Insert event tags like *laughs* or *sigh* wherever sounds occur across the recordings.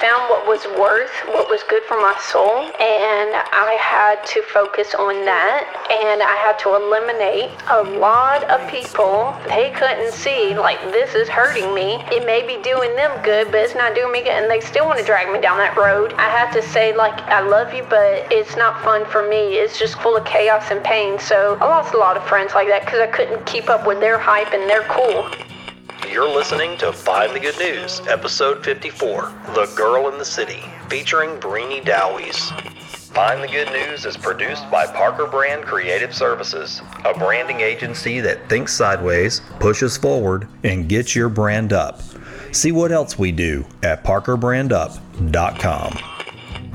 found what was worth, what was good for my soul, and I had to focus on that. And I had to eliminate a lot of people they couldn't see, like, this is hurting me. It may be doing them good, but it's not doing me good. And they still want to drag me down that road. I had to say, like, I love you, but it's not fun for me. It's just full of chaos and pain. So I lost a lot of friends like that because I couldn't keep up with their hype and their cool. You're listening to Find the Good News, episode 54 The Girl in the City, featuring Breeny Dowies. Find the Good News is produced by Parker Brand Creative Services, a branding agency that thinks sideways, pushes forward, and gets your brand up. See what else we do at parkerbrandup.com.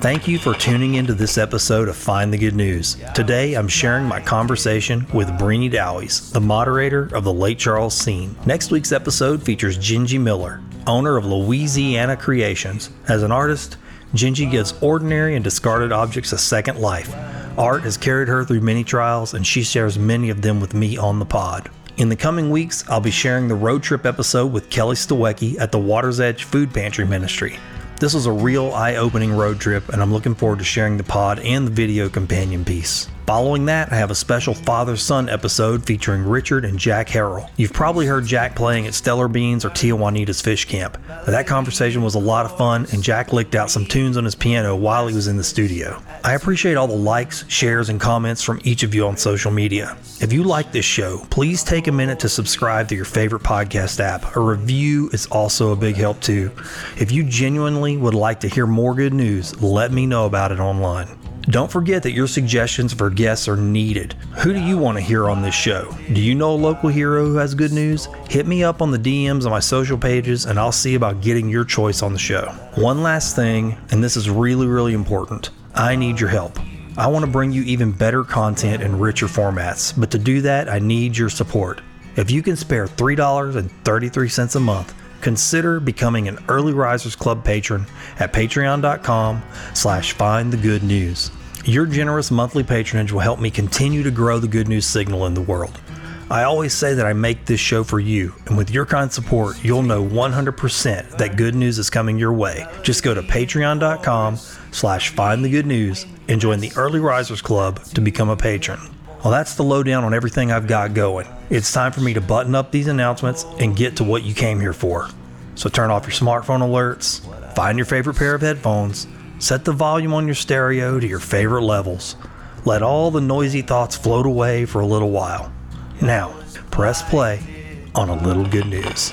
Thank you for tuning into this episode of Find the Good News. Today I'm sharing my conversation with Breeny Dowies, the moderator of the Lake Charles scene. Next week's episode features Gingy Miller, owner of Louisiana Creations. As an artist, Gingy gives ordinary and discarded objects a second life. Art has carried her through many trials, and she shares many of them with me on the pod. In the coming weeks, I'll be sharing the road trip episode with Kelly Stawecki at the Water's Edge Food Pantry Ministry. This was a real eye opening road trip, and I'm looking forward to sharing the pod and the video companion piece. Following that, I have a special father son episode featuring Richard and Jack Harrell. You've probably heard Jack playing at Stellar Beans or Tia Juanita's Fish Camp. That conversation was a lot of fun, and Jack licked out some tunes on his piano while he was in the studio. I appreciate all the likes, shares, and comments from each of you on social media. If you like this show, please take a minute to subscribe to your favorite podcast app. A review is also a big help too. If you genuinely would like to hear more good news, let me know about it online. Don't forget that your suggestions for guests are needed. Who do you want to hear on this show? Do you know a local hero who has good news? Hit me up on the DMs on my social pages and I'll see about getting your choice on the show. One last thing, and this is really, really important I need your help. I want to bring you even better content in richer formats, but to do that, I need your support. If you can spare $3.33 a month, consider becoming an Early Risers Club patron at patreon.com slash find the good news. Your generous monthly patronage will help me continue to grow the good news signal in the world. I always say that I make this show for you, and with your kind support, you'll know 100% that good news is coming your way. Just go to patreon.com slash find the good news and join the Early Risers Club to become a patron. Well, that's the lowdown on everything I've got going. It's time for me to button up these announcements and get to what you came here for. So turn off your smartphone alerts, find your favorite pair of headphones, set the volume on your stereo to your favorite levels. Let all the noisy thoughts float away for a little while. Now, press play on a little good news.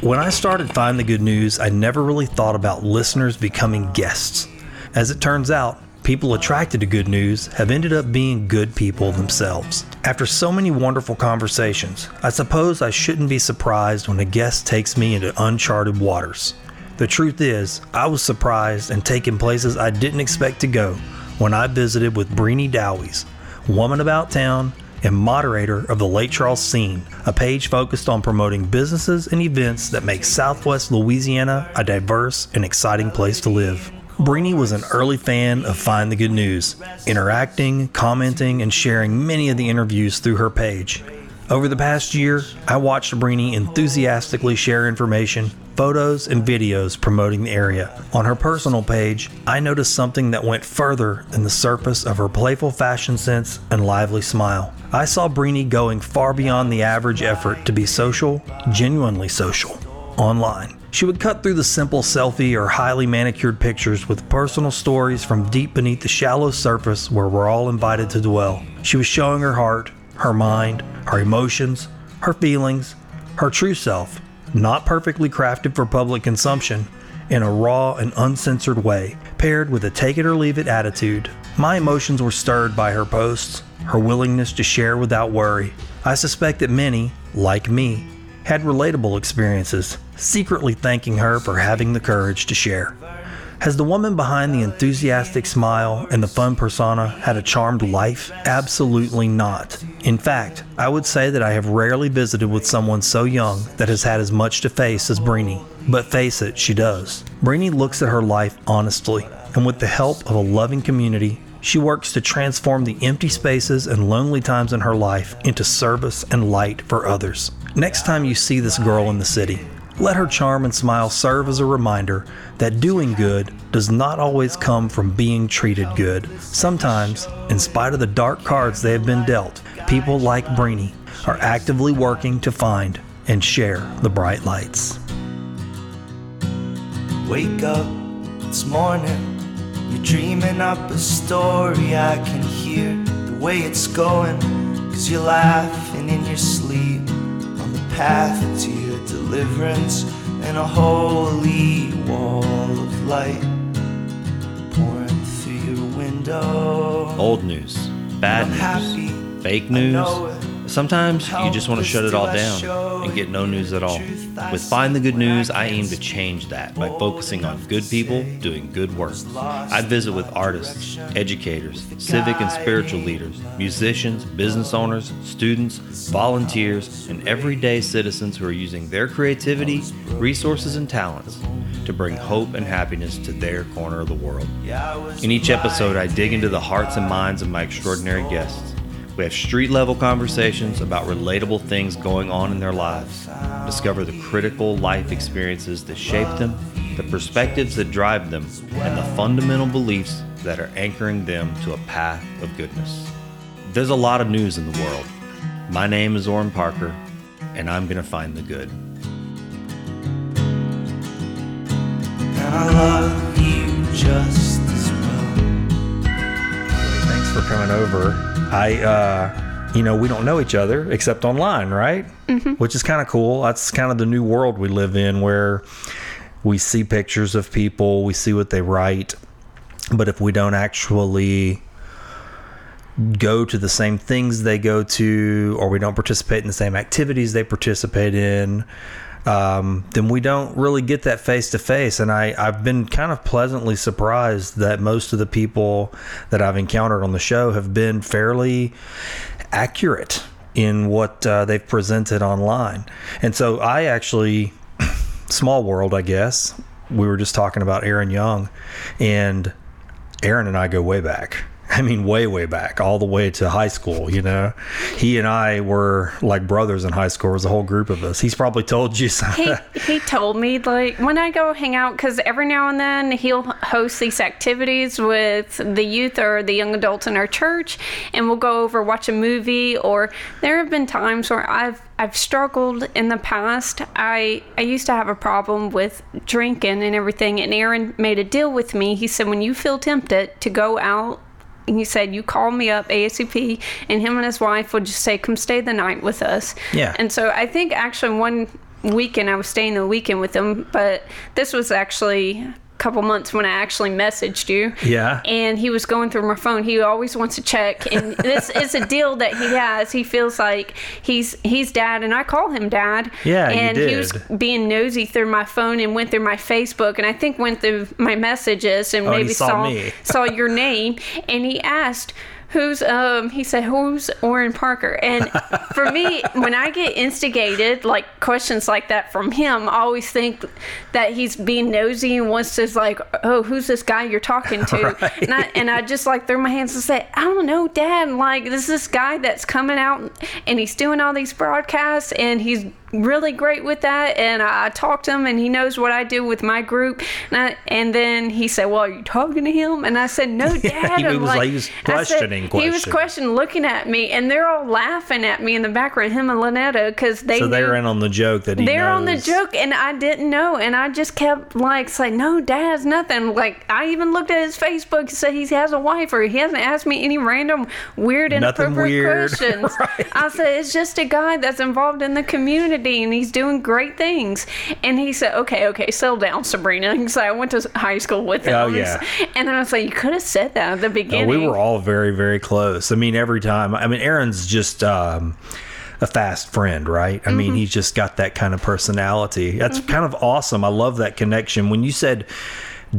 When I started Find the Good News, I never really thought about listeners becoming guests. As it turns out, people attracted to good news have ended up being good people themselves. After so many wonderful conversations, I suppose I shouldn't be surprised when a guest takes me into uncharted waters. The truth is, I was surprised and taken places I didn't expect to go when I visited with Breeny Dowies, woman about town and moderator of the Lake Charles Scene, a page focused on promoting businesses and events that make Southwest Louisiana a diverse and exciting place to live. Breeny was an early fan of Find the Good News, interacting, commenting, and sharing many of the interviews through her page. Over the past year, I watched Breeny enthusiastically share information, photos, and videos promoting the area. On her personal page, I noticed something that went further than the surface of her playful fashion sense and lively smile. I saw Breeny going far beyond the average effort to be social, genuinely social, online. She would cut through the simple selfie or highly manicured pictures with personal stories from deep beneath the shallow surface where we're all invited to dwell. She was showing her heart, her mind, her emotions, her feelings, her true self, not perfectly crafted for public consumption, in a raw and uncensored way, paired with a take it or leave it attitude. My emotions were stirred by her posts, her willingness to share without worry. I suspect that many, like me, had relatable experiences, secretly thanking her for having the courage to share. Has the woman behind the enthusiastic smile and the fun persona had a charmed life? Absolutely not. In fact, I would say that I have rarely visited with someone so young that has had as much to face as Breeny. But face it, she does. Breeny looks at her life honestly, and with the help of a loving community, she works to transform the empty spaces and lonely times in her life into service and light for others. Next time you see this girl in the city, let her charm and smile serve as a reminder that doing good does not always come from being treated good. Sometimes, in spite of the dark cards they have been dealt, people like Breeny are actively working to find and share the bright lights. Wake up, it's morning. You're dreaming up a story. I can hear the way it's going. Cause you're laughing in your sleep on the path to deliverance and a holy wall of light pouring through your window. Old news, bad news, happy, fake news. Sometimes you just want to shut it all down and get no news at all. With Find the Good News, I aim to change that by focusing on good people doing good work. I visit with artists, educators, civic and spiritual leaders, musicians, business owners, students, volunteers, and everyday citizens who are using their creativity, resources, and talents to bring hope and happiness to their corner of the world. In each episode, I dig into the hearts and minds of my extraordinary guests. We have street level conversations about relatable things going on in their lives, discover the critical life experiences that shape them, the perspectives that drive them, and the fundamental beliefs that are anchoring them to a path of goodness. There's a lot of news in the world. My name is Orrin Parker, and I'm going to find the good. And I love you just as well. Thanks for coming over. I, uh, you know, we don't know each other except online, right? Which is kind of cool. That's kind of the new world we live in where we see pictures of people, we see what they write, but if we don't actually go to the same things they go to, or we don't participate in the same activities they participate in, um, then we don't really get that face to face. And I, I've been kind of pleasantly surprised that most of the people that I've encountered on the show have been fairly accurate in what uh, they've presented online. And so I actually, *clears throat* small world, I guess, we were just talking about Aaron Young, and Aaron and I go way back. I mean, way, way back, all the way to high school. You know, he and I were like brothers in high school. There was a whole group of us. He's probably told you. he *laughs* he told me like when I go hang out because every now and then he'll host these activities with the youth or the young adults in our church, and we'll go over watch a movie. Or there have been times where I've I've struggled in the past. I I used to have a problem with drinking and everything, and Aaron made a deal with me. He said when you feel tempted to go out he said you call me up asap and him and his wife would just say come stay the night with us Yeah. and so i think actually one weekend i was staying the weekend with him but this was actually couple months when i actually messaged you. Yeah. and he was going through my phone. He always wants to check. And *laughs* this is a deal that he has. He feels like he's he's dad and i call him dad. Yeah, you and he was being nosy through my phone and went through my facebook and i think went through my messages and Oh, maybe saw saw saw your name. And he asked who's um he said who's Orrin Parker? And for me *laughs* when I get instigated like questions like that from him I always think that he's being nosy and wants to like oh who's this guy you're talking to? And I and I just like throw my hands and say I don't know dad like this is this guy that's coming out and he's doing all these broadcasts and he's really great with that and I, talked to him and he knows what I do with my group and, I, and then he said well are you talking to him and I said no *laughs* dad He was like- he was I said- questioning, he was questioning. questioning looking at me and they're all laughing at me in the background him and Lynetta because they so they're in on the joke that he they're on the joke and I didn't know and I just kept like saying no dad's nothing like I even looked at his Facebook and said he has a wife or he hasn't asked me any random weird Nothing inappropriate weird. *laughs* questions Right. I said it's just a guy that's involved in the community and he's doing great things and he said okay okay settle down Sabrina *laughs* because I went to high school with him Oh, yeah. and I was like you could have said that at the No, beginning we were all very, very close. I mean, every time. I mean, Aaron's just um, a fast friend, right? I Mm-hmm. mean, he's just got that kind of personality. That's kind of awesome. I love that connection. When you said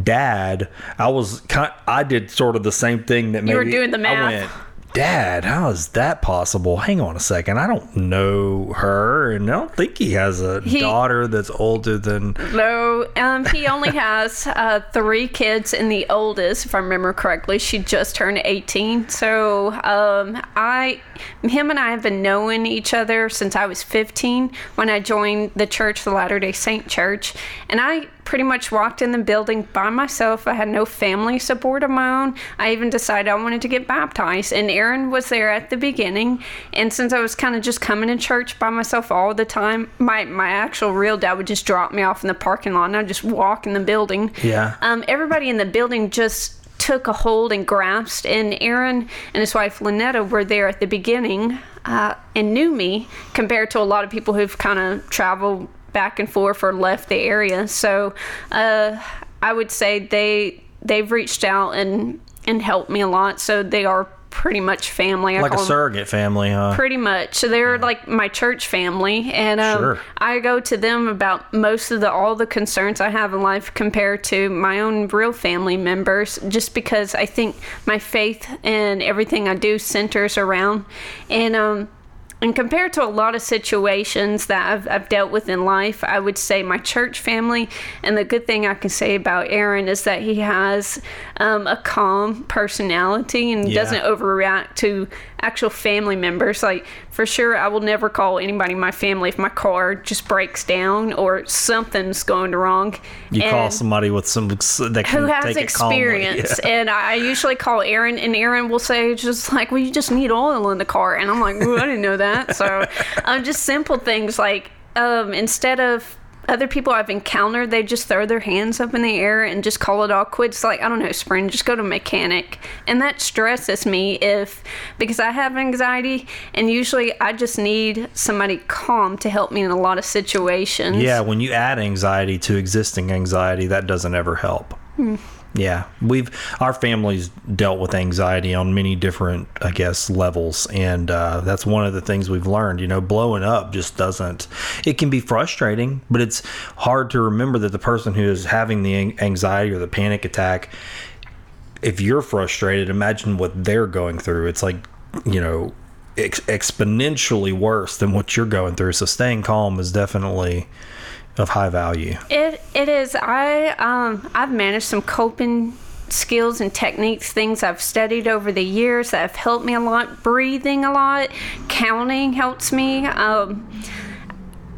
dad, I was kind. I did sort of the same thing that maybe You were doing the I math. went, dad. How is that possible? Hang on a second. I don't know her, and I don't think he has a He- daughter that's older than. No, um, he only *laughs* has uh, three kids, and the oldest, if I remember correctly, she just turned 18. So um, I, him and I have been knowing each other since I was 15 when I joined the church, the Latter Day Saint Church, and I pretty much walked in the building by myself. I had no family support of my own. I even decided I wanted to get baptized, and Aaron was there at the beginning. And since I was kind of just coming to church by myself all the time, my my actual real dad would just drop me off in the parking lot, and I'd just walk in the building. Yeah. Um, everybody in the building just took a hold and grasped, and Aaron and his wife Lynetta were there at the beginning uh, and knew me compared to a lot of people who've kind of traveled back and forth or left the area. So uh, I would say they they've reached out and and helped me a lot. So they are pretty much family. I Like a surrogate family, huh? Pretty much. So they're like my church family, and um, Sure. I go to them about most of the all the concerns I have in life compared to my own real family members, just because I think my faith and everything I do centers around, and um. And compared to a lot of situations that I've, I've dealt with in life, I would say my church family. And the good thing I can say about Aaron is that he has um, a calm personality and Yeah. doesn't overreact to actual family members. Like, for sure, I will never call anybody in my family if my car just breaks down or something's going wrong. You call somebody with some that can who has experience. Yeah. And I usually call Aaron, and Aaron will say, just like, well, you just need oil in the car. And I'm like, I didn't know that. So, *laughs* um, just simple things like um, instead of other people I've encountered, they just throw their hands up in the air and just call it all quits. Like, I don't know, spring, just go to mechanic. And that stresses me if, because I have anxiety, and usually I just need somebody calm to help me in a lot of situations. Yeah, when you add anxiety to existing anxiety, that doesn't ever help. Hmm. Yeah, we've our families dealt with anxiety on many different, I guess, levels, and uh, that's one of the things we've learned. You know, blowing up just doesn't. It can be frustrating, but it's hard to remember that the person who is having the anxiety or the panic attack, if you're frustrated, imagine what they're going through. It's like, you know, ex- exponentially worse than what you're going through. So staying calm is definitely of high value. It it is. I um I've managed some coping skills and techniques, things I've studied over the years that have helped me a lot. Breathing a lot, counting helps me. Um,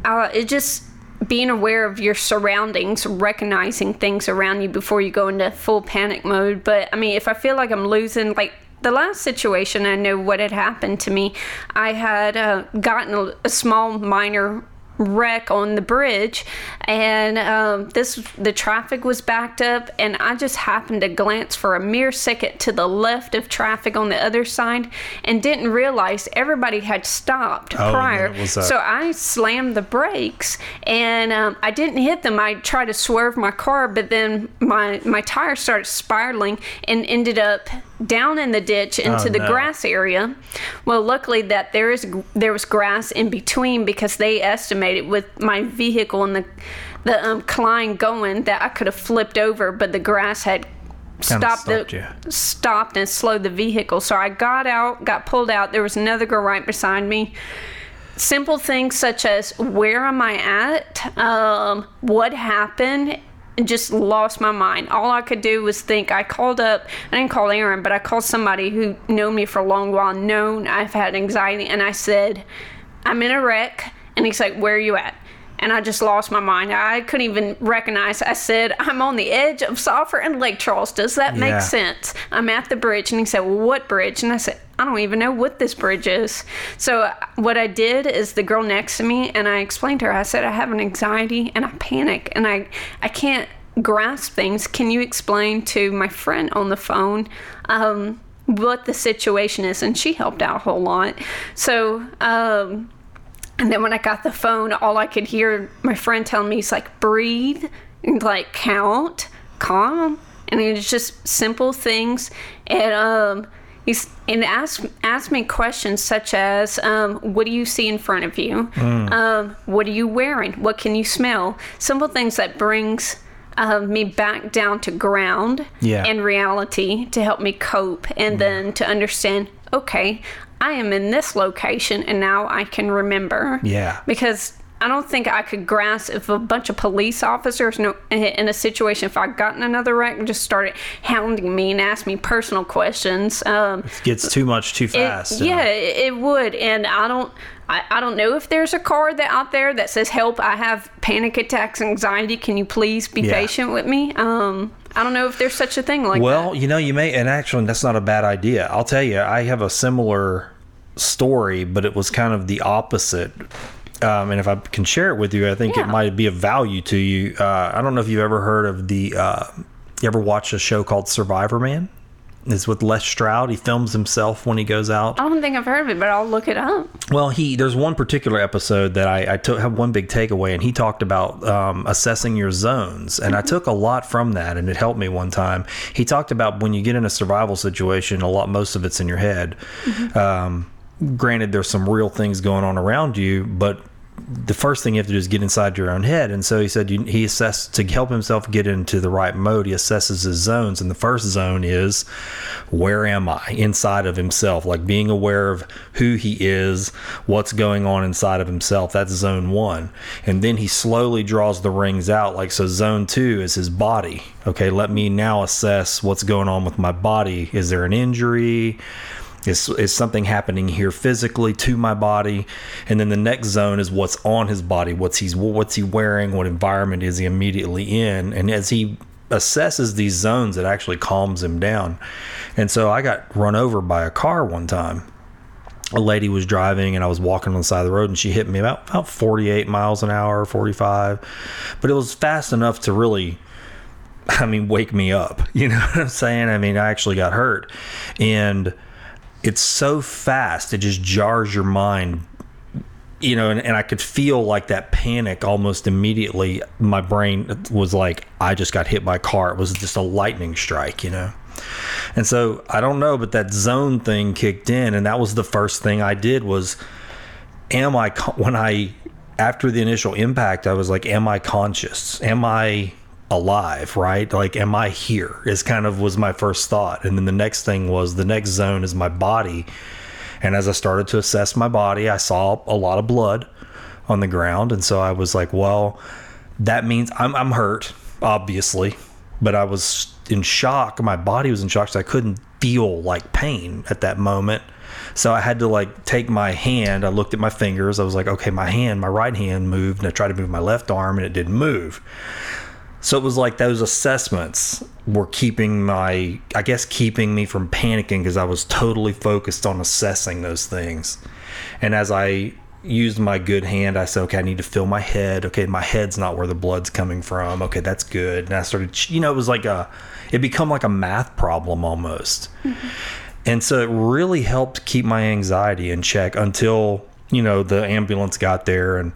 uh, it just being aware of your surroundings, recognizing things around you before you go into full panic mode. But I mean, if I feel like I'm losing, like the last situation, I know what had happened to me. I had uh, gotten a, a small minor wreck on the bridge and um, this the traffic was backed up and i just happened to glance for a mere second to the left of traffic on the other side and didn't realize everybody had stopped Oh, prior so I slammed the brakes and um, I didn't hit them. I tried to swerve my car, but then my my tire started spiraling and ended up down in the ditch into Oh, the no. grass area. Well, luckily that there is there was grass in between because they estimated with my vehicle and the the um, Klein going that I could have flipped over, but the grass had stopped stopped the stopped and slowed the vehicle. So I got out, got pulled out. There was another girl right beside me simple things such as where am I at, um, what happened, just lost my mind. All I could do was think. I called up. I didn't call Aaron, but I called somebody who known me for a long while, known I've had anxiety, and I said, "I'm in a wreck." And he's like, "Where are you at?" And I just lost my mind. I couldn't even recognize. I said, I'm on the edge of Sulphur and Lake Charles. Does that make sense? I'm at the bridge. And he said, Well, what bridge? And I said, I don't even know what this bridge is. So, uh, what I did is the girl next to me, and I explained to her, I said, I have an anxiety and I panic and I, I can't grasp things. Can you explain to my friend on the phone? Um, what the situation is, and she helped out a whole lot. So, um, and then when I got the phone, all I could hear my friend telling me is like, breathe, and like count, calm. And it's just simple things. And um, he's and asked asked me questions such as, um, what do you see in front of you? Um, what are you wearing? What can you smell? Simple things that brings uh, me back down to ground Yeah. and reality to help me cope and then to understand okay, I am in this location and now I can remember. Yeah. Because I don't think I could grasp if a bunch of police officers in a situation, if I got in another wreck and just started hounding me and asked me personal questions. Um, It gets too much too fast. it, yeah, it, it would. And I don't. I, I don't know if there's a card that out there that says help I have panic attacks anxiety can you please be Yeah. patient with me um I don't know if there's such a thing like Well, that you know, you may, and actually, that's not a bad idea. I'll tell you, I have a similar story, but it was kind of the opposite. Um, and if I can share it with you, I think Yeah. it might be of value to you. Uh, I don't know if you've ever heard of the. Uh, you ever watched a show called Survivor Man? It's with Les Stroud. He films himself when he goes out. I don't think I've heard of it but I'll look it up Well, he there's one particular episode that I, I took have one big takeaway, and he talked about um, assessing your zones, and I took a lot from that, and it helped me one time. He talked about when you get in a survival situation, a lot most of it's in your head. Um, granted, there's some real things going on around you, but the first thing you have to do is get inside your own head. And so he said you, he assessed to help himself get into the right mode. He assesses his zones, and the first zone is where am I inside of himself, like being aware of who he is, what's going on inside of himself. That's zone one. And then he slowly draws the rings out. Like so, zone two is his body. Okay, let me now assess what's going on with my body. Is there an injury? Is, is something happening here physically to my body and then the next zone is what's on his body what's he's what's he wearing what environment is he immediately in and as he assesses these zones it actually calms him down and so i got run over by a car one time a lady was driving and I was walking on the side of the road and she hit me about, about 48 miles an hour, 45. But it was fast enough to really, I mean, wake me up. *laughs* You know what I'm saying? I mean, I actually got hurt. And it's so fast, it just jars your mind. You know, and, and I could feel like that panic almost immediately. My brain was like, I just got hit by a car. It was just a lightning strike, you know? And so I don't know, but that zone thing kicked in, and that was the first thing I did was, am I when I after the initial impact, I was like, am I conscious? Am I alive? Right? Like, am I here? Is kind of was my first thought, and then the next thing was the next zone is my body, and as I started to assess my body, I saw a lot of blood on the ground, and so I was like, well, that means I'm I'm hurt, obviously, but I was in shock. My body was in shock, so I couldn't feel like pain at that moment. So I had to like take my hand. I looked at my fingers. I was like, okay, my hand, my right hand moved, and I tried to move my left arm, and it didn't move. So it was like those assessments were keeping my, I guess, keeping me from panicking because I was totally focused on assessing those things. And as I used my good hand, I said, okay, I need to feel my head. Okay, my head's not where the blood's coming from. Okay, that's good. And I started, you know, it was like a, it become like a math problem almost. Mm-hmm. And so it really helped keep my anxiety in check until, you know, the ambulance got there. And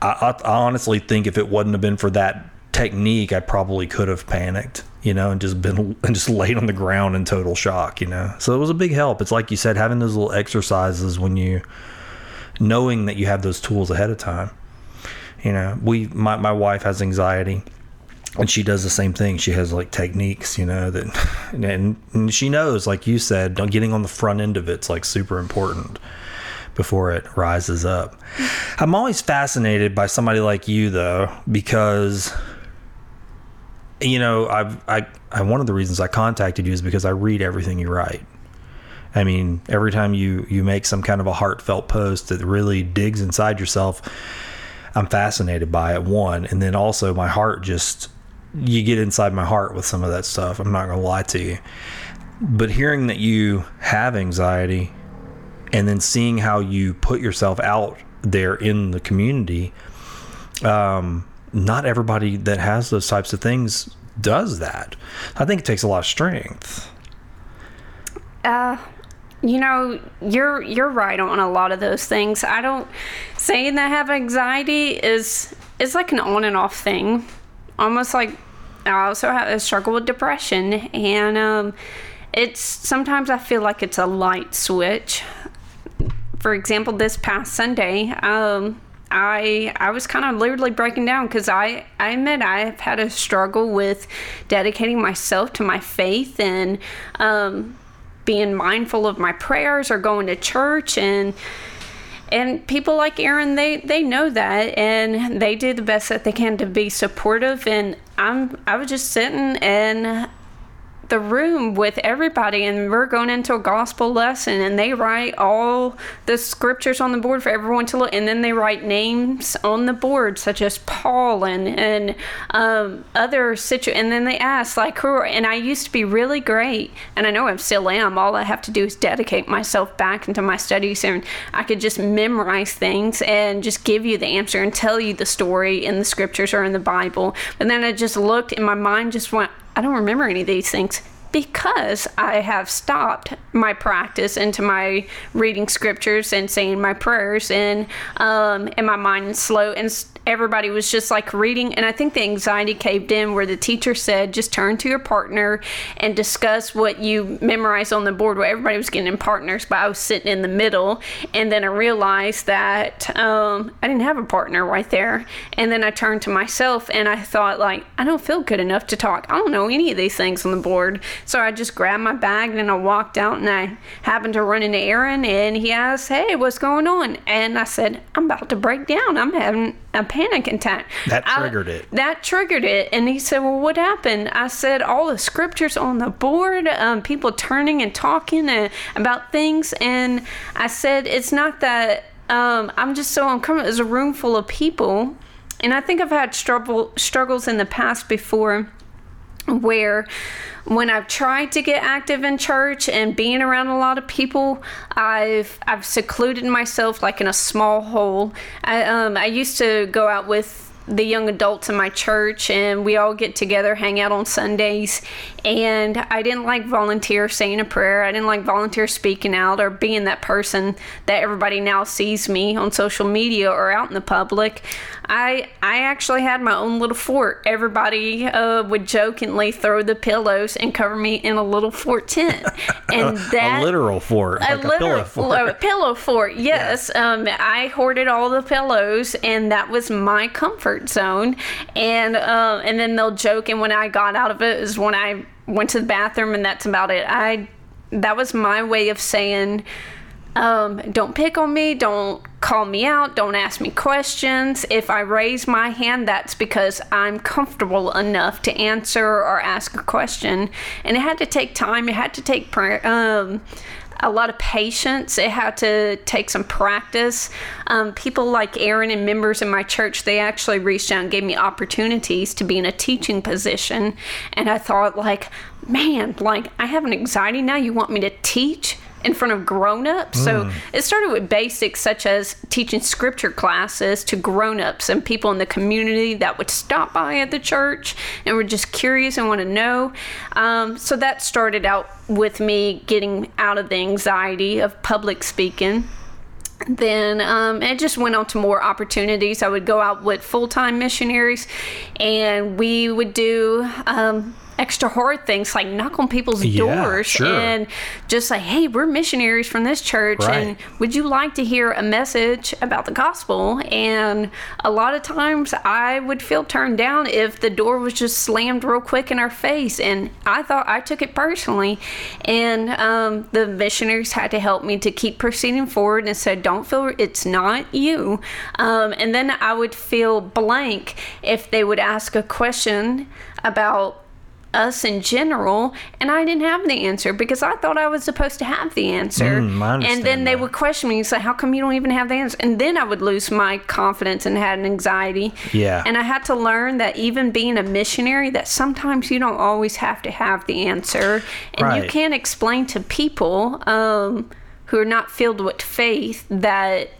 I, I, I honestly think if it wouldn't have been for that technique, I probably could have panicked, you know, and just been and *laughs* just laid on the ground in total shock, you know. So it was a big help. It's like you said, having those little exercises when you knowing that you have those tools ahead of time. You know, we my, my wife has anxiety and she does the same thing. She has like techniques, you know, that *sighs* and, and she knows, like you said, getting on the front end of it's like super important before it rises up. *laughs* I'm always fascinated by somebody like you though, because you know, I've I, I one of the reasons I contacted you is because I read everything you write. I mean, every time you you make some kind of a heartfelt post that really digs inside yourself, I'm fascinated by it. One, and then also my heart just you get inside my heart with some of that stuff. I'm not gonna lie to you, but hearing that you have anxiety, and then seeing how you put yourself out there in the community, um, not everybody that has those types of things does that. I think it takes a lot of strength. Uh, you know, you're you're right on a lot of those things. I don't saying that I have anxiety is is like an on and off thing, almost like I also have a struggle with depression, and um, it's sometimes I feel like it's a light switch. For example, this past Sunday, um, I I was kind of literally breaking down because I I admit I've had a struggle with dedicating myself to my faith and um, being mindful of my prayers or going to church and and people like Aaron, they they know that, and they do the best that they can to be supportive. And I'm I was just sitting and the room with everybody and we're going into a gospel lesson and they write all the scriptures on the board for everyone to look and then they write names on the board such as paul and and um, other situ and then they ask like who are, and i used to be really great and i know i still am. All i have to do is dedicate myself back into my studies and i could just memorize things and just give you the answer and tell you the story in the scriptures or in the bible. But then i just looked and my mind just went I don't remember any of these things because I have stopped my practice into my reading scriptures and saying my prayers and um, and my mind is slow and everybody was just like reading. And i think the anxiety caved in where the teacher said just turn to your partner and discuss what you memorized on the board. Where everybody was getting in partners but i was sitting in the middle. And then i realized that um, i didn't have a partner right there. And then i turned to myself and i thought like i don't feel good enough to talk. I don't know any of these things on the board. So i just grabbed my bag and i walked out and i happened to run into aaron and he asked hey what's going on? And i said i'm about to break down. I'm having a panic attack. That triggered I, it. That triggered it. And he said, Well, what happened? I said, All the scriptures on the board, um, people turning and talking uh, about things. And I said, It's not that um, I'm just so uncomfortable. There's a room full of people. And I think I've had struggle, struggles in the past before where when I've tried to get active in church and being around a lot of people, I've I've secluded myself like in a small hole. I um I used to go out with the young adults in my church and we all get together hang out on sundays and i didn't like volunteer saying a prayer i didn't like volunteer speaking out or being that person that everybody now sees me on social media or out in the public I I actually had my own little fort. Everybody uh, would jokingly throw the pillows and cover me in a little fort tent, *laughs* and that a literal fort, a, like literal, a pillow fort. A pillow fort. Yes, yeah. um, I hoarded all the pillows, and that was my comfort zone. And uh, and then they'll joke, and when I got out of it is when I went to the bathroom, and that's about it. I that was my way of saying um, don't pick on me. Don't call me out. Don't ask me questions. If I raise my hand, that's because I'm comfortable enough to answer or ask a question. And it had to take time. It had to take um, a lot of patience. It had to take some practice. Um, people like Aaron and members in my church, they actually reached out and gave me opportunities to be in a teaching position. And I thought, like, man, like I have an anxiety now. You want me to teach? In front of grown-ups. Mm. So it started with basics such as teaching scripture classes to grown-ups and people in the community that would stop by at the church and were just curious and want to know. Um, so that started out with me getting out of the anxiety of public speaking then um, it just went on to more opportunities. I would go out with full time missionaries, and we would do um, extra hard things like knock on people's yeah, doors sure. and just say, hey, we're missionaries from this church right. and would you like to hear a message about the gospel? And a lot of times I would feel turned down if the door was just slammed real quick in our face. And I thought I took it personally. And um, the missionaries had to help me to keep proceeding forward and said, don't feel it's not you. Um, and then I would feel blank if they would ask a question about us in general, and I didn't have the answer because I thought I was supposed to have the answer. Mm, and then they that. would question me and say, How come you don't even have the answer? And then I would lose my confidence and had an anxiety. Yeah. And I had to learn that even being a missionary, that sometimes you don't always have to have the answer. And right. you can't explain to people um, who are not filled with faith that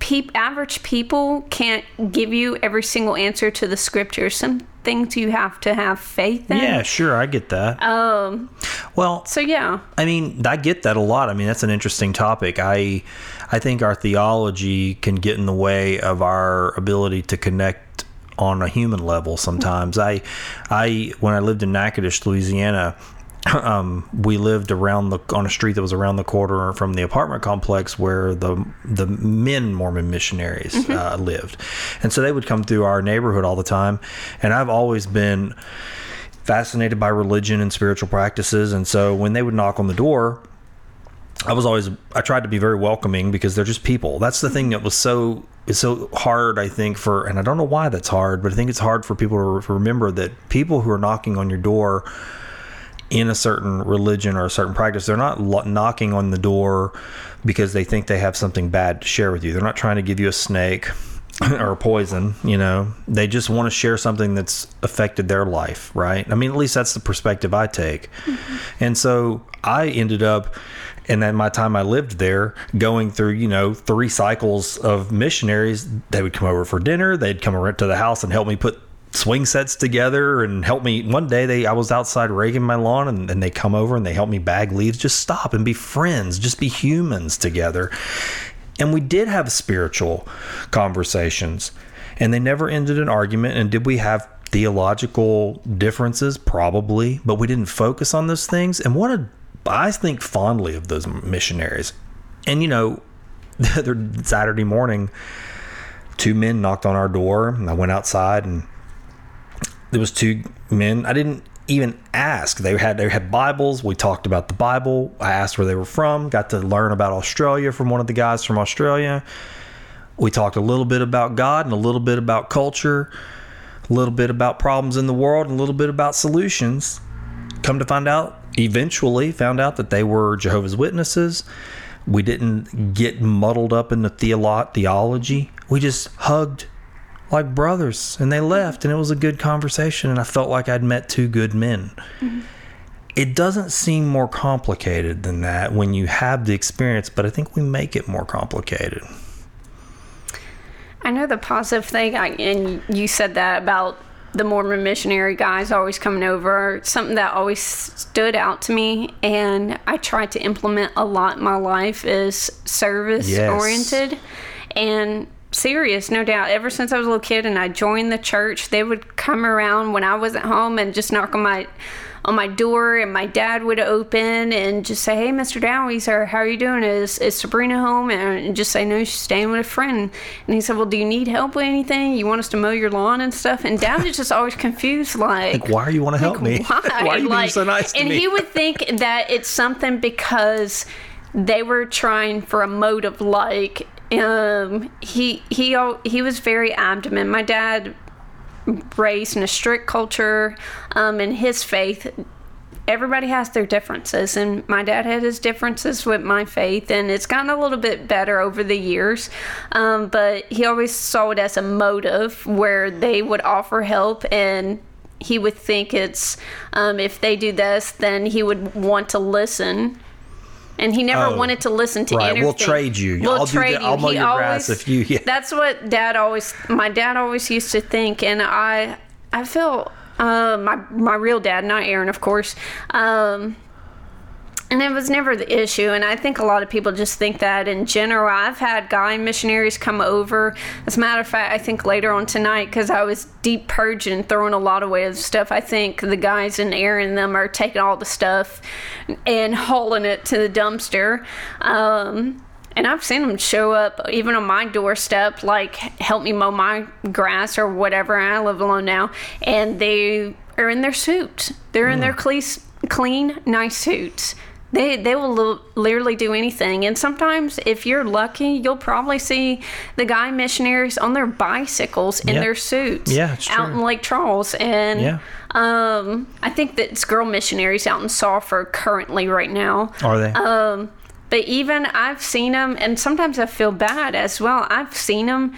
pe- average people can't give you every single answer to the scripture. Some things you have to have faith in. Yeah, sure, I get that. Um, well, so yeah, I mean, I get that a lot. I mean, that's an interesting topic. I, I think our theology can get in the way of our ability to connect on a human level. Sometimes I, I when I lived in Natchitoches, Louisiana, *clears throat* um, we lived around the on a street that was around the corner from the apartment complex where the the men Mormon missionaries mm-hmm. uh, lived, and so they would come through our neighborhood all the time. And I've always been fascinated by religion and spiritual practices. And so when they would knock on the door, I was always I tried to be very welcoming because they're just people. That's the thing that was so it's so hard I think for and I don't know why that's hard, but I think it's hard for people to remember that people who are knocking on your door in a certain religion or a certain practice, they're not lo- knocking on the door because they think they have something bad to share with you. They're not trying to give you a snake *clears throat* or poison, you know. They just want to share something that's affected their life, right? I mean, at least that's the perspective I take. Mm-hmm. And so I ended up and then my time I lived there, going through, you know, three cycles of missionaries, they would come over for dinner, they'd come around to the house and help me put swing sets together and help me. One day they I was outside raking my lawn and, and they come over and they help me bag leaves. Just stop and be friends. Just be humans together. And we did have spiritual conversations and they never ended an argument. And did we have theological differences? Probably but we didn't focus on those things. And what a I think fondly of those missionaries. And you know *laughs* the other Saturday morning two men knocked on our door and I went outside and there was two men. I didn't even ask. They had they had Bibles. We talked about the Bible. I asked where they were from. Got to learn about Australia from one of the guys from Australia. We talked a little bit about God and a little bit about culture, a little bit about problems in the world, and a little bit about solutions. Come to find out, eventually found out that they were Jehovah's Witnesses. We didn't get muddled up in the theolo- theology. We just hugged like brothers and they left and it was a good conversation and I felt like I'd met two good men. Mm-hmm. It doesn't seem more complicated than that when you have the experience, but I think we make it more complicated. I know the positive thing, I, and you said that about the Mormon missionary guys always coming over. Something that always stood out to me, and I try to implement a lot in my life is service Yes. oriented and serious, no doubt. Ever since I was a little kid and I joined the church, they would come around when I wasn't home and just knock on my on my door and my dad would open and just say, Hey, Mr. Dowie, sir, how are you doing? Is, is Sabrina home? And just say, No, she's staying with a friend. And he said, Well, do you need help with anything? You want us to mow your lawn and stuff? And dad was just always confused, like, Like, why are you want to help me? *laughs* why? *laughs* why are you being so nice to and me? he would think that it's something because they were trying for a motive like um he he he was very abdomen. My dad raised in a strict culture um in his faith everybody has their differences and my dad had his differences with my faith and it's gotten a little bit better over the years. Um, but he always saw it as a motive where they would offer help and he would think it's um, if they do this then he would want to listen and he never Oh, wanted to listen to right. anything. We'll trade you. We'll I'll do trade. I'll you. mow He always- if you- *laughs* yeah. That's what Dad always. My dad always used to think, and I, I feel uh, my my real dad, not Aaron, of course. Um, and it was never the issue. And I think a lot of people just think that in general. I've had guy missionaries come over. As a matter of fact, I think later on tonight, because I was deep purging, throwing a lot away of stuff, I think the guys and Aaron and them are taking all the stuff and hauling it to the dumpster. Um, and I've seen them show up even on my doorstep, like help me mow my grass or whatever. I live alone now, and they are in their suits. They're in their clean, clean, nice suits. They they will li- literally do anything. And sometimes, if you're lucky, you'll probably see the guy missionaries on their bicycles in Yeah. their suits Yeah, out in Lake Charles. And Yeah. um, I think that it's girl missionaries out in Sulphur currently right now. Are they? Um, but even I've seen them, and sometimes I feel bad as well. I've seen them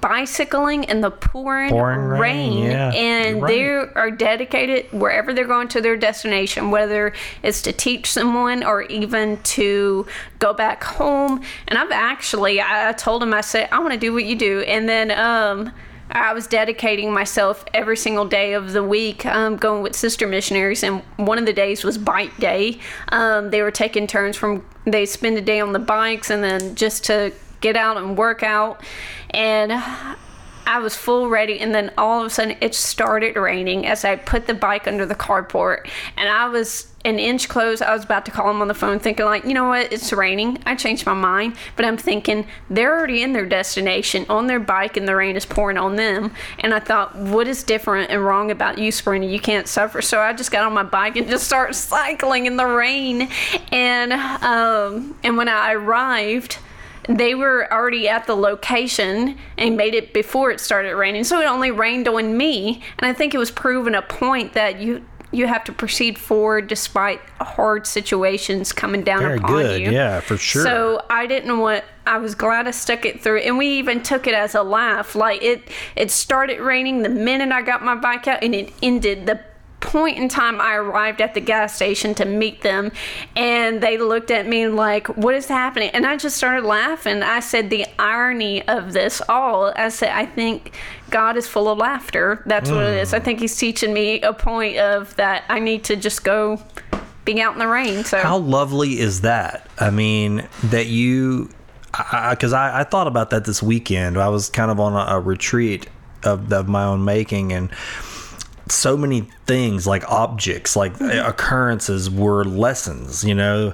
bicycling in the pouring, Pouring rain, rain, yeah, and you're they are dedicated wherever they're going to their destination, whether it's to teach someone or even to go back home. And I've actually, I I told them, I said, I want to do what you do, and then um. I was dedicating myself every single day of the week, um, going with sister missionaries, and one of the days was bike day. Um, they were taking turns from they spend a day on the bikes, and then just to get out and work out. And I was full ready, and then all of a sudden it started raining as I put the bike under the carport, and I was an inch close. I was about to call him on the phone, thinking like, you know what, it's raining. I changed my mind, but I'm thinking they're already in their destination on their bike, and the rain is pouring on them. And I thought, what is different and wrong about you, Sabrina? You can't suffer. So I just got on my bike and *laughs* just started cycling in the rain, and um, and when I arrived they were already at the location and made it before it started raining. So it only rained on me. And I think it was proven a point that you you have to proceed forward despite hard situations coming down Very upon good. you. Yeah, for sure. So I didn't want. I was glad I stuck it through, and we even took it as a laugh. Like it, it started raining the minute I got my bike out, and it ended the point in time I arrived at the gas station to meet them and they looked at me like what is happening? And I just started laughing. I said the irony of this all I said I think God is full of laughter. That's what it is. Hmm. I think he's teaching me a point of that I need to just go being out in the rain so. How lovely is that? I mean, that you, because I, I, I thought about that this weekend. I was kind of on a, a retreat of, of my own making, and so many things like objects, like occurrences, were lessons, you know.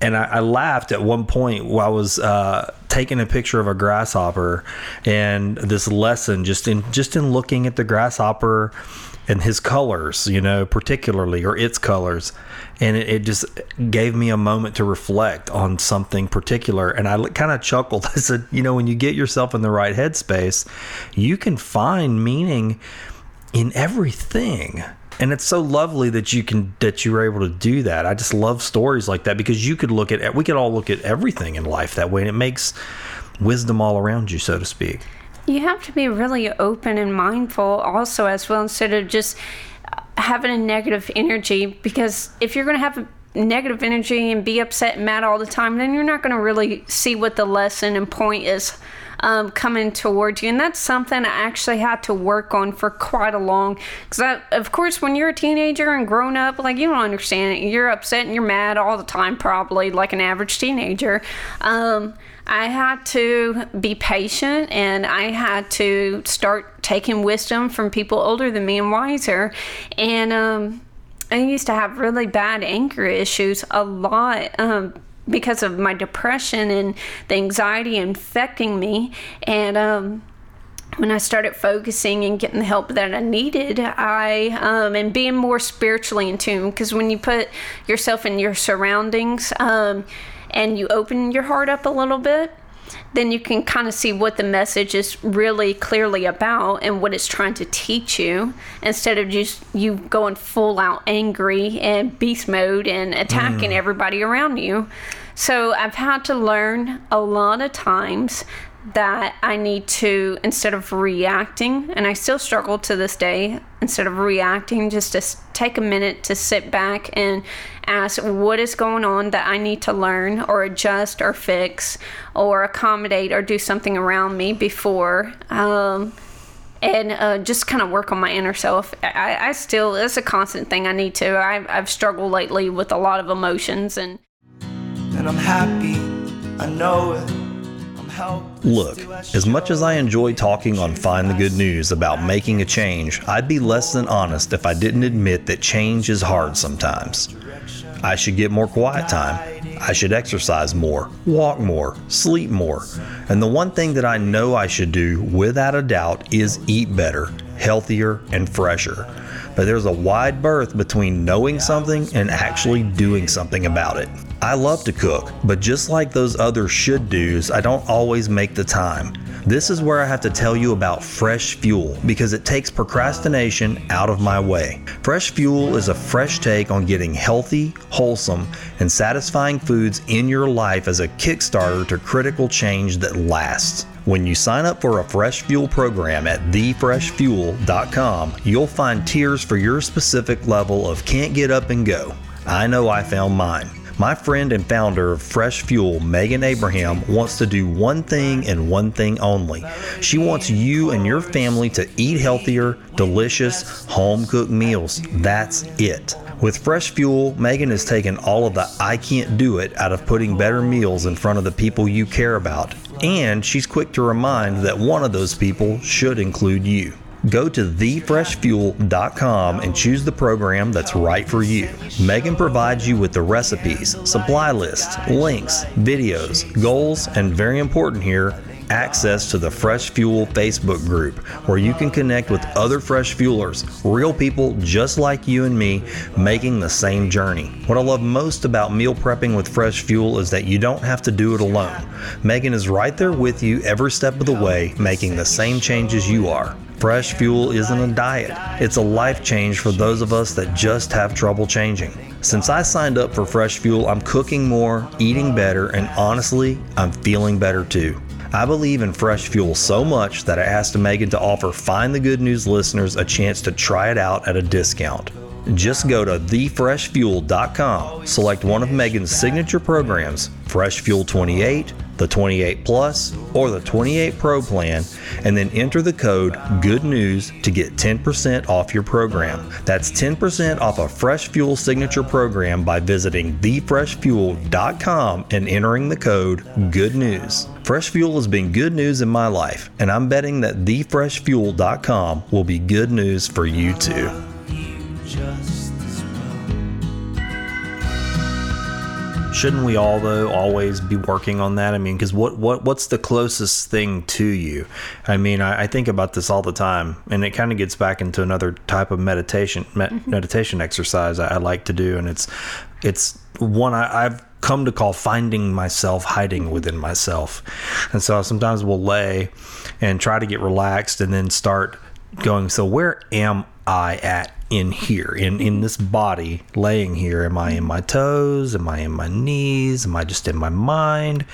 And I, I laughed at one point while I was uh, taking a picture of a grasshopper, and this lesson just in just in looking at the grasshopper and his colors, you know, particularly or its colors, and it, it just gave me a moment to reflect on something particular. And I kind of chuckled. *laughs* I said, you know, when you get yourself in the right headspace, you can find meaning in everything. And it's so lovely that you can that you were able to do that. I just love stories like that because you could look at we could all look at everything in life that way and it makes wisdom all around you so to speak. You have to be really open and mindful also as well instead of just having a negative energy because if you're going to have a negative energy and be upset and mad all the time then you're not going to really see what the lesson and point is um, coming towards you and that's something i actually had to work on for quite a long because of course when you're a teenager and grown up like you don't understand it you're upset and you're mad all the time probably like an average teenager um, I had to be patient and I had to start taking wisdom from people older than me and wiser. And um, I used to have really bad anger issues a lot. Um, because of my depression and the anxiety infecting me. And um, when I started focusing and getting the help that I needed, I um, and being more spiritually in tune. Because when you put yourself in your surroundings um, and you open your heart up a little bit, then you can kind of see what the message is really clearly about and what it's trying to teach you instead of just you going full out angry and beast mode and attacking mm. everybody around you. So I've had to learn a lot of times that I need to, instead of reacting, and I still struggle to this day, instead of reacting, just to take a minute to sit back and ask what is going on that I need to learn or adjust or fix or accommodate or do something around me before. Um, and uh, just kind of work on my inner self. I, I still, it's a constant thing I need to. I, I've struggled lately with a lot of emotions and. And I'm happy, I know it. Look, as much as I enjoy talking on Find the Good? News about making a change, I'd be less than honest if I didn't admit that change is hard sometimes. I should get more quiet time. I should exercise more, walk more, sleep more. And the one thing that I know I should do, without a doubt, is eat better, healthier, and fresher. But there's a wide berth between knowing something and actually doing something about it. I love to cook, but just like those other should do's, I don't always make the time. This is where I have to tell you about Fresh Fuel because it takes procrastination out of my way. Fresh Fuel is a fresh take on getting healthy, wholesome, and satisfying foods in your life as a kickstarter to critical change that lasts. When you sign up for a Fresh Fuel program at thefreshfuel.com, you'll find tiers for your specific level of can't get up and go. I know I found mine. My friend and founder of Fresh Fuel, Megan Abraham, wants to do one thing and one thing only. She wants you and your family to eat healthier, delicious, home cooked meals. That's it. With Fresh Fuel, Megan has taken all of the I can't do it out of putting better meals in front of the people you care about And she's quick to remind that one of those people should include you. Go to thefreshfuel.com and choose the program that's right for you. Megan provides you with the recipes, supply lists, links, videos, goals, and very important here, access to the Fresh Fuel Facebook group where you can connect with other Fresh Fuelers, real people just like you and me making the same journey. What I love most about meal prepping with Fresh Fuel is that you don't have to do it alone. Megan is right there with you every step of the way, making the same changes you are. Fresh Fuel isn't a diet, it's a life change for those of us that just have trouble changing. Since I signed up for Fresh Fuel, I'm cooking more, eating better, and honestly, I'm feeling better too. I believe in Fresh Fuel so much that I asked Megan to offer Find the Good News listeners a chance to try it out at a discount. Just go to thefreshfuel.com, select one of Megan's signature programs, Fresh Fuel 28, the 28 Plus, or the 28 Pro plan, and then enter the code Good News to get 10% off your program. That's 10% off a Fresh Fuel signature program by visiting thefreshfuel.com and entering the code Good News. Fresh Fuel has been good news in my life, and I'm betting that thefreshfuel.com will be good news for you too. Shouldn't we all though always be working on that? I mean, because what what what's the closest thing to you? I mean, I, I think about this all the time, and it kind of gets back into another type of meditation me- mm-hmm. meditation exercise I, I like to do, and it's it's one I, I've come to call finding myself hiding mm-hmm. within myself, and so I sometimes we'll lay and try to get relaxed, and then start going. So where am I at in here? In in this body laying here? Am i in my toes? Am i in my knees? Am i just in my mind?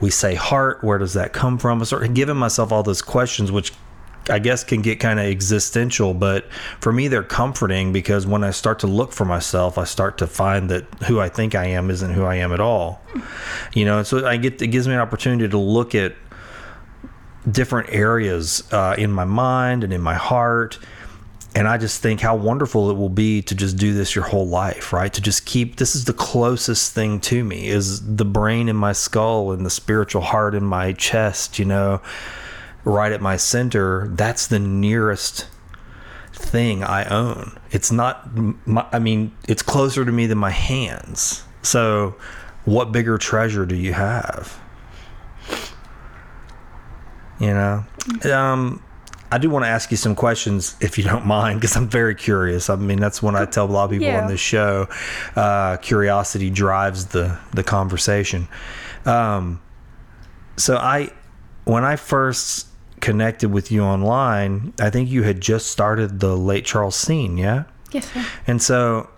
We say heart where does that come from? I start giving myself all those questions which i guess can get kind of existential but for me they're comforting because when i start to look for myself i start to find that who i think i am isn't who i am at all. You know so i get it gives me an opportunity to look at different areas uh, in my mind and in my heart and I just think how wonderful it will be to just do this your whole life, right? To just keep this is the closest thing to me is the brain in my skull and the spiritual heart in my chest, you know, right at my center. That's the nearest thing I own. It's not, my, I mean, it's closer to me than my hands. So, what bigger treasure do you have? You know, um, I do want to ask you some questions if you don't mind, because I'm very curious. I mean, that's when I tell a lot of people Yeah. on this show, uh, curiosity drives the the conversation. Um, so I, when I first connected with you online, I think you had just started the Lake Charles scene, yeah. Yes, sir. And so,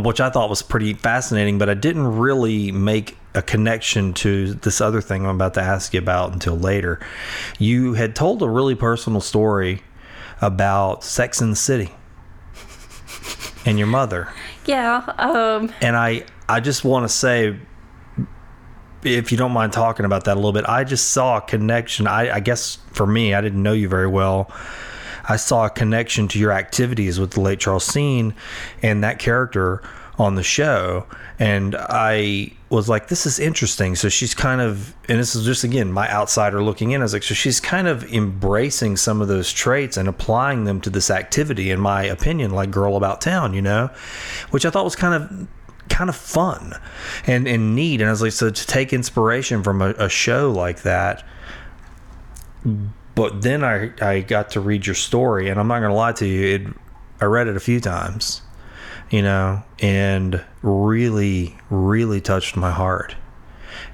which I thought was pretty fascinating, but I didn't really make a connection to this other thing I'm about to ask you about until later. You had told a really personal story about Sex in the City and your mother. Yeah. Um. And I, I just want to say, if you don't mind talking about that a little bit, I just saw a connection. I, I guess for me, I didn't know you very well. I saw a connection to your activities with the Lake Charles Scene and that character on the show. And I was like, this is interesting. So she's kind of, and this is just again my outsider looking in. I was like, so she's kind of embracing some of those traits and applying them to this activity, in my opinion, like Girl About Town, you know, which I thought was kind of kind of fun and, and neat. And I was like, so to take inspiration from a, a show like that. But then I, I got to read your story, and I'm not going to lie to you, it, I read it a few times, you know, and really, really touched my heart.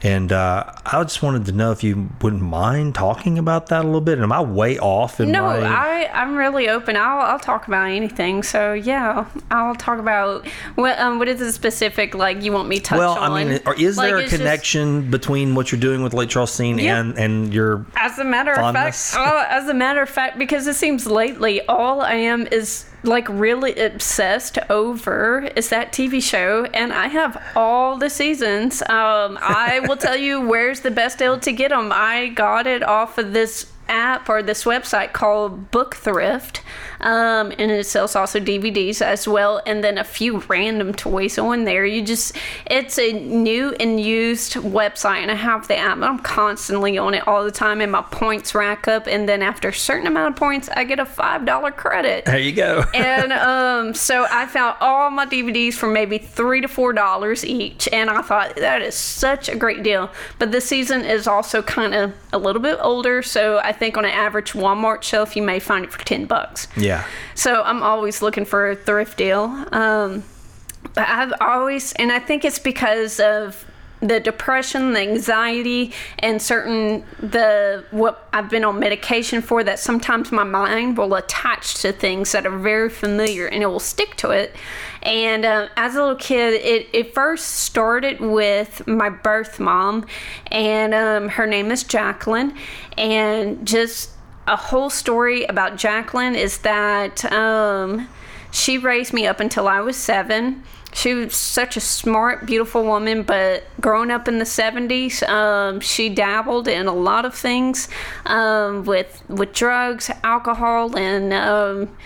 And uh, I just wanted to know if you wouldn't mind talking about that a little bit. And am I way off in No, my? I I'm really open. I'll I'll talk about anything. So yeah, I'll talk about what um what is the specific like you want me to touch well, on? I mean, or is Like, there a it's just- connection between what you're doing with Lake Charles Scene Yeah. and and your As a matter Fondness? of fact, uh, as a matter of fact, because it seems lately all I am is like really obsessed over is that TV show, and I have all the seasons. Um, I will tell you *laughs* where's the best deal to get them. I got it off of this app or this website called Book Thrift. Um, and it sells also DVDs as well, and then a few random toys on there. You just, it's a new and used website, and I have the app. But I'm constantly on it all the time, and my points rack up, and then after a certain amount of points, I get a five dollar credit. There you go. *laughs* and um, so I found all my DVDs for maybe three to four dollars each, and I thought that is such a great deal. But this season is also kind of a little bit older, so I think on an average Walmart shelf you may find it for ten bucks. yeah. So I'm always looking for a thrift deal. Um, I've always, and I think it's because of the depression, the anxiety, and certain the what I've been on medication for. That sometimes my mind will attach to things that are very familiar, and it will stick to it. And uh, as a little kid, it, it first started with my birth mom, and um, her name is Jacqueline, and just a whole story about Jacqueline is that um, she raised me up until I was seven. She was such a smart, beautiful woman, but growing up in the 70s, um, she dabbled in a lot of things um, with with drugs, alcohol, and um,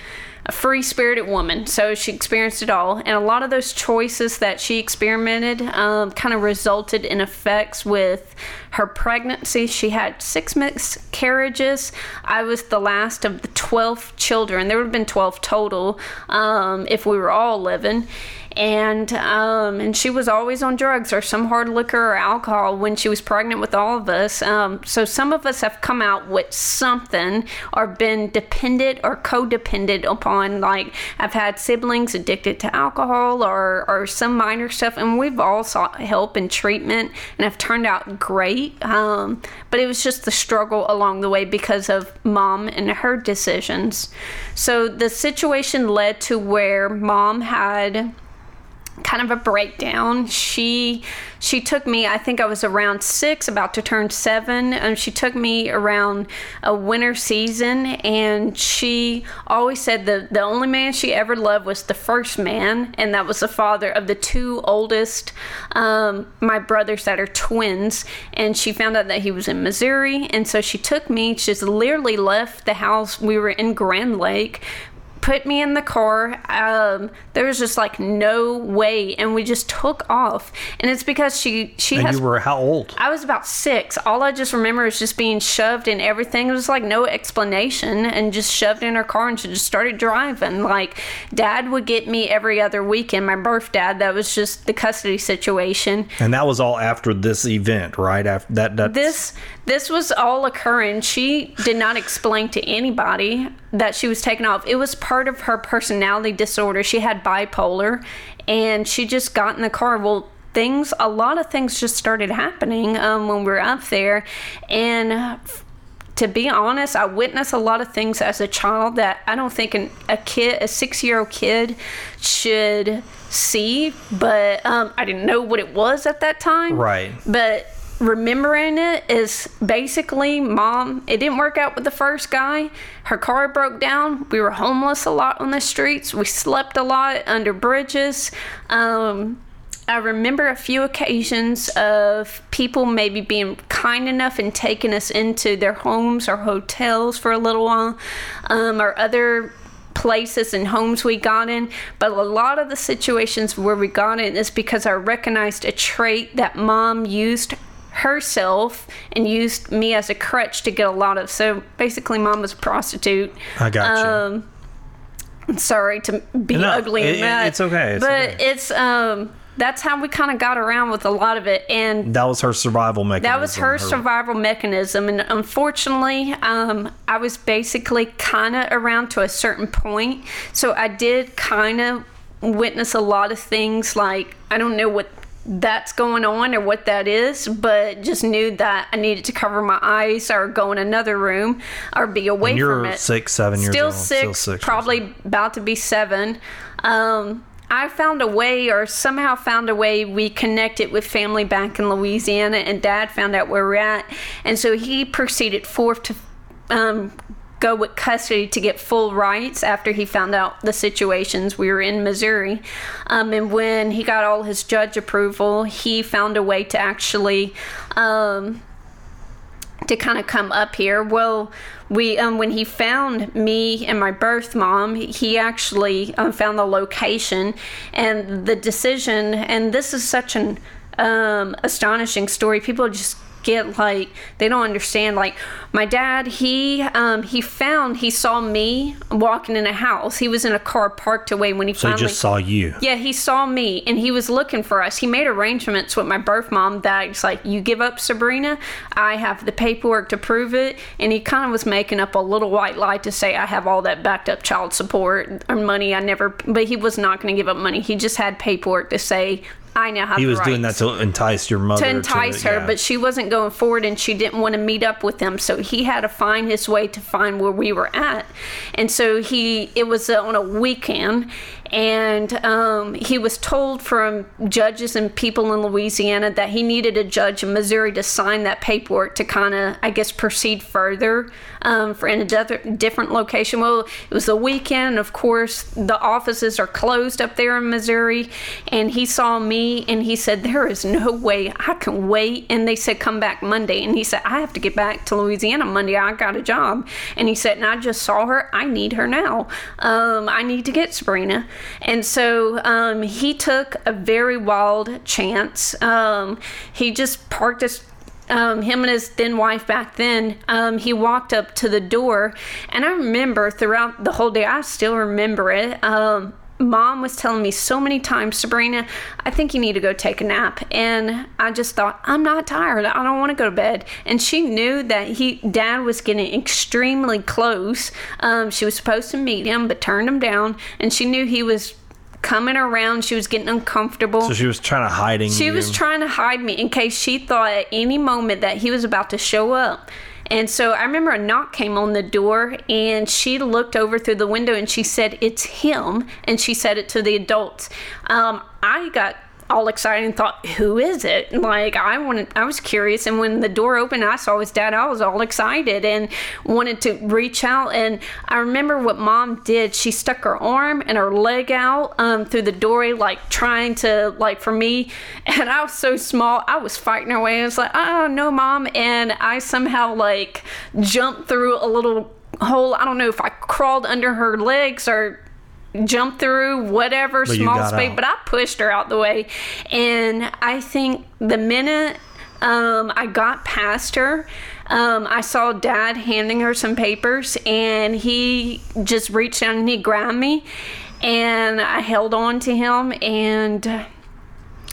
a free spirited woman. So she experienced it all. And a lot of those choices that she experimented um, kind of resulted in effects with her pregnancy. She had six miscarriages. I was the last of the 12 children. There would have been 12 total um, if we were all living and um, and she was always on drugs or some hard liquor or alcohol when she was pregnant with all of us. Um, so some of us have come out with something or been dependent or codependent upon. Like I've had siblings addicted to alcohol or or some minor stuff, and we've all sought help and treatment and have turned out great. Um, but it was just the struggle along the way because of mom and her decisions. So the situation led to where mom had kind of a breakdown. She she took me. I think I was around six, about to turn seven, and she took me around a winter season. And she always said the the only man she ever loved was the first man, and that was the father of the two oldest um, my brothers that are twins. And she found out that he was in Missouri, and so she took me. She just literally left the house. We were in Grand Lake put me in the car. Um, there was just like no way, and we just took off. And it's because she she And has. you were how old? I was about six. All I just remember is just being shoved and everything. It was like no explanation, and just shoved in her car, and she just started driving. Like dad would get me every other weekend. My birth dad. That was just the custody situation. And that was all after this event, right? After that, that This this was all occurring. She did not explain to anybody that she was taken off. It was part of her personality disorder. She had bipolar and she just got in the car. Well, things a lot of things just started happening um, when we were up there and to be honest, I witnessed a lot of things as a child that I don't think an, a kid, a six year old kid, should see. But um, I didn't know what it was at that time. Right. But remembering it is basically mom it didn't work out with the first guy. Her car broke down. We were homeless a lot on the streets. We slept a lot under bridges. Um, I remember a few occasions of people maybe being kind enough and taking us into their homes or hotels for a little while, um, or other places and homes we got in. But a lot of the situations where we got in is because I recognized a trait that mom used herself and used me as a crutch to get a lot of. So basically, mom was a prostitute. I got you. Um, sorry to be No, ugly it- it- that. it's okay, it's but okay. it's um that's how we kind of got around with a lot of it and that was her survival mechanism. that was her survival mechanism and unfortunately um, i was basically kind of around to a certain point so i did kind of witness a lot of things like i don't know what that's going on or what that is but just knew that i needed to cover my eyes or go in another room or be away from it six, seven years still old. six, Still six. probably about to be seven. Um, I found a way, or somehow found a way. We connected with family back in Louisiana, and Dad found out where we're at, and so he proceeded forth to um, go with custody to get full rights after he found out the situations. We were in Missouri, um, and when he got all his judge approval, he found a way to actually. Um, to kind of come up here. Well, we um, when he found me and my birth mom, he actually um, found the location and the decision. And this is such an um, astonishing story. People just get like they don't understand like my dad he um he found he saw me walking in a house he was in a car parked away when he So he just saw you. yeah, he saw me and he was looking for us. He made arrangements with my birth mom that it's like, you give up Sabrina, I have the paperwork to prove it. And he kind of was making up a little white lie to say I have all that backed up child support or money. I never, but he was not going to give up money. He just had paperwork to say, I now have He was doing that to entice your mother. to entice her, yeah. but she wasn't going forward and she didn't want to meet up with them. So he had to find his way to find where we were at. And so he, it was on a weekend, and um, he was told from judges and people in Louisiana that he needed a judge in Missouri to sign that paperwork to kind of, I guess, proceed further um, for in a di- different location. Well, it was the weekend. Of course, the offices are closed up there in Missouri, and he saw me and he said, "There is no way I can wait." And they said, "Come back Monday." And he said, "I have to get back to Louisiana Monday. I got a job." And he said, "And I just saw her. I need her now. Um, I need to get Sabrina." And so um, he took a very wild chance. Um, he just parked his um, him and his then wife back then, um, he walked up to the door, and I remember throughout the whole day, I still remember it. Um, Mom was telling me so many times, Sabrina, I think you need to go take a nap. And I just thought, I'm not tired. I don't want to go to bed. And she knew that he, Dad was getting extremely close. Um, she was supposed to meet him, but turned him down. And she knew he was coming around. She was getting uncomfortable. So she was trying to hiding. She you. was trying to hide me in case she thought at any moment that he was about to show up. And so I remember a knock came on the door and she looked over through the window and she said, It's him. And she said it to the adults. Um, I got all excited and thought, who is it? Like I wanted, I was curious, and when the door opened, I saw his dad. I was all excited and wanted to reach out. And I remember what mom did. She stuck her arm and her leg out um, through the doorway, like trying to, like for me. *laughs* And I was so small, I was fighting her way. I was like, oh no, mom. And I somehow like jumped through a little hole. I don't know if I crawled under her legs or jump through whatever But small space, out. but I pushed her out the way. And I think the minute um, I got past her, um, I saw dad handing her some papers, and he just reached down and he grabbed me, and I held on to him, and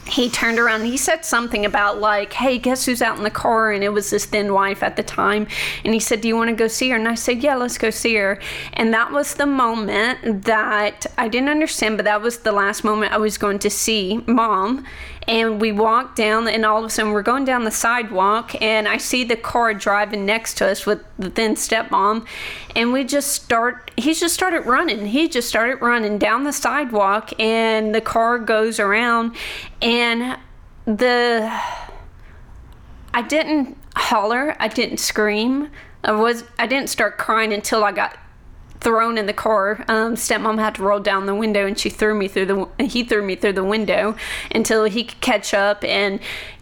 he turned around he said something about like hey guess who's out in the car? And it was his then wife at the time. And he said do you want to go see her? And i said yeah let's go see her. And that was the moment that i didn't understand but that was the last moment i was going to see mom and we walked down and all of a sudden we're going down the sidewalk and i see the car driving next to us with the then stepmom and we just start he just started running. He just started running down the sidewalk and the car goes around and the i didn't holler i didn't scream. I was i didn't start crying until i got thrown in the car. Um, stepmom had to roll down the window, and she threw me through the. He threw me through the window until he could catch up and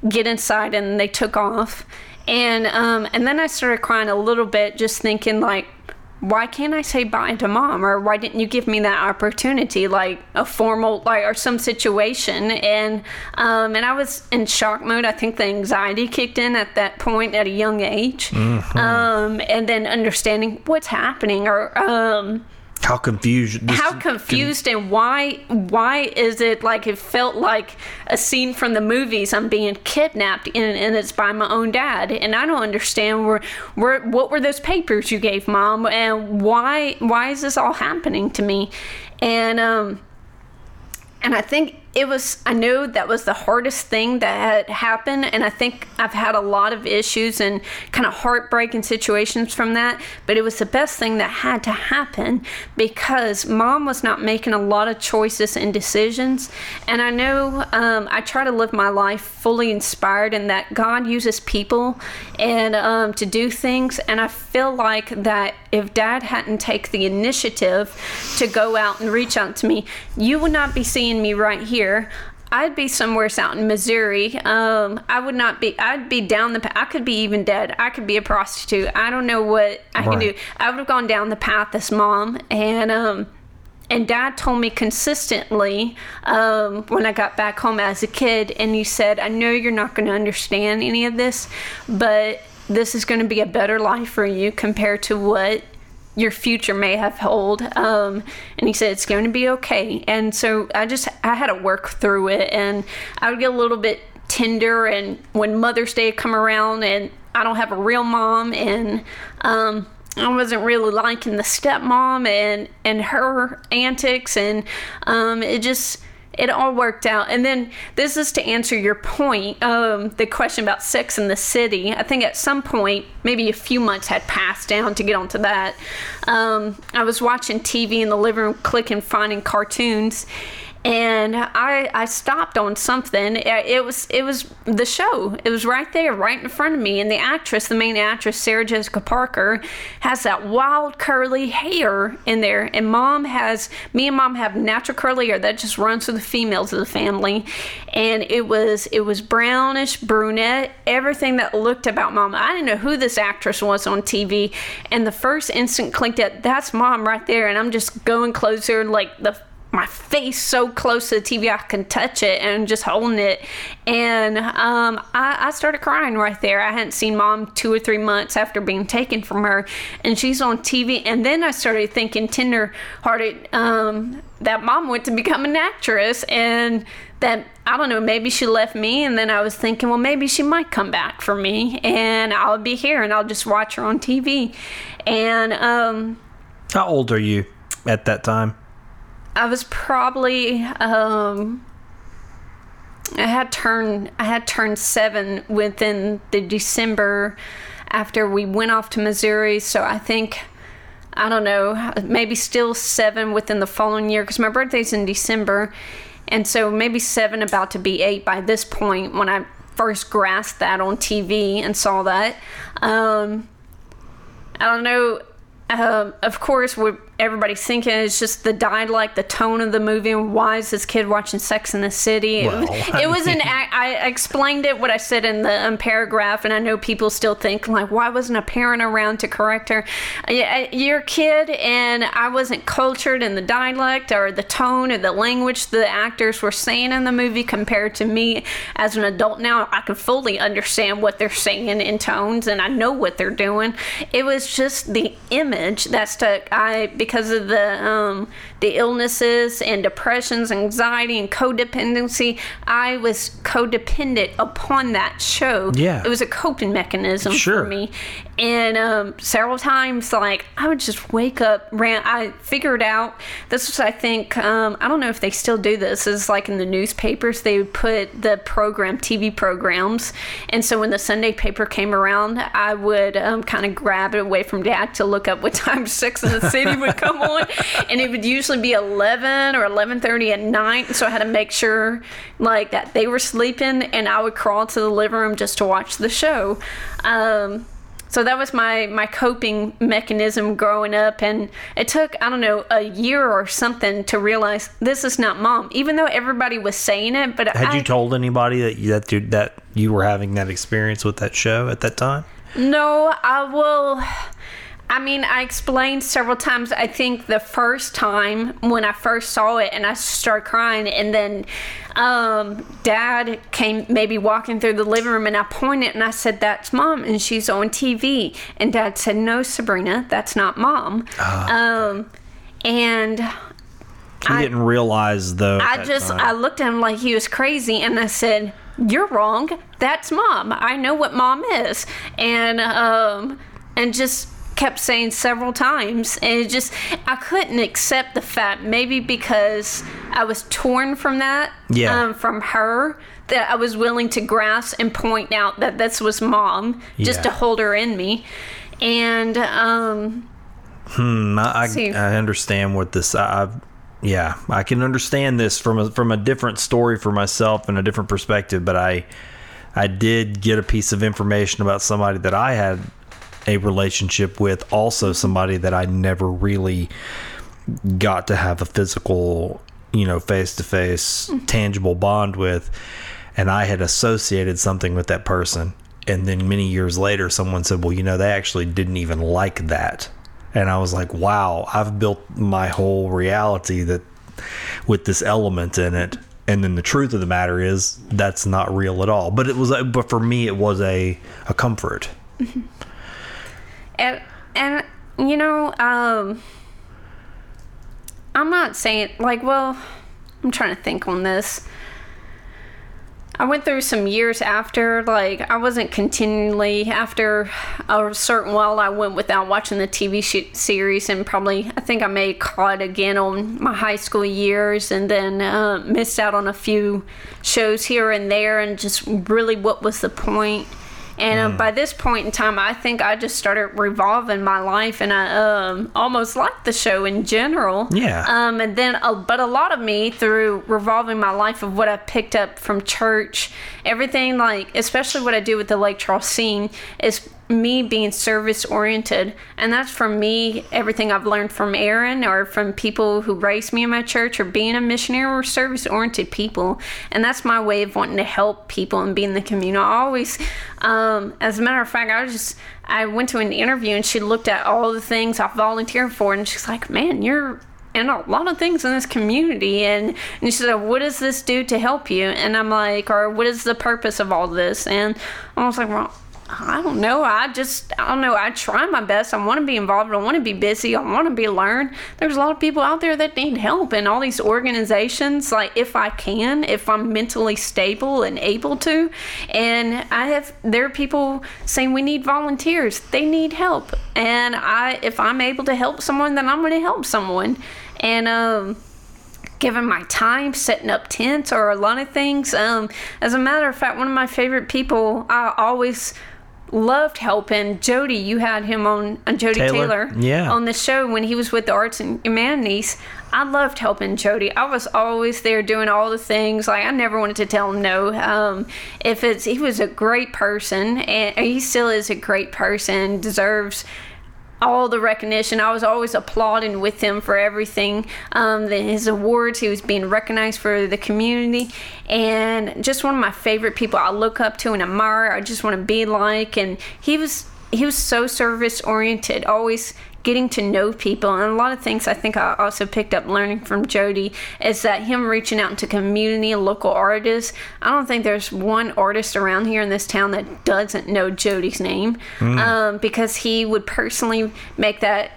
get inside, and they took off. And um, and then I started crying a little bit, just thinking like, why can't I say bye to mom, or why didn't you give me that opportunity, like a formal, like or some situation? And um, and I was in shock mode. I think the anxiety kicked in at that point at a young age, um, and then understanding what's happening, or um, How confused. this- how confused and why why is it like it felt like a scene from the movies i'm being kidnapped and, and it's by my own dad and i don't understand where where what were those papers you gave mom and why why is this all happening to me and um and I think it was, I know that was the hardest thing that had happened. And I think I've had a lot of issues and kind of heartbreaking situations from that. But it was the best thing that had to happen because mom was not making a lot of choices and decisions. And I know um, I try to live my life fully inspired and that God uses people and um, to do things. And I feel like that if dad hadn't taken the initiative to go out and reach out to me, you would not be seeing me right here. I'd be somewhere out in Missouri. Um, I would not be. I'd be down the. I could be even dead. I could be a prostitute. I don't know what I can do. I would have gone down the path as mom, and um, and dad told me consistently um, when I got back home as a kid, and he said, "I know you're not going to understand any of this, but this is going to be a better life for you compared to what." Your future may have hold. Um, and he said it's going to be okay. And so i just i had to work through it and i would get a little bit tender and when mother's day come around and i don't have a real mom and um, i wasn't really liking the stepmom and and her antics and um, it just it all worked out. And then this is to answer your point, um, the question about sex in the city. I think at some point, maybe a few months had passed down to get onto that. Um, I was watching TV in the living room, clicking, finding cartoons. And I, I stopped on something. It was it was the show. It was right there, right in front of me. And the actress, the main actress, Sarah Jessica Parker, has that wild curly hair in there. And mom has me and mom have natural curly hair that just runs through the females of the family. And it was it was brownish, brunette, everything that looked about mom. I didn't know who this actress was on TV. And the first instant clicked that that's mom right there. And I'm just going closer, like the my face so close to the TV I can touch it and just holding it. And um, I, I started crying right there. I hadn't seen mom two or three months after being taken from her, and she's on TV. And then I started thinking tender hearted um, that mom went to become an actress and that I don't know, maybe she left me, and then I was thinking, well, maybe she might come back for me, and I'll be here and I'll just watch her on TV. And um, How old are you at that time? I was probably um I had turned I had turned seven within the December after we went off to Missouri. So I think I don't know, maybe still seven within the following year because my birthday's in December, and so maybe seven, about to be eight by this point when I first grasped that on TV and saw that. Um, I don't know. Um, of course, what everybody's thinking it's just the dialect, the tone of the movie, and why is this kid watching Sex in the City? It was, it was an. I explained it what I said in the um, paragraph, and I know people still think like, why wasn't a parent around to correct her? Your kid, and I wasn't cultured in the dialect or the tone or the language the actors were saying in the movie compared to me as an adult now. I can fully understand what they're saying in tones, and I know what they're doing. It was just the image that stuck. I because of the um, the illnesses and depressions, anxiety, and codependency. I was codependent upon that show. Yeah. it was a coping mechanism Sure. for me. And um, several times, like I would just wake up. Ran. I figured out this was. I think um, I don't know if they still do this. Is like in the newspapers they would put the program TV programs, and so when the Sunday paper came around, I would um, kind of grab it away from Dad to look up what *laughs* time Sex in the City would *laughs* come on, and it would usually be eleven or eleven thirty at night. So I had to make sure like that they were sleeping, and I would crawl to the living room just to watch the show. Um, so that was my my coping mechanism growing up, and it took I don't know a year or something to realize this is not mom. Even though everybody was saying it, but Had I, you told anybody that you, that you, that you were having that experience with that show at that time? No, I will. I mean, I explained several times. I think the first time when I first saw it and I started crying, and then um, dad came maybe walking through the living room and I pointed and I said, That's mom, and she's on TV. And dad said, No, Sabrina, that's not mom. um, and He I- didn't realize though. I just time. I looked at him like he was crazy, and I said, "You're wrong. That's mom. I know what mom is," and um, and just kept saying several times, and it just I couldn't accept the fact maybe because I was torn from that, Yeah. um, from her. That I was willing to grasp and point out that this was mom, just Yeah. to hold her in me, and um, Hmm, I. I, I understand what this. I, I've, yeah, I can understand this from a from a different story for myself and a different perspective. But I, I did get a piece of information about somebody that I had a relationship with, also somebody that I never really got to have a physical you know, face to face, tangible bond with, and I had associated something with that person. And then many years later, someone said, Well, you know, they actually didn't even like that. And I was like, Wow, I've built my whole reality that with this element in it. And then the truth of the matter is that's not real at all. But it was, but for me, it was a, a comfort. Mm-hmm. And and you know um i'm not saying like well i'm trying to think on this. I went through some years after like i wasn't continually after a certain while i went without watching the tv sh- series and probably i think i may caught again on my high school years and then uh, missed out on a few shows here and there and just really what was the point and uh, by this point in time, I think I just started revolving my life, and I um, almost liked the show in general. Yeah. Um, and then, uh, but a lot of me through revolving my life of what I picked up from church, everything like, especially what I do with the Lake Charles scene, is me being service oriented and that's for me everything i've learned from aaron or from people who raised me in my church or being a missionary or service oriented people and that's my way of wanting to help people and be in the community. I always um, as a matter of fact i was just i went to an interview and she looked at all the things i volunteered for and she's like man you're and a lot of things in this community and, and she said what does this do to help you? And i'm like or what is the purpose of all this? And i was like well I don't know. I just, I don't know. I try my best. I want to be involved. I want to be busy. I want to be learned. There's a lot of people out there that need help, and all these organizations, like if I can, if I'm mentally stable and able to, and I have, there are people saying we need volunteers. They need help, and I, if I'm able to help someone, then I'm going to help someone, and um giving my time, setting up tents, or a lot of things. Um, as a matter of fact, one of my favorite people, I always loved helping Jody. You had him on, on Jody Taylor? Taylor, Yeah. on the show when he was with the Arts and Humanities. I loved helping Jody. I was always there doing all the things. Like I never wanted to tell him no. Um, if it's he was a great person and he still is a great person. Deserves all the recognition. I was always applauding with him for everything. Um, the, his awards, he was being recognized for the community, and just one of my favorite people. I look up to and admire. I just want to be like, and he was he was so service oriented, always getting to know people and a lot of things I think I also picked up learning from Jody is that him reaching out into community local artists. I don't think there's one artist around here in this town that doesn't know Jody's name um, because he would personally make that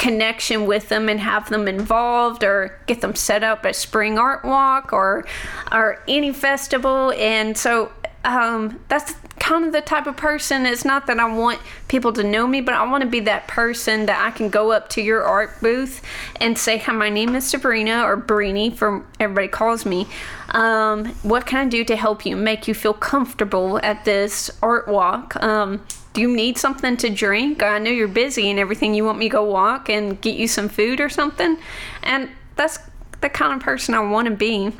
connection with them and have them involved or get them set up at spring art walk or or any festival and so um, that's kind of the type of person it's not that i want people to know me but i want to be that person that i can go up to your art booth and say hi my name is sabrina or Breeny for everybody calls me um, what can i do to help you make you feel comfortable at this art walk um, do you need something to drink? I know you're busy and everything. You want me to go walk and get you some food or something? And that's the kind of person I want to be.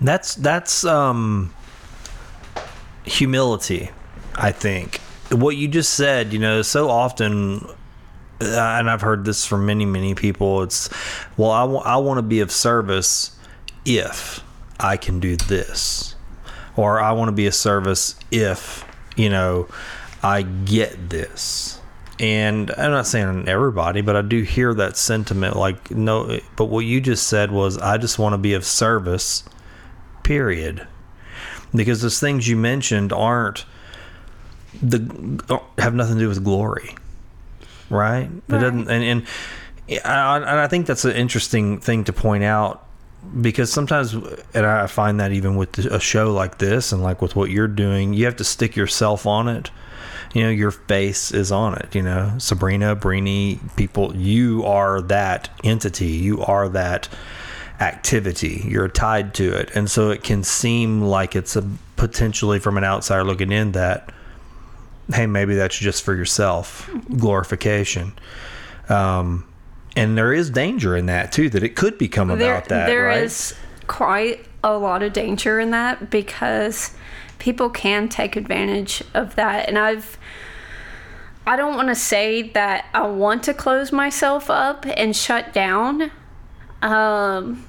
That's that's um humility, I think. What you just said, you know, so often uh, and I've heard this from many many people, it's well I wa- I want to be of service if I can do this. Or I want to be a service if, you know, I get this. And I'm not saying everybody, but I do hear that sentiment like no but what you just said was I just want to be of service period because those things you mentioned aren't the have nothing to do with glory right, it doesn't and, and I, and I think that's an interesting thing to point out because sometimes and i find that even with a show like this and like with what you're doing you have to stick yourself on it. You know your face is on it you know? Sabrina Breeny people you are that entity. You are that activity you're tied to it and so it can seem like it's a potentially from an outsider looking in that hey maybe that's just for yourself glorification um and there is danger in that too that it could become about that There right is quite a lot of danger in that because people can take advantage of that. And I've, I don't want to say that I want to close myself up and shut down. Um,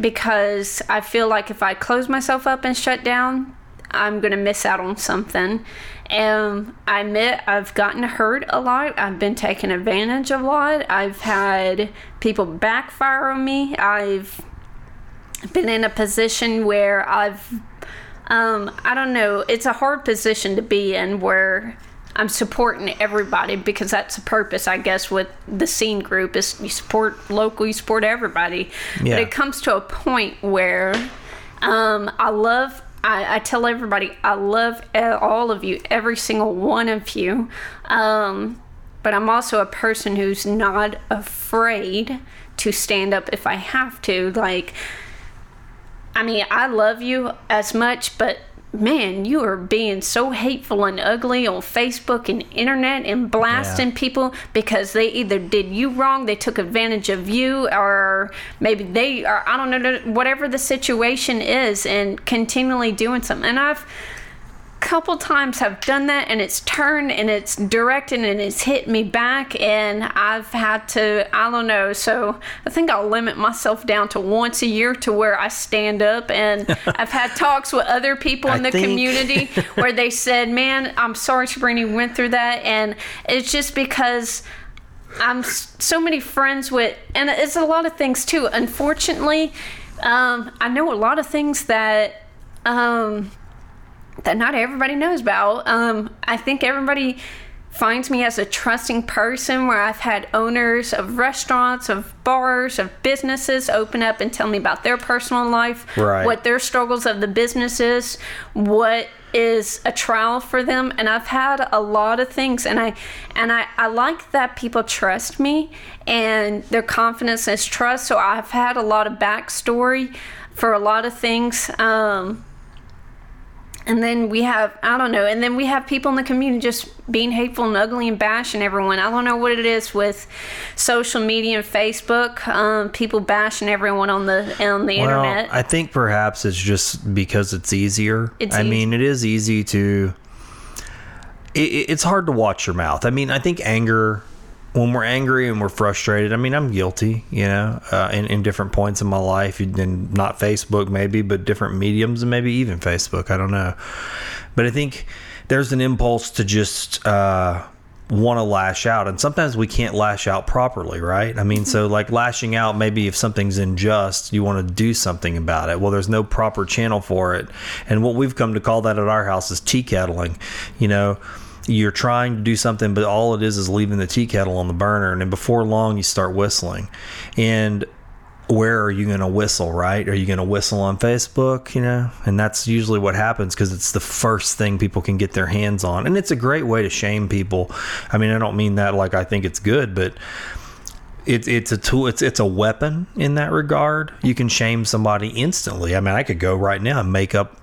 because I feel like if I close myself up and shut down, I'm going to miss out on something. And I admit I've gotten hurt a lot. I've been taken advantage of a lot. I've had people backfire on me. I've been in a position where I've, um, I don't know, it's a hard position to be in where I'm supporting everybody because that's the purpose, I guess, with the scene group is you support local, you support everybody. Yeah. But it comes to a point where um, I love. I, I tell everybody I love all of you, every single one of you. Um, but I'm also a person who's not afraid to stand up if I have to. Like, I mean, I love you as much, but man, you are being so hateful and ugly on Facebook and internet and blasting Yeah. people because they either did you wrong, they took advantage of you, or maybe they are, I don't know, whatever the situation is, and continually doing something. And I've, couple times I've done that and it's turned and it's directed and it's hit me back and I've had to I don't know so I think I'll limit myself down to once a year to where I stand up and *laughs* I've had talks with other people in I the think- community *laughs* where they said man I'm sorry Sabrina you went through that and it's just because I'm so many friends with, and it's a lot of things too. Unfortunately, um, I know a lot of things that um, that not everybody knows about. Um, I think everybody finds me as a trusting person where I've had owners of restaurants, of bars, of businesses open up and tell me about their personal life, Right. what their struggles of the business is, what is a trial for them and I've had a lot of things and I and I, I like that people trust me and their confidence is trust so I've had a lot of backstory for a lot of things um and then we have I don't know, and then we have people in the community just being hateful and ugly and bashing everyone. I don't know what it is with social media and Facebook. Um, people bashing everyone on the on the Well, internet. I think perhaps it's just because it's easier. It's I easy. mean, it is easy to. It, it- it's hard to watch your mouth. I mean, I think anger, when we're angry and we're frustrated. I mean, I'm guilty, you know, uh, in, in different points in my life, and not Facebook maybe, but different mediums, and maybe even Facebook. I don't know, but I think there's an impulse to just. Uh, want to lash out and sometimes we can't lash out properly right i mean so like lashing out maybe if something's unjust you want to do something about it well there's no proper channel for it and what we've come to call that at our house is tea kettling you know you're trying to do something but all it is is leaving the tea kettle on the burner and then before long you start whistling and where are you going to whistle, right? Are you going to whistle on Facebook, you know? And that's usually what happens because it's the first thing people can get their hands on. And it's a great way to shame people. I mean, I don't mean that like I think it's good, but it's it's a tool it's it's a weapon in that regard. You can shame somebody instantly. I mean, I could go right now and make up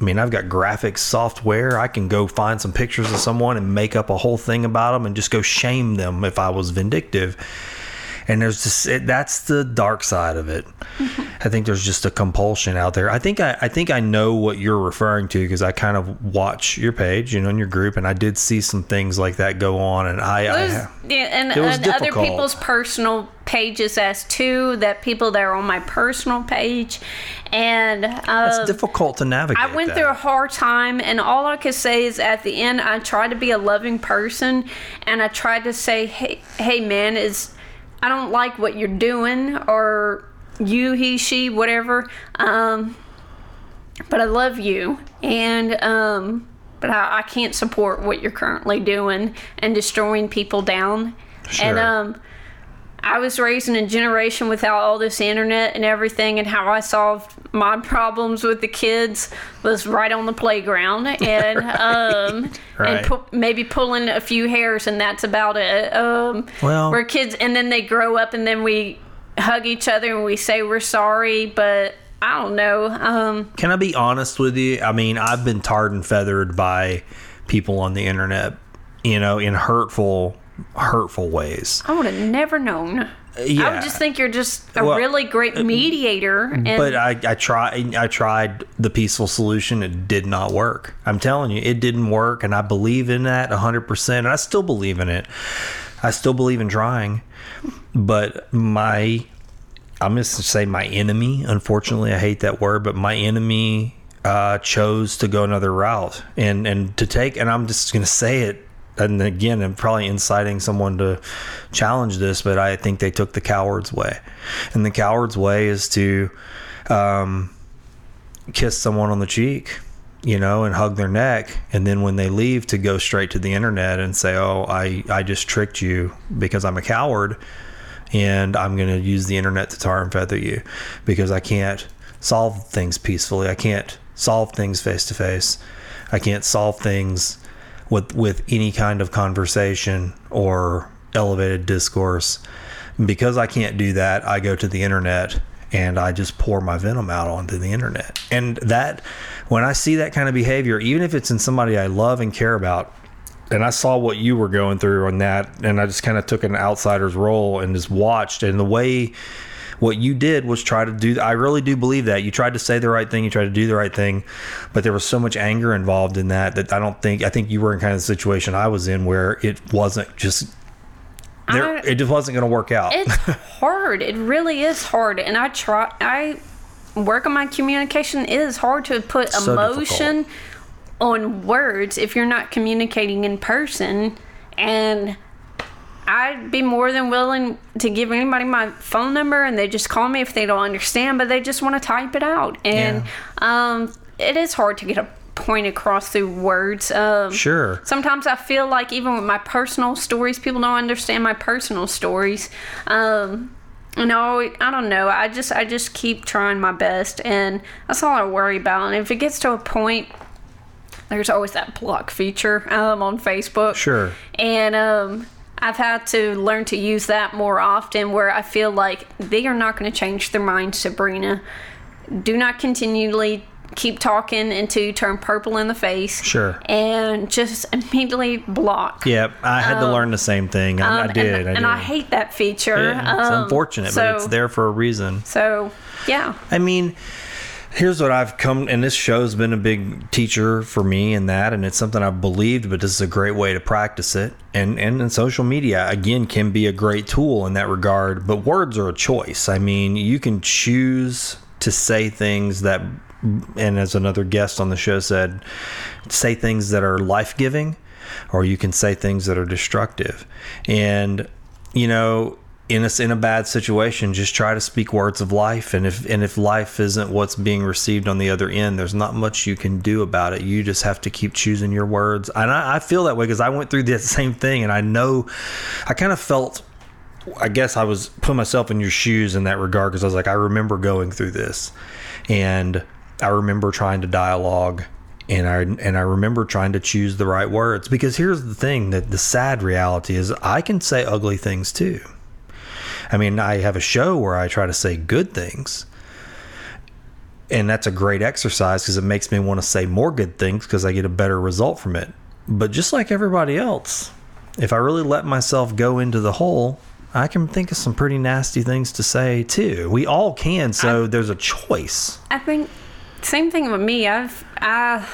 I mean, I've got graphics software. I can go find some pictures of someone and make up a whole thing about them and just go shame them if I was vindictive. And there's just it, that's the dark side of it. *laughs* I think there's just a compulsion out there. I think I, I think I know what you're referring to because I kind of watch your page, you know, in your group, and I did see some things like that go on. And I, I Those- yeah, and, was and other people's personal pages as too. That people that are on my personal page, and it's um, difficult to navigate. I went that. through a hard time, and all I could say is at the end, I tried to be a loving person, and I tried to say, "Hey, hey, man, is I don't like what you're doing, or you, he, she, whatever. Um, but I love you, and um, but I, I can't support what you're currently doing and destroying people down. Sure. And um, I was raised in a generation without all this internet and everything, and how I solved my *laughs* problems with the kids was right on the playground, and *laughs* um, Right. and pu- maybe pulling a few hairs, and that's about it. Um, Well- we're kids, and then they grow up, and then we hug each other and we say we're sorry, but I don't know. Um, Can I be honest with you? I mean, I've been tarred and feathered by people on the internet, you know, in hurtful, hurtful ways. I would have never known. I would just think you're just a Well, uh, really great mediator. And But I, I tried. I tried the peaceful solution. It did not work. I'm telling you, it didn't work, and I believe in that 100. percent And I still believe in it. I still believe in trying, but my I'm just to say my enemy. Unfortunately, I hate that word, but my enemy uh, chose to go another route and and to take. And I'm just going to say it. And again, I'm probably inciting someone to challenge this, but I think they took the coward's way. And the coward's way is to um, kiss someone on the cheek, you know, and hug their neck. And then when they leave, to go straight to the internet and say, oh, I, I just tricked you because I'm a coward and I'm going to use the internet to tar and feather you because I can't solve things peacefully. I can't solve things face to face. I can't solve things with with any kind of conversation or elevated discourse. Because I can't do that, I go to the internet and I just pour my venom out onto the internet. And that when I see that kind of behavior, even if it's in somebody I love and care about, and I saw what you were going through on that, and I just kind of took an outsider's role and just watched. And the way what you did was try to do, I really do believe that you tried to say the right thing, you tried to do the right thing, but there was so much anger involved in that that I don't think, I think you were in kind of the situation I was in where it wasn't just. There, I- it just wasn't going to work out. It's *laughs* hard. It really is hard. And I try, I work on my communication. It is hard to put So emotion on words if you're not communicating in person. And I'd be more than willing to give anybody my phone number and they just call me if they don't understand, but they just want to type it out. And um, it is hard to get a point across through words. Um, Sure. Sometimes I feel like even with my personal stories, people don't understand my personal stories. Um, and I, I don't know. I just I just keep trying my best, and that's all I worry about. And if it gets to a point, there's always that block feature um, on Facebook. Sure. And um, I've had to learn to use that more often, where I feel like they are not going to change their mind, Sabrina. Do not continually keep talking until you turn purple in the face. Sure. And just immediately block. Yep, I had to learn the same thing. I, I Um, did. And, I and. I hate that feature. Yeah, it's Um, unfortunate, so, but it's there for a reason. So, yeah. I mean, here's what I've come, and this show's been a big teacher for me in that, and it's something I've believed, but this is a great way to practice it. And and in social media, again, can be a great tool in that regard, but words are a choice. I mean, you can choose to say things that, and as another guest on the show said, say things that are life giving, or you can say things that are destructive. And, you know, in a, in a bad situation, just try to speak words of life. And if and if life isn't what's being received on the other end, there's not much you can do about it. You just have to keep choosing your words. And I, I feel that way because I went through the *laughs* same thing, and I know I kind of felt. I guess I was putting myself in your shoes in that regard because I was like, I remember going through this, and I remember trying to dialogue and I and I remember trying to choose the right words because here's the thing that the sad reality is I can say ugly things too. I mean, I have a show where I try to say good things. And that's a great exercise because it makes me want to say more good things because I get a better result from it. But just like everybody else, if I really let myself go into the hole, I can think of some pretty nasty things to say too. We all can, so there's a choice. I think same thing with me. I've I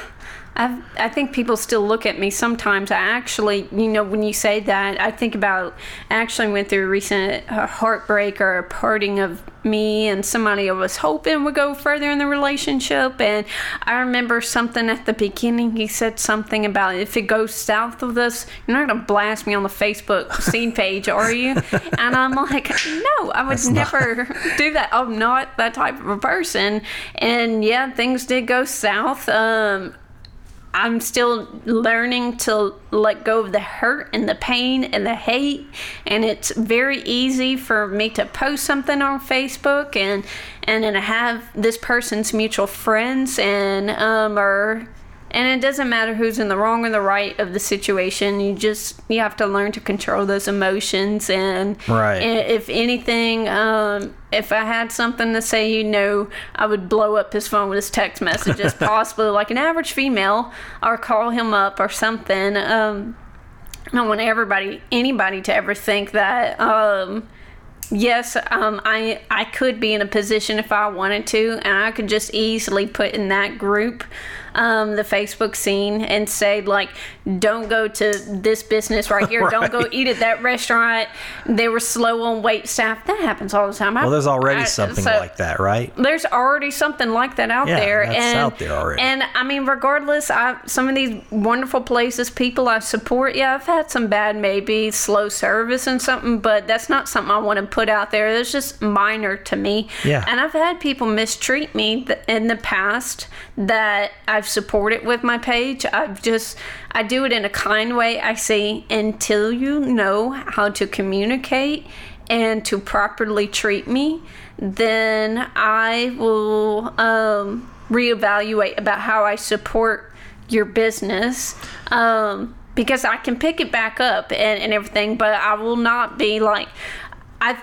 I've, I think people still look at me sometimes. I actually, you know, when you say that, I think about I actually went through a recent heartbreak or a parting of me and somebody I was hoping would go further in the relationship. And I remember something at the beginning. He said something about if it goes south of this, you're not gonna blast me on the Facebook scene page, are you? *laughs* And I'm like, no, I would never do that. I'm not that type of a person. And yeah, things did go south. Um, I'm still learning to let go of the hurt and the pain and the hate. And it's very easy for me to post something on Facebook and and then I have this person's mutual friends and um or and it doesn't matter who's in the wrong or the right of the situation. You just you have to learn to control those emotions and Right. if anything, um, if I had something to say, you know, I would blow up his phone with his text messages, *laughs* possibly like an average female, or call him up or something. Um, I don't want everybody, anybody, to ever think that um, yes, um, I I could be in a position if I wanted to, and I could just easily put in that group um, the Facebook scene and say like, "Don't go to this business right here. *laughs* Don't go eat at that restaurant. They were slow on wait staff. That happens all the time. Well, there's already I- something so- like that, right? there's already something like that out Yeah, there that's and out there already. and i mean regardless i some of these wonderful places people i support yeah i've had some bad maybe slow service and something but that's not something i want to put out there that's just minor to me Yeah. and i've had people mistreat me th- in the past that i've supported with my page i've just i do it in a kind way i say until you know how to communicate and to properly treat me, then I will um, reevaluate about how I support your business. Um, because I can pick it back up and, and everything, but I will not be like I've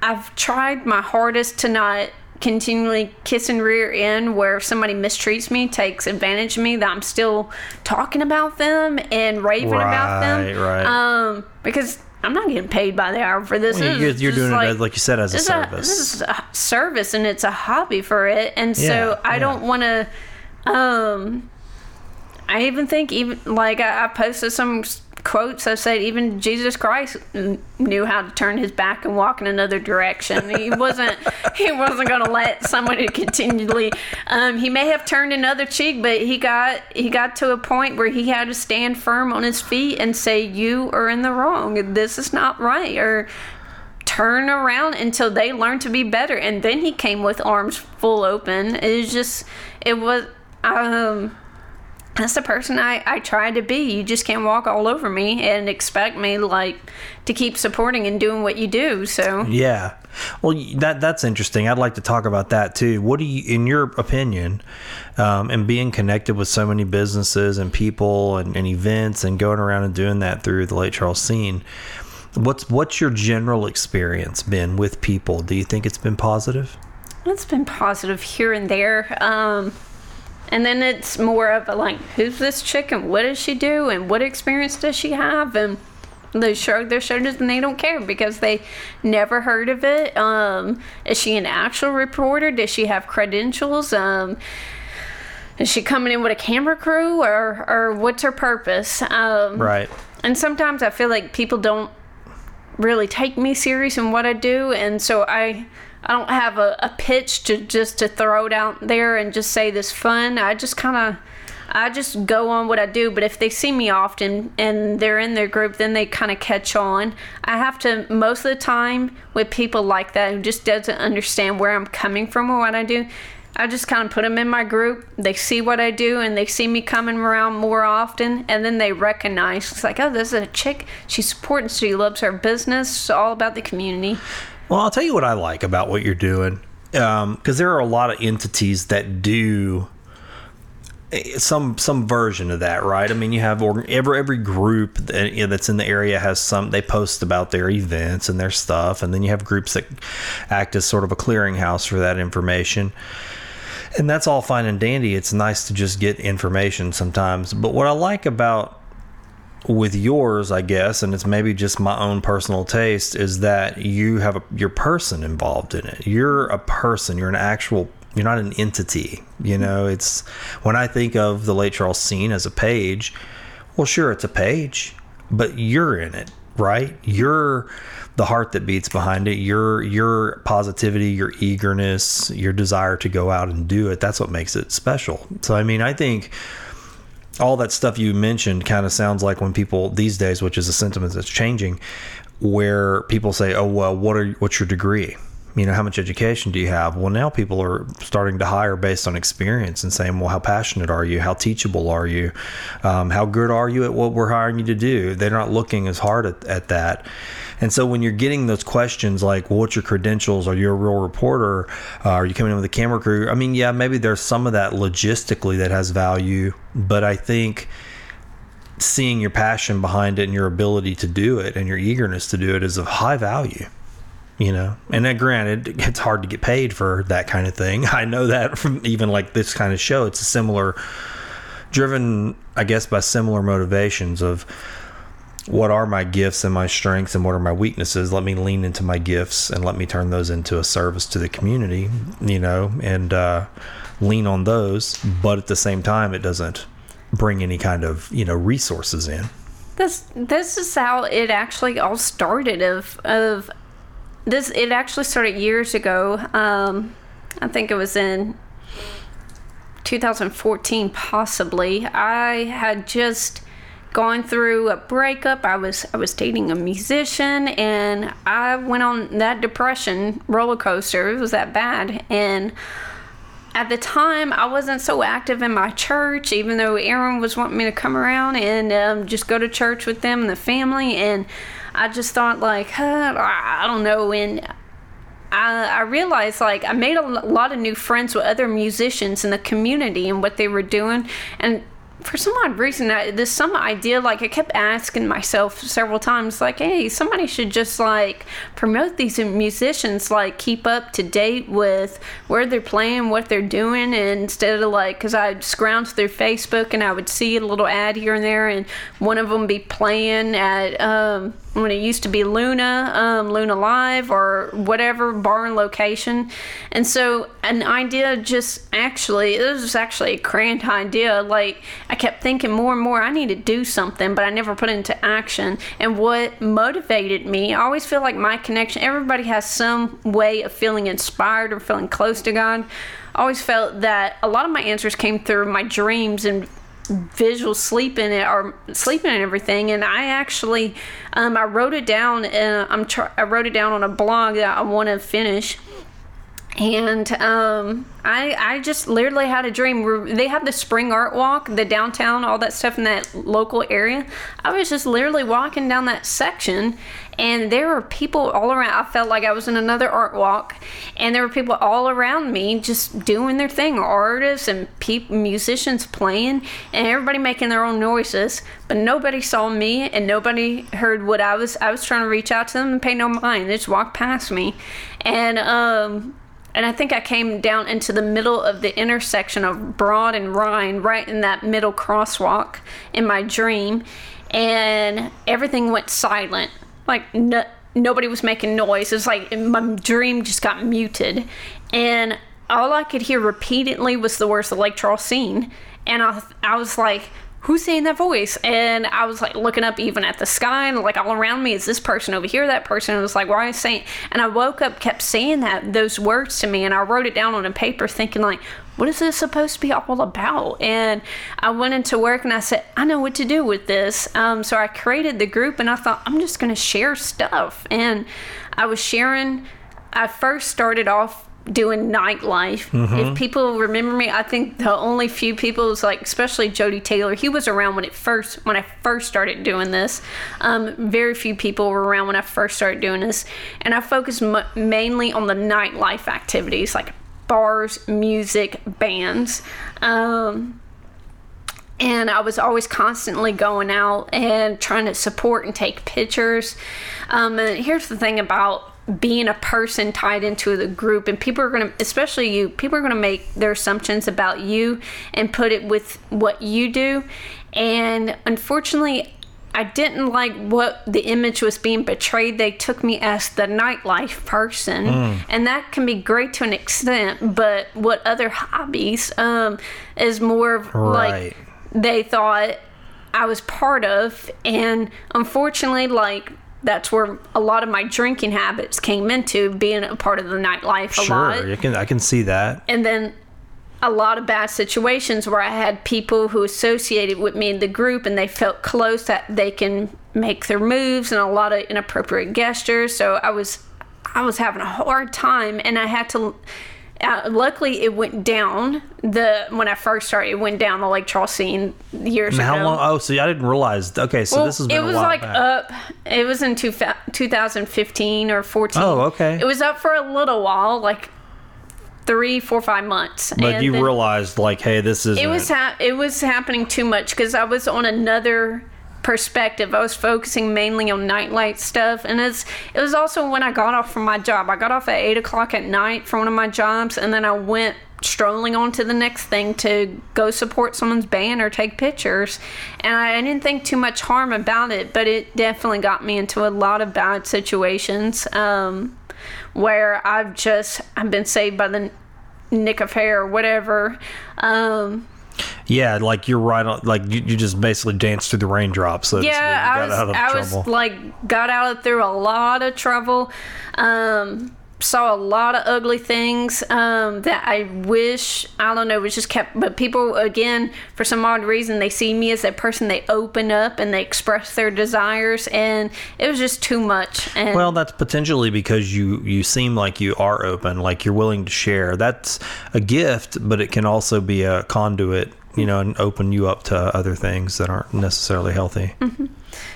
I've tried my hardest to not continually kiss and rear end where if somebody mistreats me, takes advantage of me, that I'm still talking about them and raving about them. Right, right. Um, because I'm not getting paid by the hour for this. Well, you're- you're doing it like you said, as a service. this is a service and it's a hobby for it. And so Yeah, I yeah. don't want to. Um, I even think even like I, I posted some quotes. I said even Jesus Christ knew how to turn his back and walk in another direction. He wasn't *laughs* he wasn't going to let somebody continually. Um, he may have turned another cheek, but he got he got to a point where he had to stand firm on his feet and say, "You are in the wrong. This is not right." Or turn around until they learn to be better. And then he came with arms full open. It was just it was um that's the person I, I try to be. You just can't walk all over me and expect me like to keep supporting and doing what you do. So Yeah. Well, that that's interesting. I'd like to talk about that too. What do you, in your opinion, um, and being connected with so many businesses and people and, and events and going around and doing that through the Lake Charles scene, what's what's your general experience been with people? Do you think it's been positive? it's been positive here and there. Um, and then it's more of a like, who's this chick and what does she do and what experience does she have? And they shrug their shoulders and they don't care because they never heard of it. Um, is she an actual reporter? Does she have credentials? Um, is she coming in with a camera crew or, or what's her purpose? Um, Right. and sometimes I feel like people don't really take me serious in what I do, and so I I don't have a, a pitch to just to throw out there and just say this fun. I just kind of I just go on what I do. But if they see me often and they're in their group, then they kind of catch on. I have to most of the time with people like that who just doesn't understand where I'm coming from or what I do. I just kind of put them in my group. They see what I do and they see me coming around more often. And then they recognize it's like, oh, this is a chick. She's supporting, she loves her business. It's all about the community. Well, I'll tell you what I like about what you're doing, because there are a lot of entities that do eh, some some version of that, right? I mean, you have org- every every group that, you know, that's in the area has some. They post about their events and their stuff, and then you have groups that act as sort of a clearinghouse for that information. And that's all fine and dandy. It's nice to just get information sometimes. But what I like about with yours, I guess, and it's maybe just my own personal taste, is that you have a, your person involved in it. You're a person. You're an actual. You're not an entity. You know, it's when I think of the Lake Charles scene as a page. Well, sure, it's a page, but you're in it, right? You're the heart that beats behind it. Your your positivity, your eagerness, your desire to go out and do it. That's what makes it special. So, I mean, I think all that stuff you mentioned kind of sounds like when people these days, which is a sentiment that's changing, where people say, "Oh, well, what are what's your degree? You know, how much education do you have?" Well, now people are starting to hire based on experience and saying, "Well, how passionate are you? How teachable are you? Um, how good are you at what we're hiring you to do?" They're not looking as hard at, at that. And so when you're getting those questions like, well, what's your credentials? Are you a real reporter? Uh, are you coming in with a camera crew? I mean, yeah, maybe there's some of that logistically that has value, but I think seeing your passion behind it and your ability to do it and your eagerness to do it is of high value. You know, and then granted, it's hard to get paid for that kind of thing. *laughs* I know that from even like this kind of show. It's a similar, driven, I guess, by similar motivations of what are my gifts and my strengths and what are my weaknesses let me lean into my gifts and let me turn those into a service to the community you know and uh, lean on those but at the same time it doesn't bring any kind of you know resources in This this is how it actually all started. Of of this, it actually started years ago. Um, I think it was in 2014, possibly. I had just gone through a breakup. I was I was dating a musician, and I went on that depression roller coaster. It was that bad, and at the time I wasn't so active in my church, even though Aaron was wanting me to come around and um, just go to church with them and the family. And I just thought like, huh, I don't know. And I, I realized like I made a lot of new friends with other musicians in the community and what they were doing. And for some odd reason, this some idea like I kept asking myself several times, like, hey, somebody should just like promote these musicians, like keep up to date with where they're playing, what they're doing, and instead of like, because I'd scrounge through Facebook and I would see a little ad here and there, and one of them be playing at um, when it used to be Luna, um, Luna Live, or whatever barn location. And so, an idea just actually, it was actually a grand idea. Like, I kept thinking more and more, I need to do something, but I never put it into action. And what motivated me, I always feel like my connection, everybody has some way of feeling inspired or feeling close to God. I always felt that a lot of my answers came through my dreams and visual sleeping it or sleeping and everything. And i actually um, i wrote it down and i'm tr- i wrote it down on a blog that i want to finish and um, I I just literally had a dream. They have the spring art walk, the downtown, all that stuff in that local area. I was just literally walking down that section, and there were people all around. I felt like I was in another art walk, and there were people all around me just doing their thing, artists and musicians playing, and everybody making their own noises. But nobody saw me, and nobody heard what I was. I was trying to reach out to them and pay no mind. They just walked past me, and um and I think I came down into the middle of the intersection of Broad and Ryan, right in that middle crosswalk in my dream, and everything went silent. Like no, nobody was making noise. It was like my dream just got muted, and all I could hear repeatedly was the words "the Lake Charles scene," and I I was like who's saying that voice? And I was like looking up even at the sky and like all around me is this person over here, that person. And was like, why are you saying? And I woke up, kept saying that those words to me, and I wrote it down on a paper, thinking like, what is this supposed to be all about? And I went into work and I said, I know what to do with this. Um, so I created the group and I thought I'm just going to share stuff. And I was sharing. I first started off doing nightlife. If people remember me, I think the only few people was like, especially Jody Taylor. He was around when it first when I first started doing this. Um, very few people were around when I first started doing this, and I focused m- mainly on the nightlife activities like bars, music, bands. Um, and I was always constantly going out and trying to support and take pictures. Um, and here's the thing about being a person tied into the group, and people are going to, especially you, people are going to make their assumptions about you and put it with what you do. And unfortunately, I didn't like what the image was being portrayed. They took me as the nightlife person, and that can be great to an extent. But what other hobbies um, is more of Right. like they thought I was part of, and unfortunately, like that's where a lot of my drinking habits came into being a part of the nightlife a lot Sure, I can I can see that. and then a lot of bad situations where I had people who associated with me in the group and they felt close that they can make their moves and a lot of inappropriate gestures. So I was I was having a hard time and I had to uh, luckily it went down the when I first started it went down the Lake Charles scene years And ago. how long? Oh, so I didn't realize. Okay, so Well, this has been it was like back. up. It was in two, 2015 or 14. Oh, okay. It was up for a little while, like three, four, five months. but And you realized, like, hey, this is. it was ha- it was happening too much because I was on another perspective. I was focusing mainly on nightlight stuff, and it's it was also when I got off from my job. I got off at eight o'clock at night from one of my jobs, and then I went strolling on to the next thing to go support someone's band or take pictures. And I, didn't think too much harm about it, but it definitely got me into a lot of bad situations um, where I've just I've been saved by the nick of hair or whatever. Um, Yeah, like you're right on. Like you, you just basically danced through the raindrops. So. Yeah, I was I trouble. was like got out of through a lot of trouble. Um, saw a lot of ugly things um, that I wish I don't know it was just kept. But people again, for some odd reason, they see me as that person. They open up and they express their desires, and it was just too much. And Well, that's potentially because you you seem like you are open, like you're willing to share. That's a gift, but it can also be a conduit, you know, and open you up to other things that aren't necessarily healthy.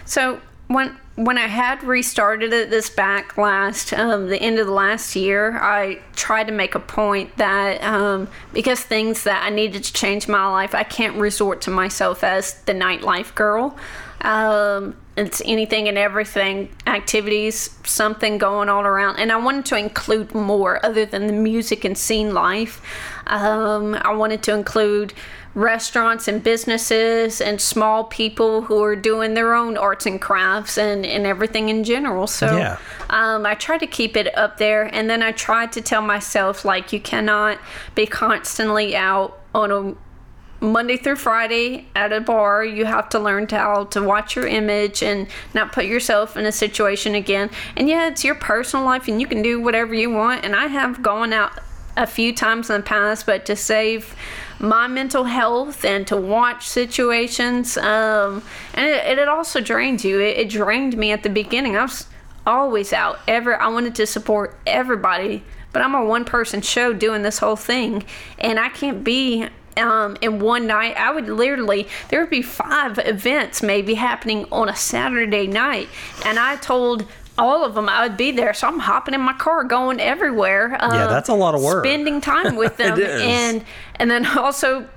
So when when I had restarted it this back last um, the end of the last year, I tried to make a point that um, because things that I needed to change my life, I can't resort to myself as the nightlife girl. Um, it's anything and everything activities, something going all around, and I wanted to include more other than the music and scene life. Um, I wanted to include restaurants and businesses and small people who are doing their own arts and crafts and, and everything in general. So Yeah. um, I try to keep it up there. And then I try to tell myself, like, you cannot be constantly out on a Monday through Friday at a bar, you have to learn to how to watch your image and not put yourself in a situation again. And yeah, it's your personal life and you can do whatever you want. And I have gone out a few times in the past, but to save my mental health and to watch situations, um, and it, it also drains you. It, it drained me at the beginning. I was always out. Ever I wanted to support everybody, but I'm a one person show doing this whole thing, and I can't be um, in one night, I would literally, there would be five events maybe happening on a Saturday night. And I told all of them I would be there. So I'm hopping in my car going everywhere. Um, Yeah, that's a lot of work. Spending time *laughs* with them. And, and then *laughs* also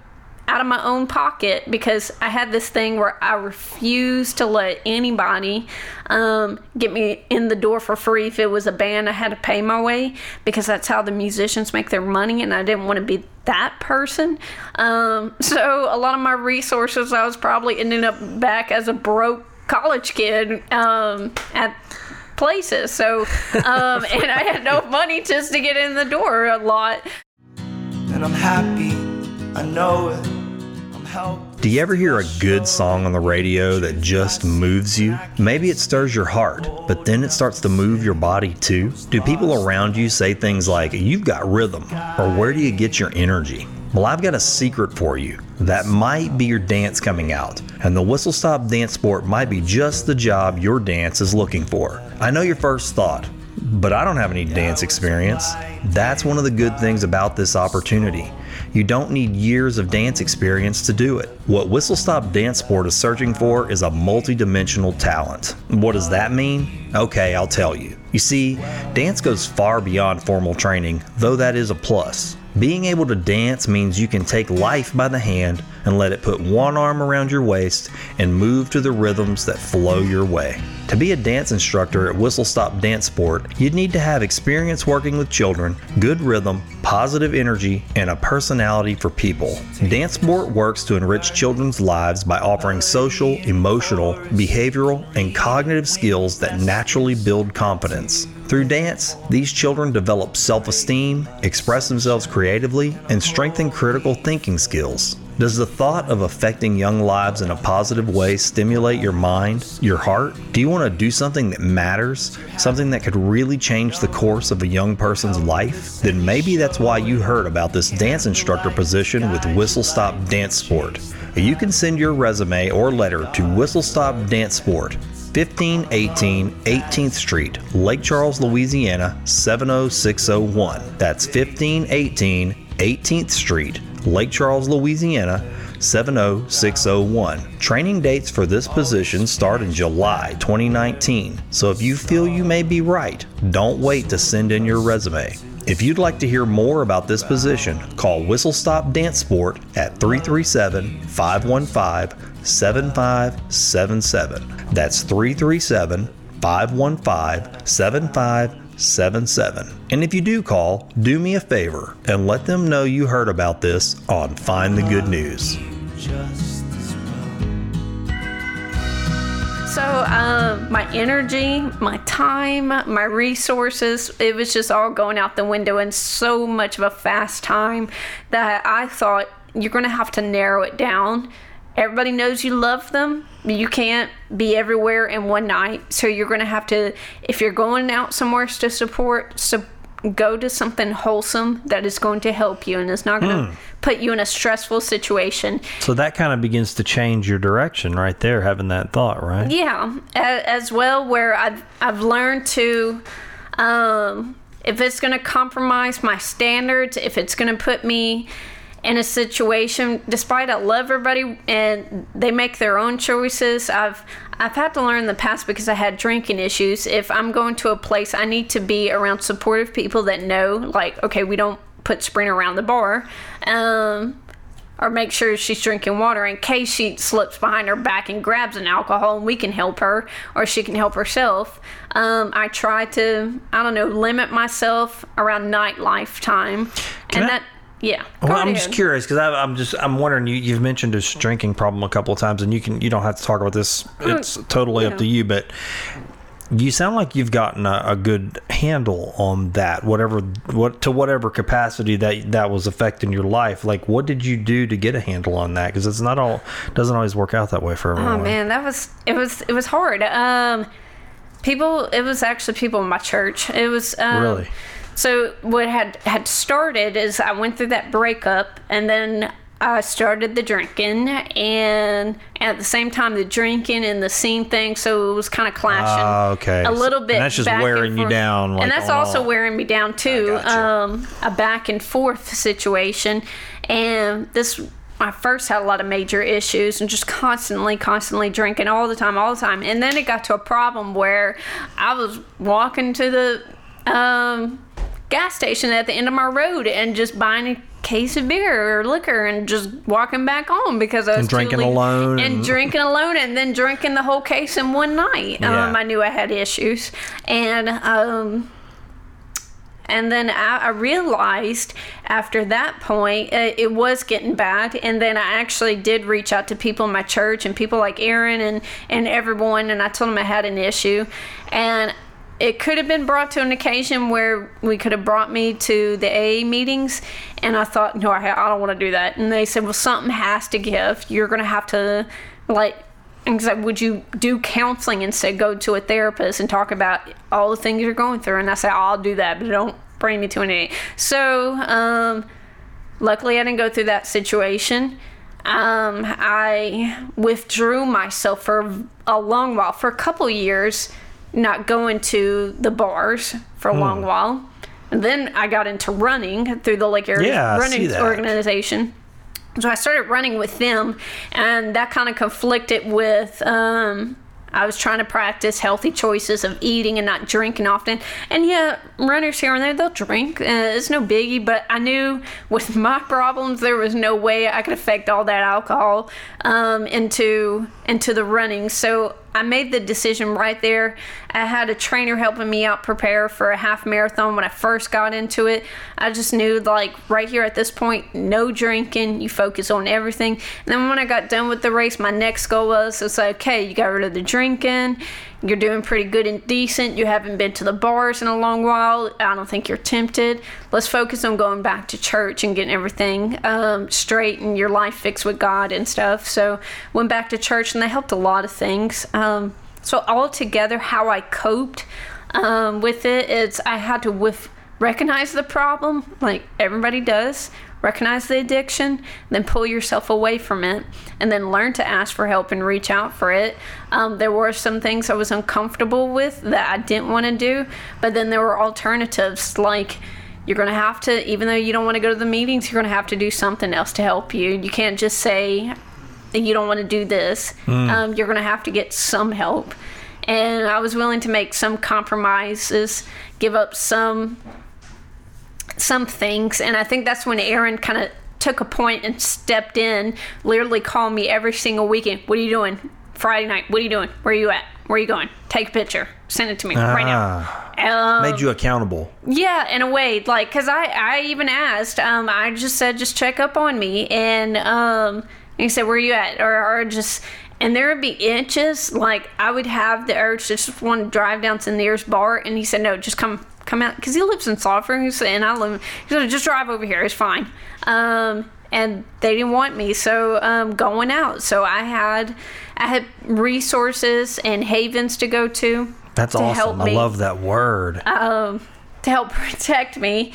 out of my own pocket because I had this thing where I refused to let anybody um, get me in the door for free. If it was a band, I had to pay my way because that's how the musicians make their money, and I didn't want to be that person. Um, so a lot of my resources, I was probably ending up back as a broke college kid um, at places. So, um, *laughs* and I had no money just to get in the door a lot. And I'm happy, I know it. I'm helped. Do you ever hear a good song on the radio that just moves you? Maybe it stirs your heart, but then it starts to move your body too? Do people around you say things like, You've got rhythm, or Where do you get your energy? Well, I've got a secret for you. That might be your dance coming out, and the Whistle Stop Dance Sport might be just the job your dance is looking for. I know your first thought, but I don't have any dance experience. That's one of the good things about this opportunity. You don't need years of dance experience to do it. What Whistle Stop Dance Sport is searching for is a multi-dimensional talent. What does that mean? Okay, I'll tell you. You see, dance goes far beyond formal training, though that is a plus. Being able to dance means you can take life by the hand and let it put one arm around your waist and move to the rhythms that flow your way. To be a dance instructor at Whistle Stop Dance Sport, you'd need to have experience working with children, good rhythm, positive energy, and a personality for people. Dance Sport works to enrich children's lives by offering social, emotional, behavioral, and cognitive skills that naturally build confidence. Through dance, these children develop self esteem, express themselves creatively, and strengthen critical thinking skills. Does the thought of affecting young lives in a positive way stimulate your mind, your heart? Do you want to do something that matters? Something that could really change the course of a young person's life? Then maybe that's why you heard about this dance instructor position with Whistle Stop Dance Sport. You can send your resume or letter to Whistle Stop Dance Sport. 1518 18th Street, Lake Charles, Louisiana 70601. That's 1518 18th Street, Lake Charles, Louisiana 70601. Training dates for this position start in July 2019. So if you feel you may be right, don't wait to send in your resume. If you'd like to hear more about this position, call Whistle Stop Dance Sport at 337 515 7577. That's 337 515 7577. And if you do call, do me a favor and let them know you heard about this on Find the Good News. So, um, my energy, my time, my resources, it was just all going out the window in so much of a fast time that I thought you're going to have to narrow it down. Everybody knows you love them. You can't be everywhere in one night. So, you're going to have to, if you're going out somewhere to support, so go to something wholesome that is going to help you and is not going to put you in a stressful situation. So that kind of begins to change your direction right there, having that thought, right? Yeah, as well, where I've I've learned to, um, if it's going to compromise my standards, if it's going to put me in a situation, despite I love everybody and they make their own choices, I've I've had to learn in the past because I had drinking issues. If I'm going to a place, I need to be around supportive people that know, like, okay, we don't put Sprint around the bar. Um, or make sure she's drinking water in case she slips behind her back and grabs an alcohol and we can help her or she can help herself. Um, I try to, I don't know, limit myself around nightlife time. Can and I- that, yeah. Well, I'm ahead. just curious because I'm just I'm wondering. You you've mentioned this drinking problem a couple of times, and you can you don't have to talk about this. It's totally up to you, but you sound like you've gotten a, a good handle on that. Whatever what to whatever capacity that that was affecting your life. Like, what did you do to get a handle on that? Because it's not all doesn't always work out that way for everyone. Oh man, that was it was it was hard. Um, people, it was actually people in my church. It was um, Really? So what had had started is I went through that breakup, and then I started the drinking, and at the same time the drinking and the scene thing. So it was kind of clashing. Ah, okay. A little bit. And that's just wearing you down, like, and that's also all. wearing me down too. Um, a back and forth situation, and this. I first had a lot of major issues and just constantly, constantly drinking all the time, all the time. And then it got to a problem where I was walking to the um, gas station at the end of my road and just buying a case of beer or liquor and just walking back home because I was And drinking alone and, and- drinking alone and then drinking the whole case in one night. Yeah. Um, I knew I had issues. And um, and then I, I realized after that point uh, it was getting bad. And then i actually did reach out to people in my church and people like aaron and, and everyone. And i told them i had an issue. And it could have been brought to an occasion where we could have brought me to the AA meetings, and I thought, no, I, I don't want to do that. And they said, well, something has to give. You're going to have to, like, would you do counseling instead? Go to a therapist and talk about all the things you're going through. And I said, I'll do that, but don't bring me to an AA. So, um, luckily, I didn't go through that situation. Um, I withdrew myself for a long while, for a couple years, not going to the bars for a Hmm. long while. And then I got into running through the Lake Area Yeah, Running. Organization. So I started running with them, and that kind of conflicted with. Um, I was trying to practice healthy choices of eating and not drinking often. And yeah, runners here and there, they'll drink. Uh, it's no biggie, but I knew with *laughs* my problems, there was no way I could affect all that alcohol um, into into the running. So I made the decision right there. I had a trainer helping me out prepare for a half marathon when I first got into it. I just knew, like, right here at this point, no drinking. You focus on everything. And then when I got done with the race, my next goal was it's like, okay, you got rid of the drinking. You're doing pretty good and decent. You haven't been to the bars in a long while. I don't think you're tempted. Let's focus on going back to church and getting everything um, straight and your life fixed with God and stuff. So went back to church and they helped a lot of things. Um, so altogether, how I coped um, with it is I had to with recognize the problem, like everybody does. Recognize the addiction, then pull yourself away from it, and then learn to ask for help and reach out for it. Um, there were some things I was uncomfortable with that I didn't want to do, but then there were alternatives like you're going to have to, even though you don't want to go to the meetings, you're going to have to do something else to help you. You can't just say, you don't want to do this. Um, you're going to have to get some help. And I was willing to make some compromises, give up some some things. And I think that's when Aaron kind of took a point and stepped in, literally called me every single weekend. What are you doing? Friday night. What are you doing? Where are you at? Where are you going? Take a picture. Send it to me right now. Um, Made you accountable. yeah, in a way, like, cause I, I even asked, um, I just said, just check up on me, and um, he said, where are you at, or, or just, and there would be inches, like, I would have the urge to just want to drive down to the nearest bar, and he said, no, just come, come out, cause he lives in he and I live, he said, just drive over here, it's fine, um, and they didn't want me, so um, going out, so I had, I had resources and havens to go to. That's to help awesome. I love that word. um, to help *laughs* protect me.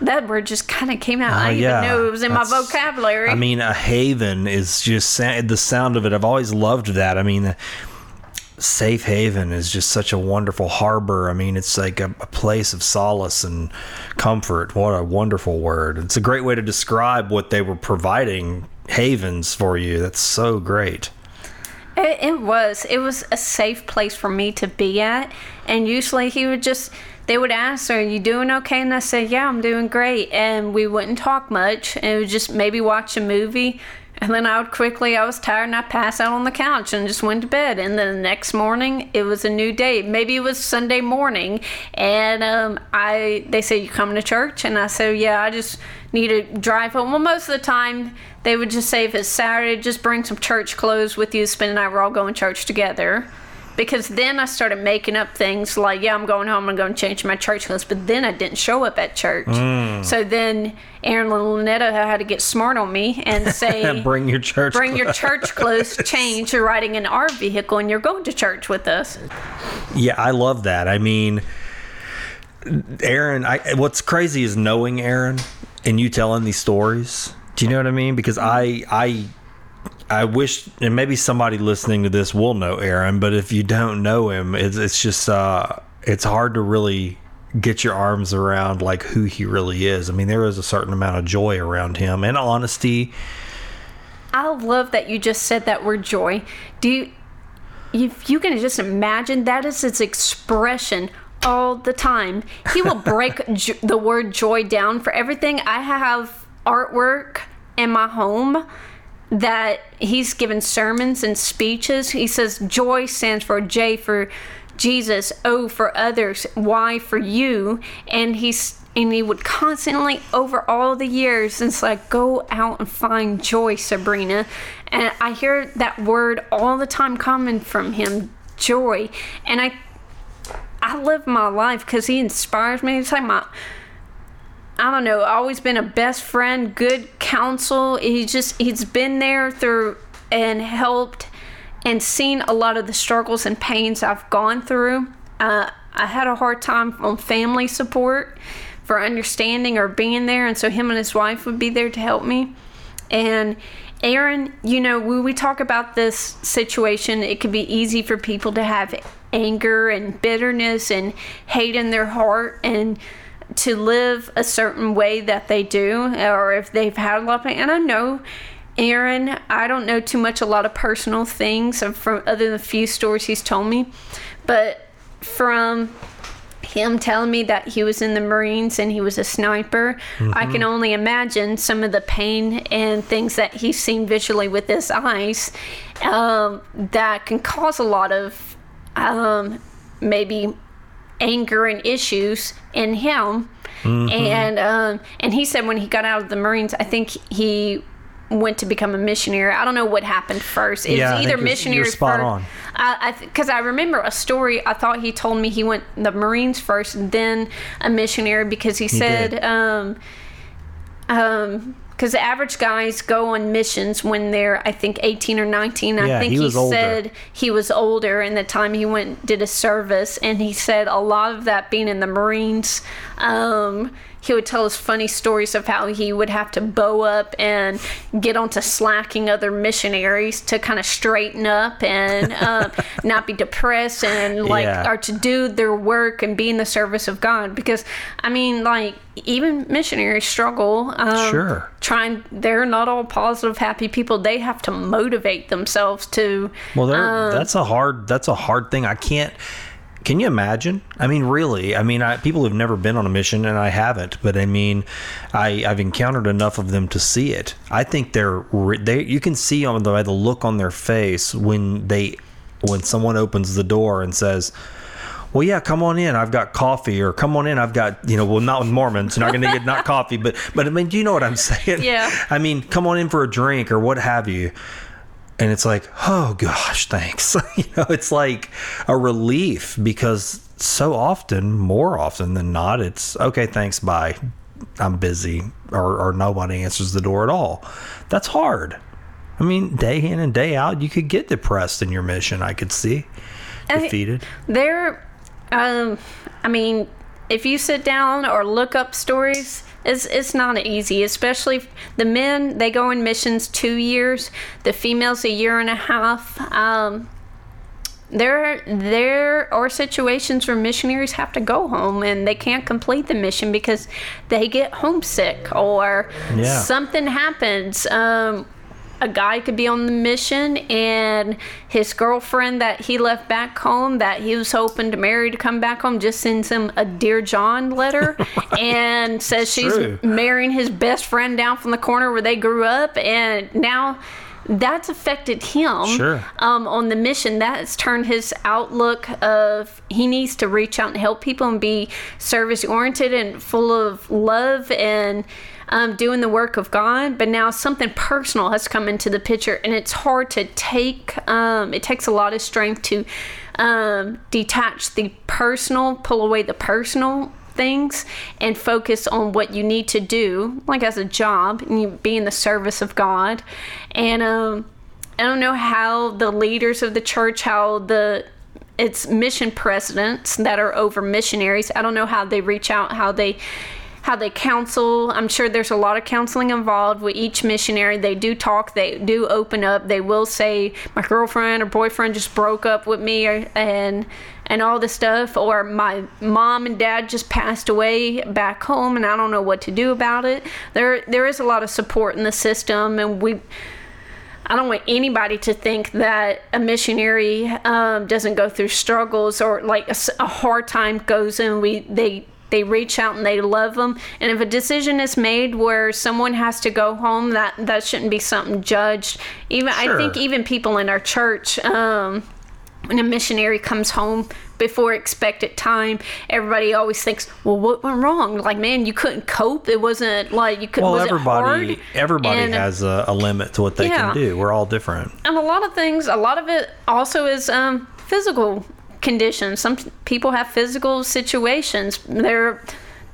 That word just kind of came out. I Oh, didn't yeah. even know it was in my vocabulary. I mean, a haven is just the sound of it. I've always loved that. I mean, safe haven is just such a wonderful harbor. I mean, it's like a, a place of solace and comfort. What a wonderful word! It's a great way to describe what they were providing havens for you. That's so great. It, it was. It was a safe place for me to be at. And usually he would just, they would ask, Are you doing okay? And I said, Yeah, I'm doing great. And we wouldn't talk much. And it would just maybe watch a movie. And then I would quickly, I was tired and I passed out on the couch and just went to bed. And then the next morning, it was a new day. Maybe it was Sunday morning. And um, I, they said, You coming to church? And I said, Yeah, I just need to drive home. Well, most of the time, they would just say if it's Saturday, just bring some church clothes with you. Spend the night. We're all going to church together. Because then I started making up things like, yeah, I'm going home. I'm going to change my church clothes. But then I didn't show up at church. Mm. So then Aaron and Lynetta had to get smart on me and *laughs* say, Bring your church. bring your church *laughs* clothes, change. You're riding in our vehicle and you're going to church with us. Yeah, I love that. I mean, Aaron, I what's crazy is knowing Aaron and you telling these stories. Do you know what I mean? Because I I I wish and maybe somebody listening to this will know Aaron, but if you don't know him, it's it's just uh it's hard to really get your arms around like who he really is. I mean, there is a certain amount of joy around him and honesty. I love that you just said that word joy. Do you, if you can just imagine that is its expression all the time. He will *laughs* break jo- the word joy down for everything. I have artwork in my home that he's given sermons and speeches. He says joy stands for J for Jesus, O for others, Y for you, and he's and he would constantly over all the years it's like go out and find joy sabrina. And i hear that word all the time coming from him joy. And i i live my life because he inspires me. It's like my I don't know, always been a best friend, good counsel. He just he's been there through and helped and seen a lot of the struggles and pains I've gone through. Uh, I had a hard time on family support for understanding or being there, and so him and his wife would be there to help me. And Aaron, you know, when we talk about this situation, it can be easy for people to have anger and bitterness and hate in their heart and to live a certain way that they do, or if they've had a lot of pain. And I know Aaron, I don't know too much, a lot of personal things from other than a few stories he's told me, but from him telling me that he was in the Marines and he was a sniper, I can only imagine some of the pain and things that he's seen visually with his eyes um, that can cause a lot of um, maybe anger and issues in him. And um, and he said when he got out of the Marines, I think he went to become a missionary. I don't know what happened first. It Yeah, was either missionary spot first. on. I because I, remember a story. I thought he told me he went the Marines first, then a missionary because he said, did. um, um, because the average guys go on missions when they're I think 18 or 19. I think he he, said he was older in the time he went did a service, and he said a lot of that being in the Marines. Um, he would tell us funny stories of how he would have to bow up and get onto slacking other missionaries to kind of straighten up and *laughs* um, not be depressed and like Yeah. or to do their work and be in the service of God. Because I mean, like even missionaries struggle. Um, Sure. Trying, they're not all positive, happy people. They have to motivate themselves to. Well, um, that's a hard that's a hard thing. I can't can you imagine? I mean, really? I mean, I, people have never been on a mission, and I haven't. But I mean, I, I've encountered enough of them to see it. I think they're they. You can see on the by the look on their face when they when someone opens the door and says. Well, yeah, come on in. I've got coffee, or come on in. I've got, you know, well, not with Mormons, not going to get not *laughs* coffee, but, but I mean, do you know what I'm saying? Yeah. I mean, come on in for a drink or what have you and it's like oh gosh thanks. *laughs* You know it's like a relief because so often more often than not it's okay thanks bye. I'm busy or, or nobody answers the door at all. That's hard. I mean day in and day out you could get depressed in your mission i could see. I- defeated. There, um, I mean, if you sit down or look up stories, it's it's not easy. Especially the men, they go in missions two years. The females a year and a half. Um, there there are situations where missionaries have to go home and they can't complete the mission because they get homesick or Yeah. something happens. Um, a guy could be on the mission and his girlfriend that he left back home that he was hoping to marry to come back home just sends him a dear john letter *laughs* and says she's true. marrying his best friend down from the corner where they grew up and now that's affected him Sure. um, on the mission That's turned his outlook of he needs to reach out and help people and be service oriented and full of love and um, doing the work of God. But now something personal has come into the picture, and it's hard to take. Um, it takes a lot of strength to um, detach the personal, pull away the personal things and focus on what you need to do like as a job and you be in the service of god and um i don't know how the leaders of the church how the it's mission presidents that are over missionaries i don't know how they reach out how they how they counsel i'm sure there's a lot of counseling involved with each missionary they do talk they do open up they will say my girlfriend or boyfriend just broke up with me and and all this stuff or my mom and dad just passed away back home and I don't know what to do about it. There there is a lot of support in the system and we I don't want anybody to think that a missionary um, doesn't go through struggles or like a hard time goes in. We they they reach out and they love them. And if a decision is made where someone has to go home, that that shouldn't be something judged. Even I think even people in our church. Um, when a missionary comes home before expected time, everybody always thinks, "Well, what went wrong? Like, man, you couldn't cope. It wasn't like you could. well everybody hard?" everybody And- has a, a limit to what they Yeah. can do we're all different and a lot of things a lot of it also is um, physical conditions some people have physical situations they're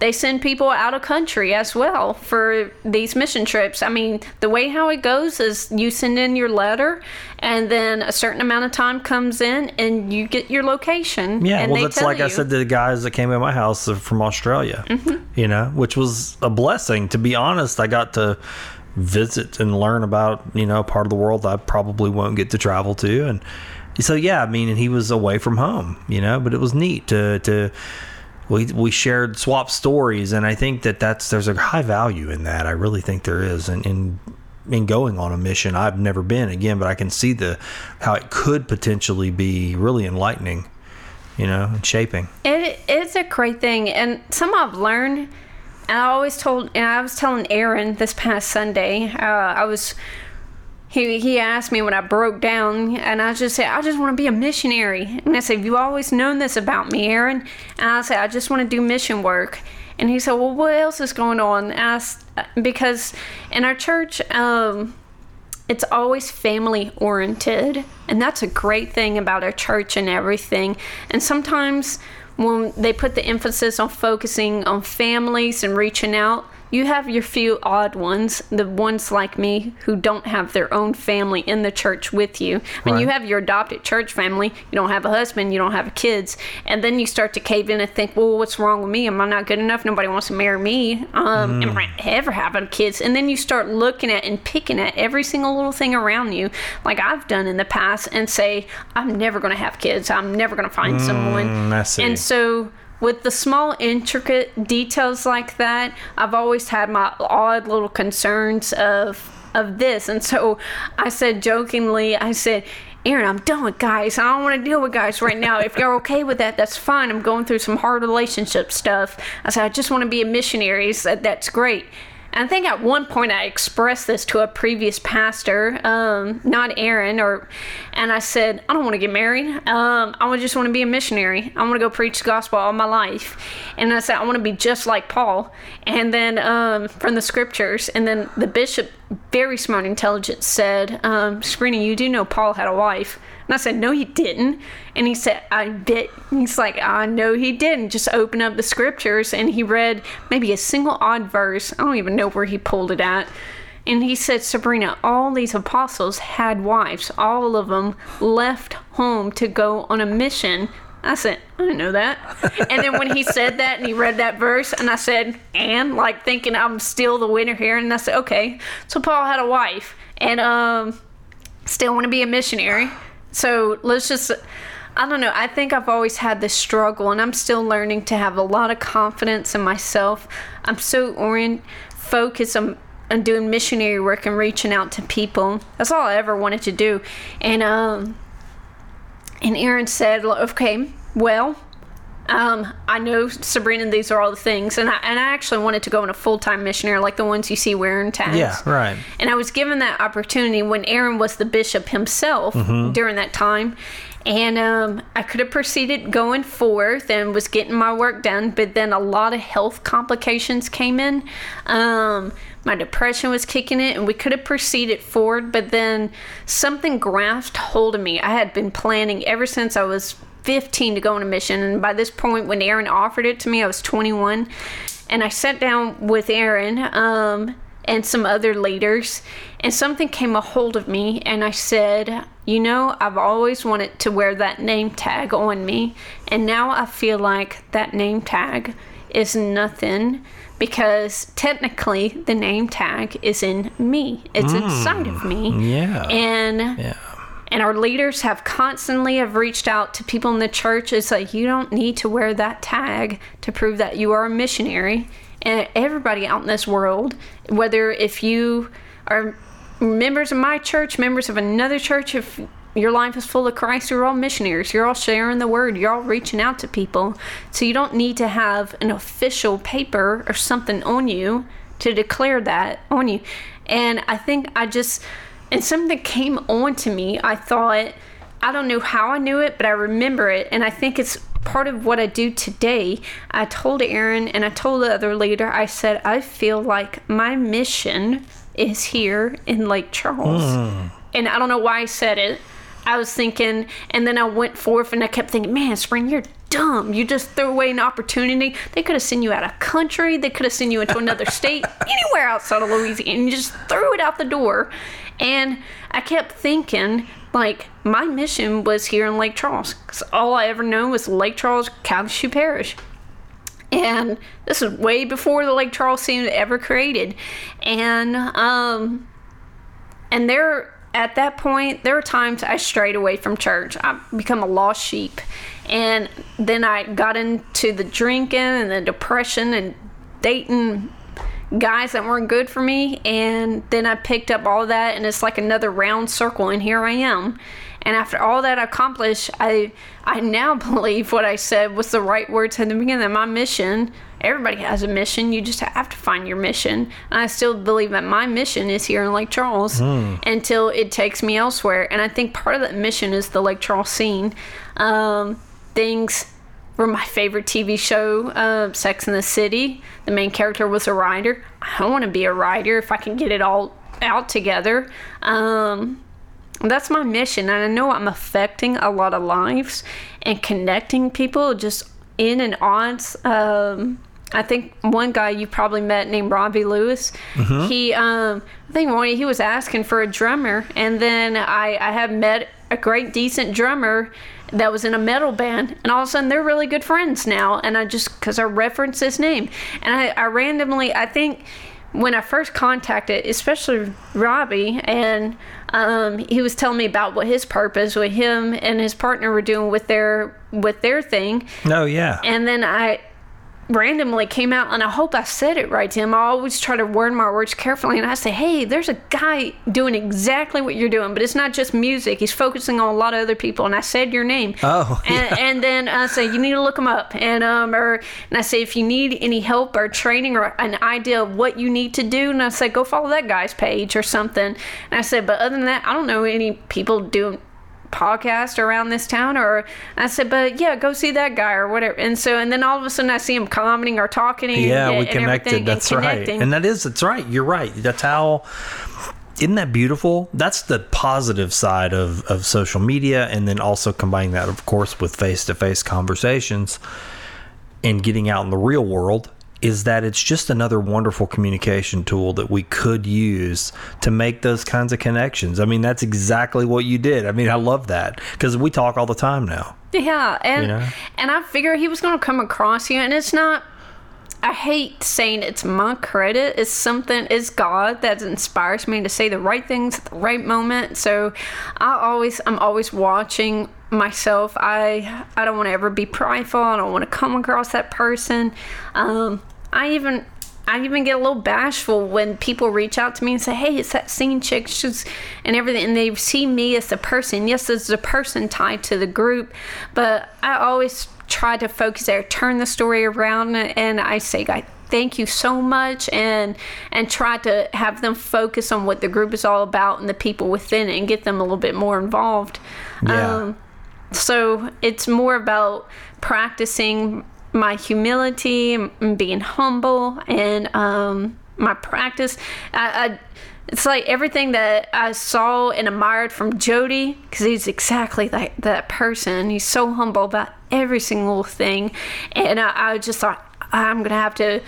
they send people out of country as well for these mission trips i mean the way how it goes is you send in your letter and then a certain amount of time comes in and you get your location Yeah, and well, that's like I said to the guys that came in my house are from Australia, Mm-hmm. you know, which was a blessing. To be honest, I got to visit and learn about, you know, part of the world I probably won't get to travel to. And so, yeah, I mean, and he was away from home, you know, but it was neat to, to, we, we shared swap stories and I think that that's there's a high value in that I really think there is and in in going on a mission I've never been again but I can see the how it could potentially be really enlightening you know, and shaping. It, it's a great thing, and some I've learned. And I always told, and I was telling Aaron this past Sunday. Uh, I was, he he asked me when I broke down, and I just said, I just want to be a missionary. And I said, You've always known this about me, Aaron. And I said, I just want to do mission work. And he said, Well, what else is going on? S because in our church, um, it's always family oriented and that's a great thing about our church and everything and sometimes when they put the emphasis on focusing on families and reaching out you have your few odd ones the ones like me who don't have their own family in the church with you. When you Right. have your adopted church family you don't have a husband you don't have kids and then you start to cave in and think well what's wrong with me? Am i not good enough? Nobody wants to marry me. Um am i ever having kids? And then you start looking at and picking at every single little thing around you like i've done in the past and say i'm never going to have kids. I'm never going to find someone. I see. and so with the small intricate details like that i've always had my odd little concerns of of this and so i said jokingly i said Aaron, I'm done with guys. I don't want to deal with guys right now. If you're okay with that, that's fine. I'm going through some hard relationship stuff. I said, I just want to be a missionary. He said, that's great. I think at one point I expressed this to a previous pastor, um, not Aaron, or, and I said, I don't want to get married. Um, I just want to be a missionary. I want to go preach the gospel all my life. And I said, I want to be just like Paul. And then um, from the scriptures, and then the bishop, very smart, intelligent, said, um, you do know Paul had a wife. And I said, No, he didn't. And he said, I bet. He's like, I know he didn't. Just open up the scriptures. And he read maybe a single odd verse. I don't even know where he pulled it at. And he said, Sabrina, all these apostles had wives. All of them left home to go on a mission. I said, I didn't know that. *laughs* and then when he said that and he read that verse, and I said, and like thinking I'm still the winner here, and I said, okay. So Paul had a wife, and um, still want to be a missionary. So let's just, I don't know. I think I've always had this struggle, and I'm still learning to have a lot of confidence in myself. I'm so orient, focused on, on doing missionary work and reaching out to people. That's all I ever wanted to do. And, um, and Aaron said, okay, well, um, I know Sabrina, these are all the things, and I and I actually wanted to go on a full time missionary like the ones you see wearing tags. Yeah, right. And I was given that opportunity when Aaron was the bishop himself during that time. And um, I could have proceeded going forth and was getting my work done, but then a lot of health complications came in. Um, my depression was kicking it, and we could have proceeded forward, but then something grasped hold of me. I had been planning ever since I was 15 to go on a mission, and by this point, when Aaron offered it to me, I was 21. And I sat down with Aaron um, and some other leaders, and something came a hold of me, and I said, You know, I've always wanted to wear that name tag on me, and now I feel like that name tag is nothing because technically the name tag is in me, it's inside of me. Yeah. And yeah. And our leaders have constantly have reached out to people in the church it's like you don't need to wear that tag to prove that you are a missionary and everybody out in this world whether if you are members of my church members of another church if your life is full of Christ, you're all missionaries. You're all sharing the word. You're all reaching out to people. So you don't need to have an official paper or something on you to declare that on you. And I think I just, and something came on to me. I thought, I don't know how I knew it, but I remember it. And I think it's part of what I do today. I told Aaron and I told the other leader, I said, I feel like my mission is here in Lake Charles. Hmm. And I don't know why I said it. I was thinking, and then I went forth and I kept thinking, man, Spring, you're dumb. You just threw away an opportunity. They could have sent you out of country. They could have sent you into another state, *laughs* anywhere outside of Louisiana. And you just threw it out the door. And I kept thinking, like, my mission was here in Lake Charles. Because all I ever known was Lake Charles, Calcasieu Parish. And this is way before the Lake Charles scene ever created. And, um, and there at that point there were times i strayed away from church i become a lost sheep and then i got into the drinking and the depression and dating guys that weren't good for me and then i picked up all that and it's like another round circle and here i am. And after all that accomplished i i now *laughs* believe what i said was the right words at the beginning that my mission. Everybody has a mission. You just have to find your mission. And i still believe that my mission is here in lake charles until it takes me elsewhere. And i think part of that mission is the lake charles scene. Um, things were my favorite tv show uh, sex in the city. The main character was a writer. I want to be a writer if i can get it all out together. Um, that's my mission and i know i'm affecting a lot of lives and connecting people just in and on um, I think one guy you probably met named Robbie Lewis. He, um, I think one he was asking for a drummer, and then I, I had met a great decent drummer that was in a metal band, and all of a sudden they're really good friends now. And I just because I referenced his name, and I, I randomly I think when I first contacted, especially Robbie, and um, he was telling me about what his purpose, what him and his partner were doing with their with their thing, Oh yeah. and then I randomly came out, and I hope I said it right to him. I always try to word my words carefully, and I say, "Hey, there's a guy doing exactly what you're doing, but it's not just music. He's focusing on a lot of other people." And I said your name. Oh, and, *laughs* and then I say you need to look him up, and um, or and I say if you need any help or training or an idea of what you need to do, and I say go follow that guy's page or something. And I said, but other than that, I don't know any people doing podcast around this town or I said but yeah go see that guy or whatever. And so and then all of a sudden I see him commenting or talking yeah and, we and connected. everything that's and right and that is that's right. You're right. That's how isn't that beautiful? That's the positive side of of social media and then also combining that of course with face-to-face conversations and getting out in the real world is that it's just another wonderful communication tool that we could use to make those kinds of connections. I mean, that's exactly what you did. I mean, I love that because we talk all the time now. Yeah, and You know? and I figure he was going to come across you, and it's not. I hate saying it's my credit. It's something. It's God that inspires me to say the right things at the right moment. So, I always, I'm always watching myself. I, I don't want to ever be prideful. I don't want to come across that person. Um, I even. I even get a little bashful when people reach out to me and say, "Hey, it's that scene chick," she's and everything, and they see me as the person. Yes, as the person tied to the group, but I always try to focus there, turn the story around, and I say, "Guy, thank you so much," and and try to have them focus on what the group is all about and the people within it, and get them a little bit more involved. Yeah. Um, so it's more about practicing my humility and being humble and um, my practice. I, I, it's like everything that I saw and admired from Jody, because he's exactly that, that person. He's so humble about every single thing. And I, I just thought, I'm going to have to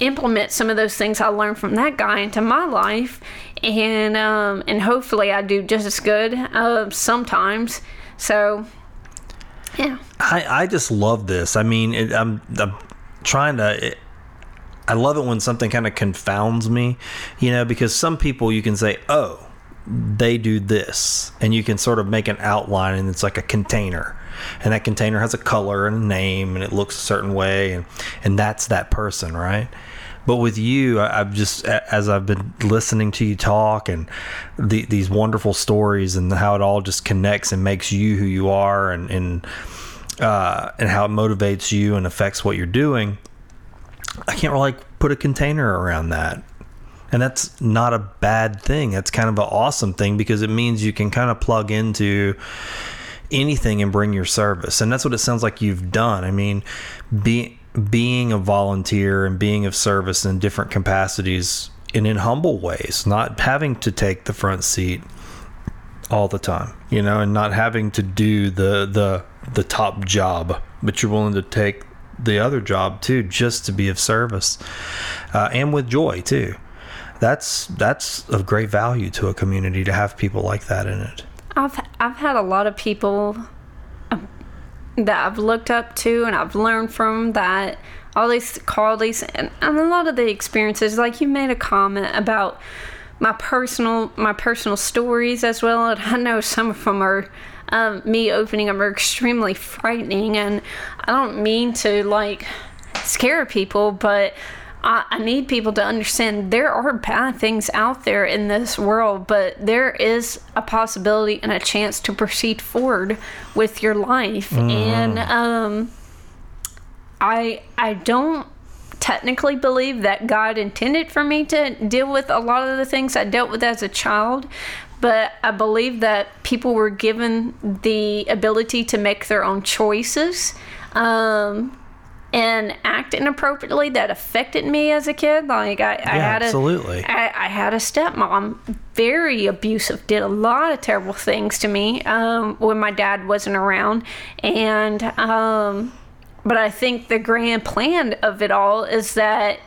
implement some of those things I learned from that guy into my life, and um, and hopefully I do just as good uh, sometimes. So, yeah, I, I just love this. I mean, it, I'm, I'm trying to. It, I love it when something kind of confounds me, you know, because some people you can say, oh, they do this, and you can sort of make an outline, and it's like a container, and that container has a color and a name, and it looks a certain way, and and that's that person, right? But with you, I- I've just as I've been listening to you talk and the, these wonderful stories and how it all just connects and makes you who you are, and and uh, and how it motivates you and affects what you're doing. I can't really put a container around that. And that's not a bad thing. That's kind of an awesome thing because it means you can kind of plug into anything and bring your service. And that's what it sounds like you've done. I mean, be, being a volunteer and being of service in different capacities and in humble ways, not having to take the front seat all the time, you know, and not having to do the the the top job, but you're willing to take the other job too, just to be of service, uh, and with joy too. That's that's of great value to a community to have people like that in it. I've I've had a lot of people that I've looked up to and I've learned from that all these qualities and, and a lot of the experiences like you made a comment about my personal my personal stories as well. And I know some of them are um, me opening them are extremely frightening. And I don't mean to like scare people but I, I need people to understand there are bad things out there in this world, but there is a possibility and a chance to proceed forward with your life. And um, I I don't technically believe that God intended for me to deal with a lot of the things I dealt with as a child, but I believe that people were given the ability to make their own choices. Um, and act inappropriately that affected me as a kid. Like I, I Yeah, had a, absolutely. I, I had a stepmom, very abusive, did a lot of terrible things to me um, when my dad wasn't around, and um, but I think the grand plan of it all is that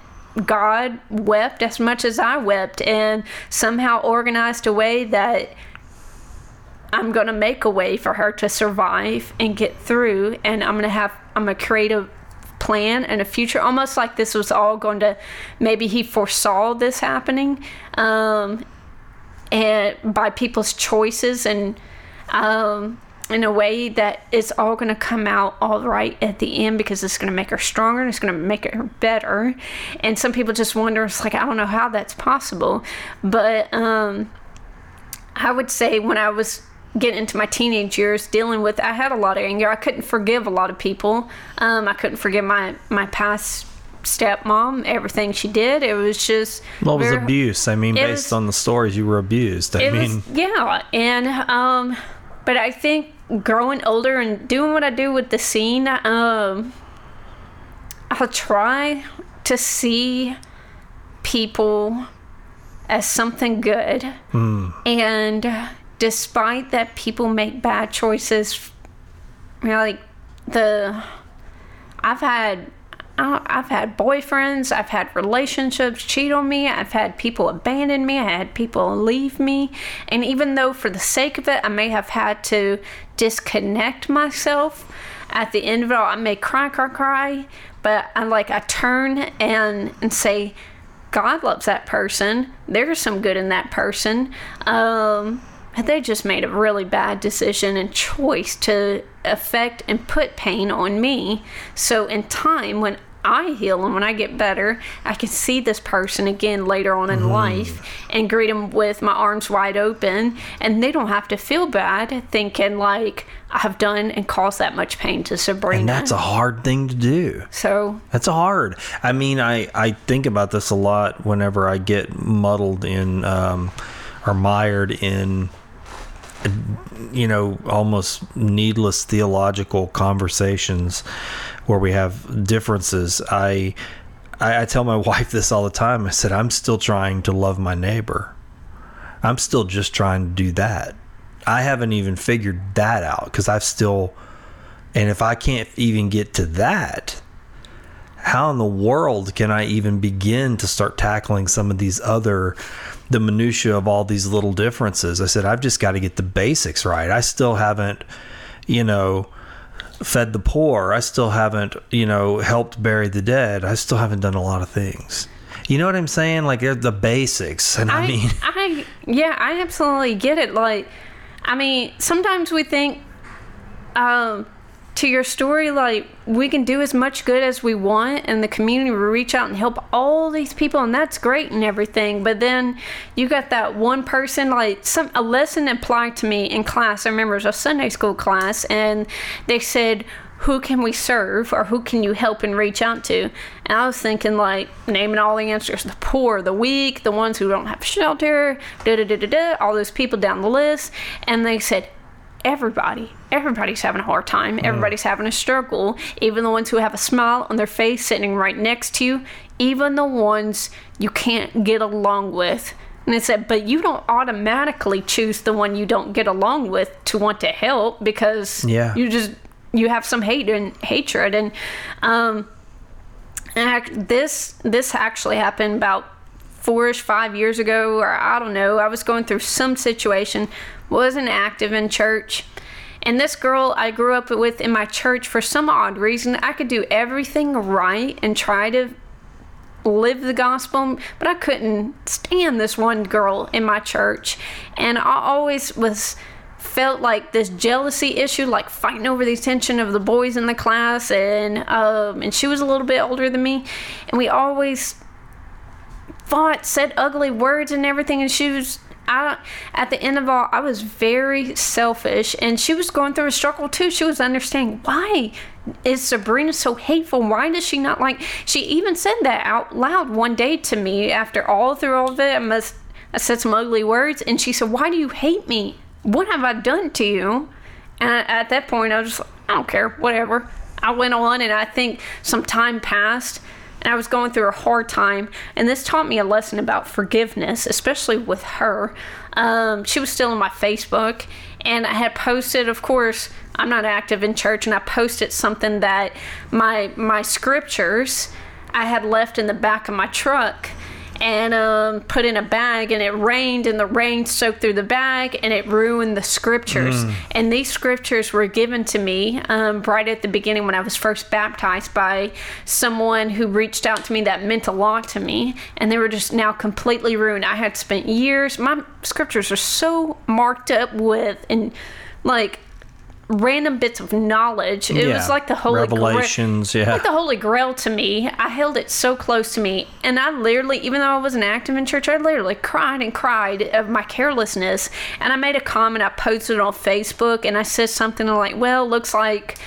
God wept as much as I wept, and somehow organized a way that. I'm gonna make a way for her to survive and get through, and I'm gonna have I'm gonna create a plan and a future, almost like this was all going to. Maybe he foresaw this happening, um, and by people's choices and um, in a way that it's all going to come out all right at the end because it's going to make her stronger and it's going to make her better. And some people just wonder, it's like, I don't know how that's possible. But um, I would say when I was getting into my teenage years dealing with i had a lot of anger. I couldn't forgive a lot of people. Um, i couldn't forgive my my past stepmom everything she did. It was just Well, it was very- abuse. I mean, based was- on the stories, you were abused. I mean, was, yeah, and um, but I think growing older and doing what I do with the scene, um, I'll try to see people as something good, and despite that people make bad choices, you know, like the I've had I've had boyfriends, I've had relationships cheat on me, I've had people abandon me, I had people leave me, and even though for the sake of it I may have had to disconnect myself, at the end of it all I may cry, cry, cry, but I like I turn and and say, God loves that person. There's some good in that person. Um, they just made a really bad decision and choice to affect and put pain on me. So in time, when I heal and when I get better, I can see this person again later on in life and greet them with my arms wide open, and they don't have to feel bad thinking like I've done and caused that much pain to Sabrina. and that's a hard thing to do. so That's hard. I mean, I, I think about this a lot whenever I get muddled in um, or mired in, you know, almost needless theological conversations where we have differences. I, I I tell my *laughs* wife this all the time. I said I'm still trying to love my neighbor. I'm still just trying to do that. I haven't even figured that out because I've still, and if I can't even get to that, how in the world can I even begin to start tackling some of these other the minutia of all these little differences? I said I've just got to get the basics right. I still haven't, you know, fed the poor. I still haven't, you know, helped bury the dead. I still haven't done a lot of things. You know what I'm saying? Like they're the basics. And I, I, mean, *laughs* I, yeah, I absolutely get it. Like, I mean, sometimes we think, um, to your story, like we can do as much good as we want, and the community will reach out and help all these people, and that's great and everything. But then you got that one person, like some a lesson applied to me in class. I remember it was a Sunday school class, and they said. Who can we serve or who can you help and reach out to? And I was thinking, like, naming all the answers the poor, the weak, the ones who don't have shelter, da da da da da, all those people down the list. And they said, everybody everybody's having a hard time. Everybody's having a struggle. Even the ones who have a smile on their face sitting right next to you even the ones you can't get along with. And it said but you don't automatically choose the one you don't get along with to want to help because Yeah. you just you have some hate and hatred. And um and this this actually happened about four-ish five years ago or i don't know. I was going through some situation wasn't active in church and this girl i grew up with in my church for some odd reason i could do everything right and try to live the gospel, but I couldn't stand this one girl in my church. And I always was felt like this jealousy issue, like fighting over the attention of the boys in the class, and um, and she was a little bit older than me, and we always fought, said ugly words and everything, and she was. I, at the end of all, I was very selfish, and she was going through a struggle too. She was understanding why is Sabrina so hateful? Why does she not like? She even said that out loud one day to me after all through all of it. I must I said some ugly words, and she said, "Why do you hate me? What have I done to you?" And at that point, I was just, like, I don't care, whatever. I went on, and I think some time passed, and I was going through a hard time. And this taught me a lesson about forgiveness, especially with her. Um, she was still on my Facebook, and I had posted, of course, I'm not active in church, and I posted something that my my scriptures I had left in the back of my truck and um, put in a bag and it rained and the rain soaked through the bag and it ruined the scriptures. And these scriptures were given to me um, right at the beginning when i was first baptized by someone who reached out to me that meant a lot to me and they were just now completely ruined. I had spent years my scriptures are so marked up with and like random bits of knowledge. It Yeah. was like the holy Revelations, yeah. like the Holy Grail to me. I held it so close to me, and I literally, even though I wasn't active in church, I literally cried and cried of my carelessness. And I made a comment. I posted it on Facebook, and I said something like, "Well, looks like."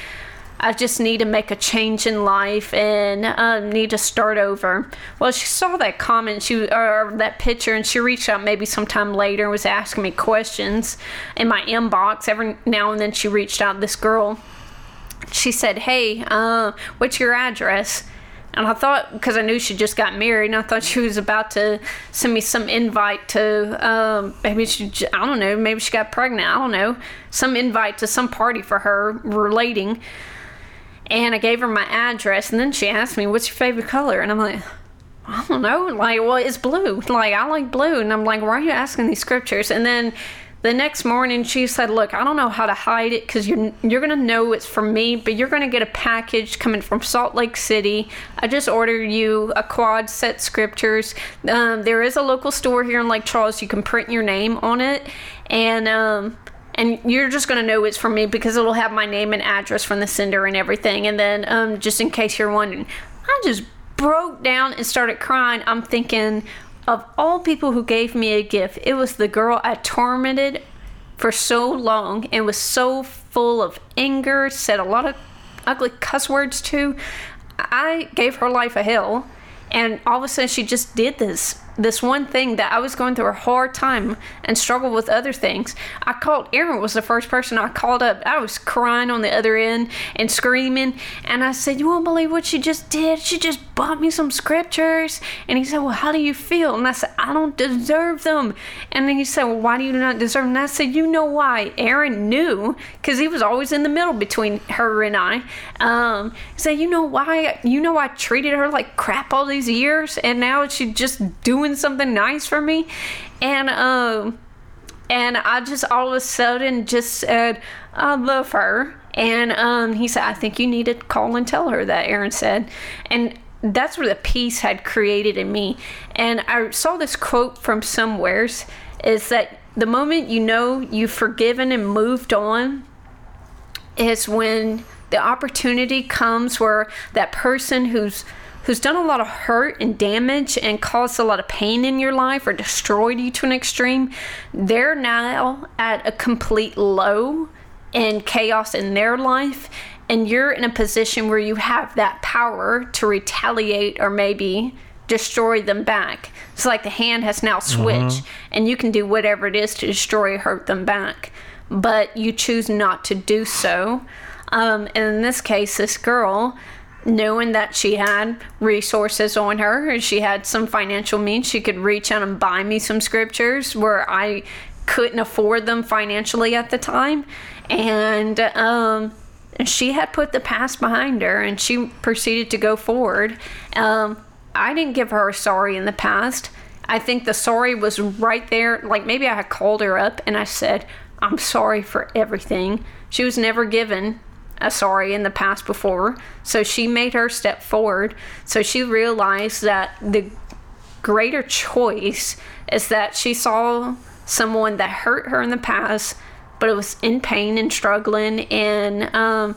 I just need to make a change in life and um, need to start over. Well, she saw that comment, she or that picture, and she reached out maybe sometime later and was asking me questions in my inbox. Every now and then, she reached out. This girl, she said, "Hey, uh, what's your address?" And I thought, because I knew she just got married, and I thought she was about to send me some invite to, um, maybe she, I don't know, maybe she got pregnant, I don't know, some invite to some party for her relating. And I gave her my address, and then she asked me, What's your favorite color? And I'm like, I don't know. Like, well, it's blue. Like, I like blue. And I'm like, why are you asking these scriptures? And then the next morning, she said, look, I don't know how to hide it because you're, you're to know it's from me, but you're to get a package coming from Salt Lake City. I just ordered you a quad set scriptures. Um, there is a local store here in Lake Charles. You can print your name on it. And, um, and you're just gonna know it's from me because it'll have my name and address from the sender and everything. And then, um, just in case you're wondering, I just broke down and started crying. I'm thinking of all people who gave me a gift, it was the girl I tormented for so long and was so full of anger, said a lot of ugly cuss words to. I gave her life a hell, and all of a sudden she just did this this one thing that I was going through a hard time and struggled with other things. I called Aaron was the first person I called up. I was crying on the other end and screaming and I said, You won't believe what she just did. She just bought me some scriptures and he said, Well, how do you feel? And I said, I don't deserve them. And then he said, Well, why do you not deserve them? And I said, You know why? Aaron knew because he was always in the middle between her and I. Um he said, You know why you know I treated her like crap all these years and now she's just doing something nice for me. And um and I just all of a sudden just said I love her. And um he said I think you need to call and tell her that Aaron said. And that's where the peace had created in me. And I saw this quote from somewheres is that the moment you know you've forgiven and moved on is when the opportunity comes where that person who's who's done a lot of hurt and damage and caused a lot of pain in your life or destroyed you to an extreme, they're now at a complete low and chaos in their life. And you're in a position where you have that power to retaliate or maybe destroy them back. It's like the hand has now switched, and you can do whatever it is to destroy or hurt them back. But you choose not to do so. Um, and in this case, this girl, knowing that she had resources on her and she had some financial means, she could reach out and buy me some scriptures where I couldn't afford them financially at the time. And um, she had put the past behind her and she proceeded to go forward. Um, I didn't give her a sorry in the past. I think the sorry was right there. Like maybe I had called her up and I said, I'm sorry for everything. She was never given a sorry in the past before. So she made her step forward. So she realized that the greater choice is that she saw someone that hurt her in the past, but it was in pain and struggling and um,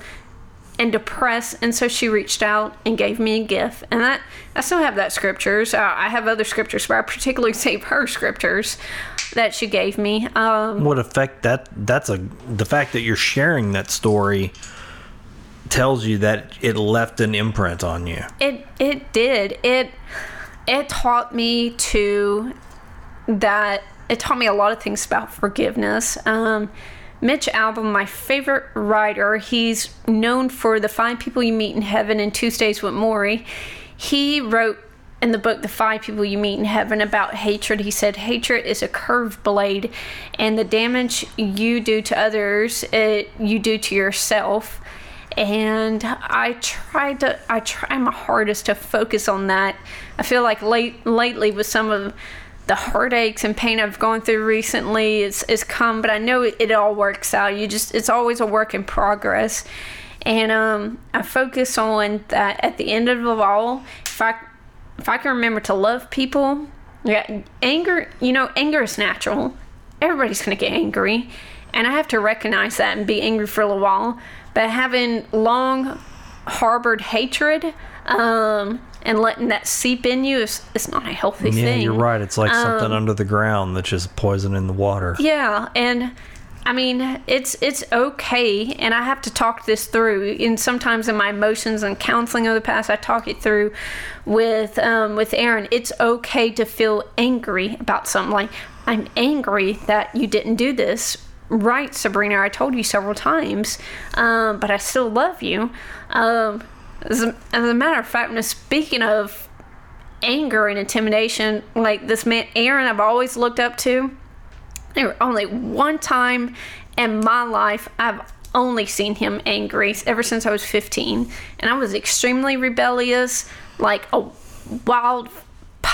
and depressed, and so she reached out and gave me a gift. And that I still have that scriptures. Uh, I have other scriptures, but I particularly *laughs* save her scriptures that she gave me. Um, what effect that that's a the fact that you're sharing that story tells you that it left an imprint on you. It it did. It it taught me to that it taught me a lot of things about forgiveness. Um, Mitch Albom, my favorite writer, he's known for the five people you meet in heaven and Tuesdays with Morrie. He wrote in the book The Five People You Meet in Heaven about hatred. He said hatred is a curved blade, and the damage you do to others, it, you do to yourself and I tried to I try my hardest to focus on that. I feel like late lately with some of the heartaches and pain I've gone through recently it's, it's come, but I know it, it all works out. You just it's always a work in progress. And um, I focus on that at the end of it all, if I if I can remember to love people, yeah, anger, you know, anger is natural. Everybody's gonna get angry. and I have to recognize that and be angry for a little while. But having long harbored hatred um, and letting that seep in you is it's not a healthy Yeah, thing. you're right. It's like something Um, under the ground that's just poison in the water. Yeah, and I mean it's it's okay, and I have to talk this through. And sometimes in my emotions and counseling of the past, I talk it through with um, with Aaron. It's okay to feel angry about something. Like I'm angry that you didn't do this. Right, Sabrina. I told you several times, um, but I still love you. Um, as, a, as a matter of fact, speaking of anger and intimidation, like this man Aaron, I've always looked up to. There only one time in my life I've only seen him angry ever since I was 15. And I was extremely rebellious, like a wild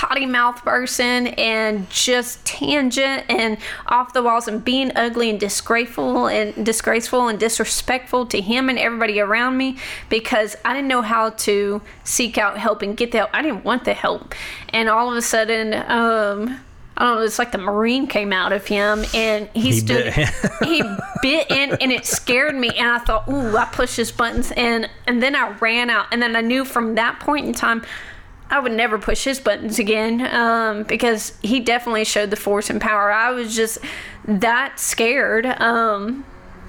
potty mouth person and just tangent and off the walls and being ugly and disgraceful and disgraceful and disrespectful to him and everybody around me because I didn't know how to seek out help and get the help. I didn't want the help. And all of a sudden, um, I don't know, it's like the Marine came out of him and he, He stood, bit. *laughs* he bit in and it scared me. And I thought, ooh, I pushed his buttons and, and then I ran out. And then I knew from that point in time, I would never push his buttons again um, because he definitely showed the force and power. I was just that scared. Um,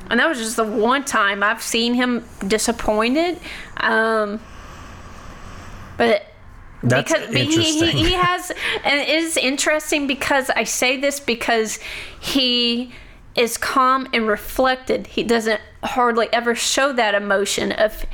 and that was just the one time I've seen him disappointed. Um, but That's because he, he, he *laughs* has and it is interesting because i say this because he is calm and reflected he doesn't hardly ever show that emotion of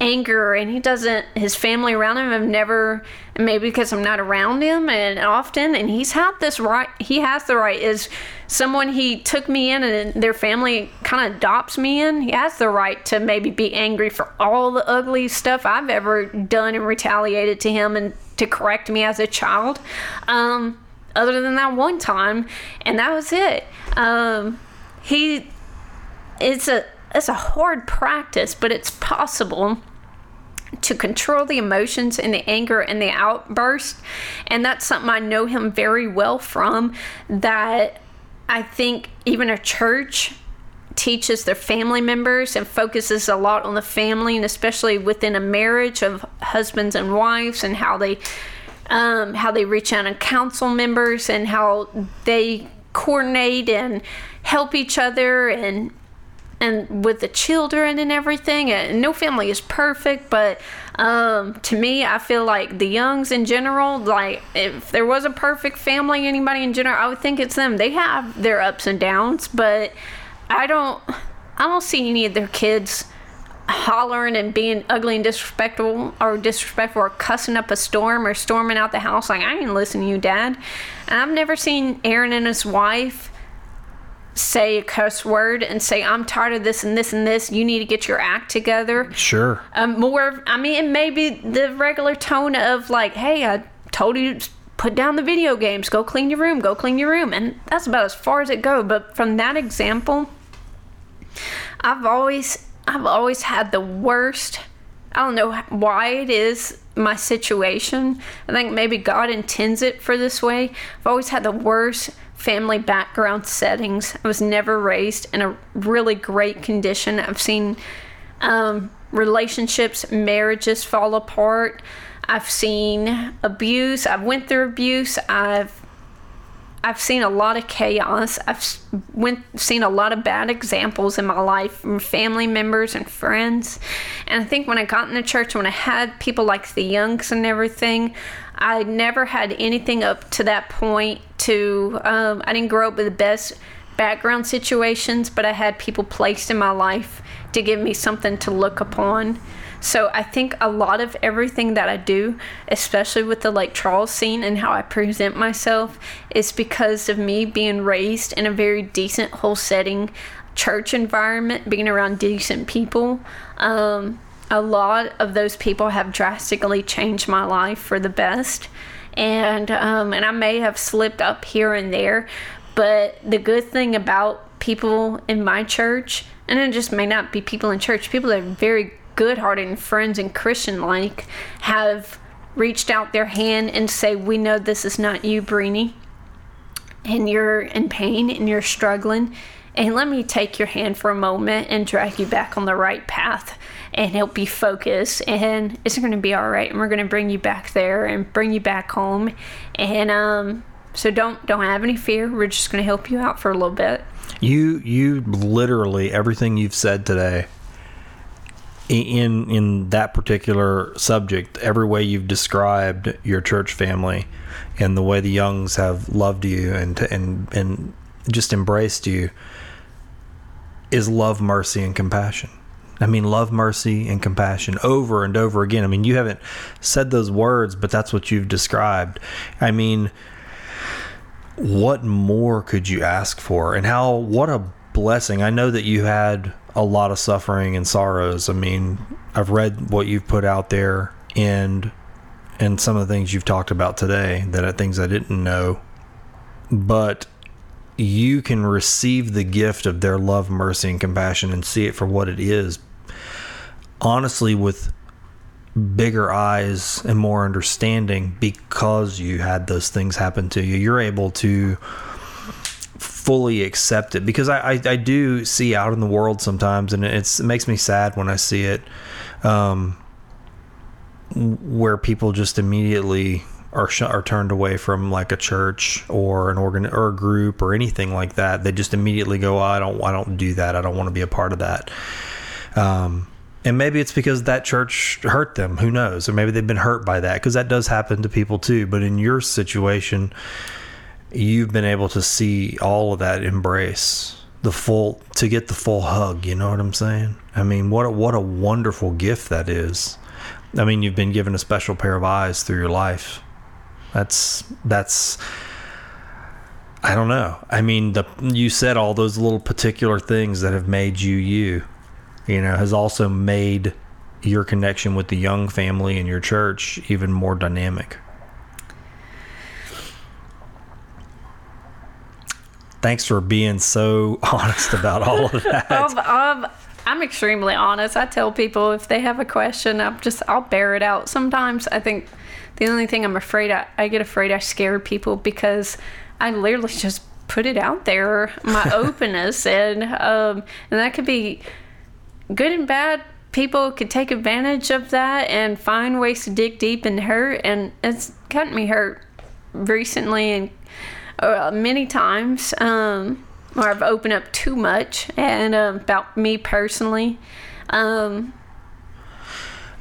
anger and he doesn't his family around him have never maybe because i'm not around him and often and he's had this right he has the right is someone he took me in and their family kind of adopts me in he has the right to maybe be angry for all the ugly stuff i've ever done and retaliated to him and to correct me as a child. Um other than that one time and that was it. Um he it's a it's a hard practice but it's possible to control the emotions and the anger and the outburst. And that's something i know him very well from that i think even a church teaches their family members and focuses a lot on the family and especially within a marriage of husbands and wives and how they um, how they reach out and counsel members and how they coordinate and help each other and and with the children and everything and no family is perfect but um, to me i feel like the youngs in general like if there was a perfect family anybody in general i would think it's them. They have their ups and downs but i don't i don't see any of their kids hollering and being ugly and disrespectful or disrespectful or cussing up a storm or storming out the house. Like i ain't listening to you dad. And i've never seen aaron and his wife say a cuss word and say i'm tired of this and this and this. You need to get your act together. Sure. um, more i mean it may be the regular tone of like hey i told you to put down the video games. Go clean your room. Go clean your room. And that's about as far as it goes but from that example i've always i've always had the worst i don't know why it is my situation. I think maybe god intends it for this way. I've always had the worst family background settings. I was never raised in a really great condition. I've seen um, relationships marriages fall apart. I've seen abuse. I've went through abuse. I've I've seen a lot of chaos. I've went seen a lot of bad examples in my life from family members and friends. And I think when I got in the church, when I had people like the Youngs and everything, I never had anything up to that point. To um, I didn't grow up with the best background situations, but I had people placed in my life to give me something to look upon. So I think a lot of everything that I do, especially with the Lake Charles scene and how I present myself, is because of me being raised in a very decent whole setting church environment, being around decent people. Um, a lot of those people have drastically changed my life for the best. And um, and I may have slipped up here and there, but the good thing about people in my church, and it just may not be people in church, people that are very good hearted and friends and Christian like have reached out their hand and say, We know this is not you, Breeny, and you're in pain and you're struggling, and let me take your hand for a moment and drag you back on the right path and help you focus and it's going to be all right and we're going to bring you back there and bring you back home. And um so don't don't have any fear. We're just going to help you out for a little bit. You you literally everything you've said today in in that particular subject, every way you've described your church family and the way the Youngs have loved you and and and just embraced you is love, mercy, and compassion. I mean, love, mercy, and compassion over and over again. I mean, you haven't said those words, but that's what you've described. I mean, what more could you ask for? And how what a blessing. I know that you had a lot of suffering and sorrows. I mean i've read what you've put out there and and some of the things you've talked about today that are things i didn't know. But you can receive the gift of their love mercy and compassion and see it for what it is honestly with bigger eyes and more understanding because you had those things happen to you. You're able to fully accept it because I, I, I do see out in the world sometimes, and it makes me sad when I see it, um, where people just immediately are sh- are turned away from like a church or an organ or a group or anything like that. They just immediately go, oh, I don't I don't do that. I don't want to be a part of that. Um, and maybe it's because that church hurt them. Who knows? Or maybe they've been hurt by that because that does happen to people too. But in your situation, you've been able to see all of that embrace the full to get the full hug. You know what I'm saying? I mean, what a, what a wonderful gift that is. I mean, you've been given a special pair of eyes through your life. That's that's. I don't know. I mean, the you said all those little particular things that have made you you you know, has also made your connection with the young family and your church even more dynamic. Thanks for being so *laughs* honest about all of that. *laughs* Um, um, I'm extremely honest. I tell people if they have a question, I'm just I'll bear it out. Sometimes I think the only thing I'm afraid I, I get afraid I scare people because I literally just put it out there, my *laughs* openness, and um, and that could be good and bad. People could take advantage of that and find ways to dig deep and hurt, and it's gotten me hurt recently and uh, many times. Um, or I've opened up too much and uh, about me personally. Um,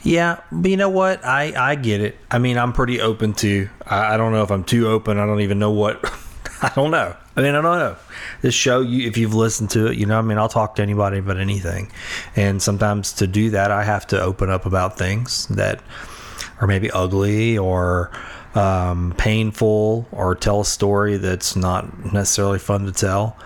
Yeah, but you know what? I I get it. I mean, I'm pretty open to. I, I don't know if I'm too open. I don't even know what. *laughs* I don't know. I mean, I don't know. This show, you if you've listened to it, you know, I mean, I'll talk to anybody about anything, and sometimes to do that, I have to open up about things that are maybe ugly or um, painful, or tell a story that's not necessarily fun to tell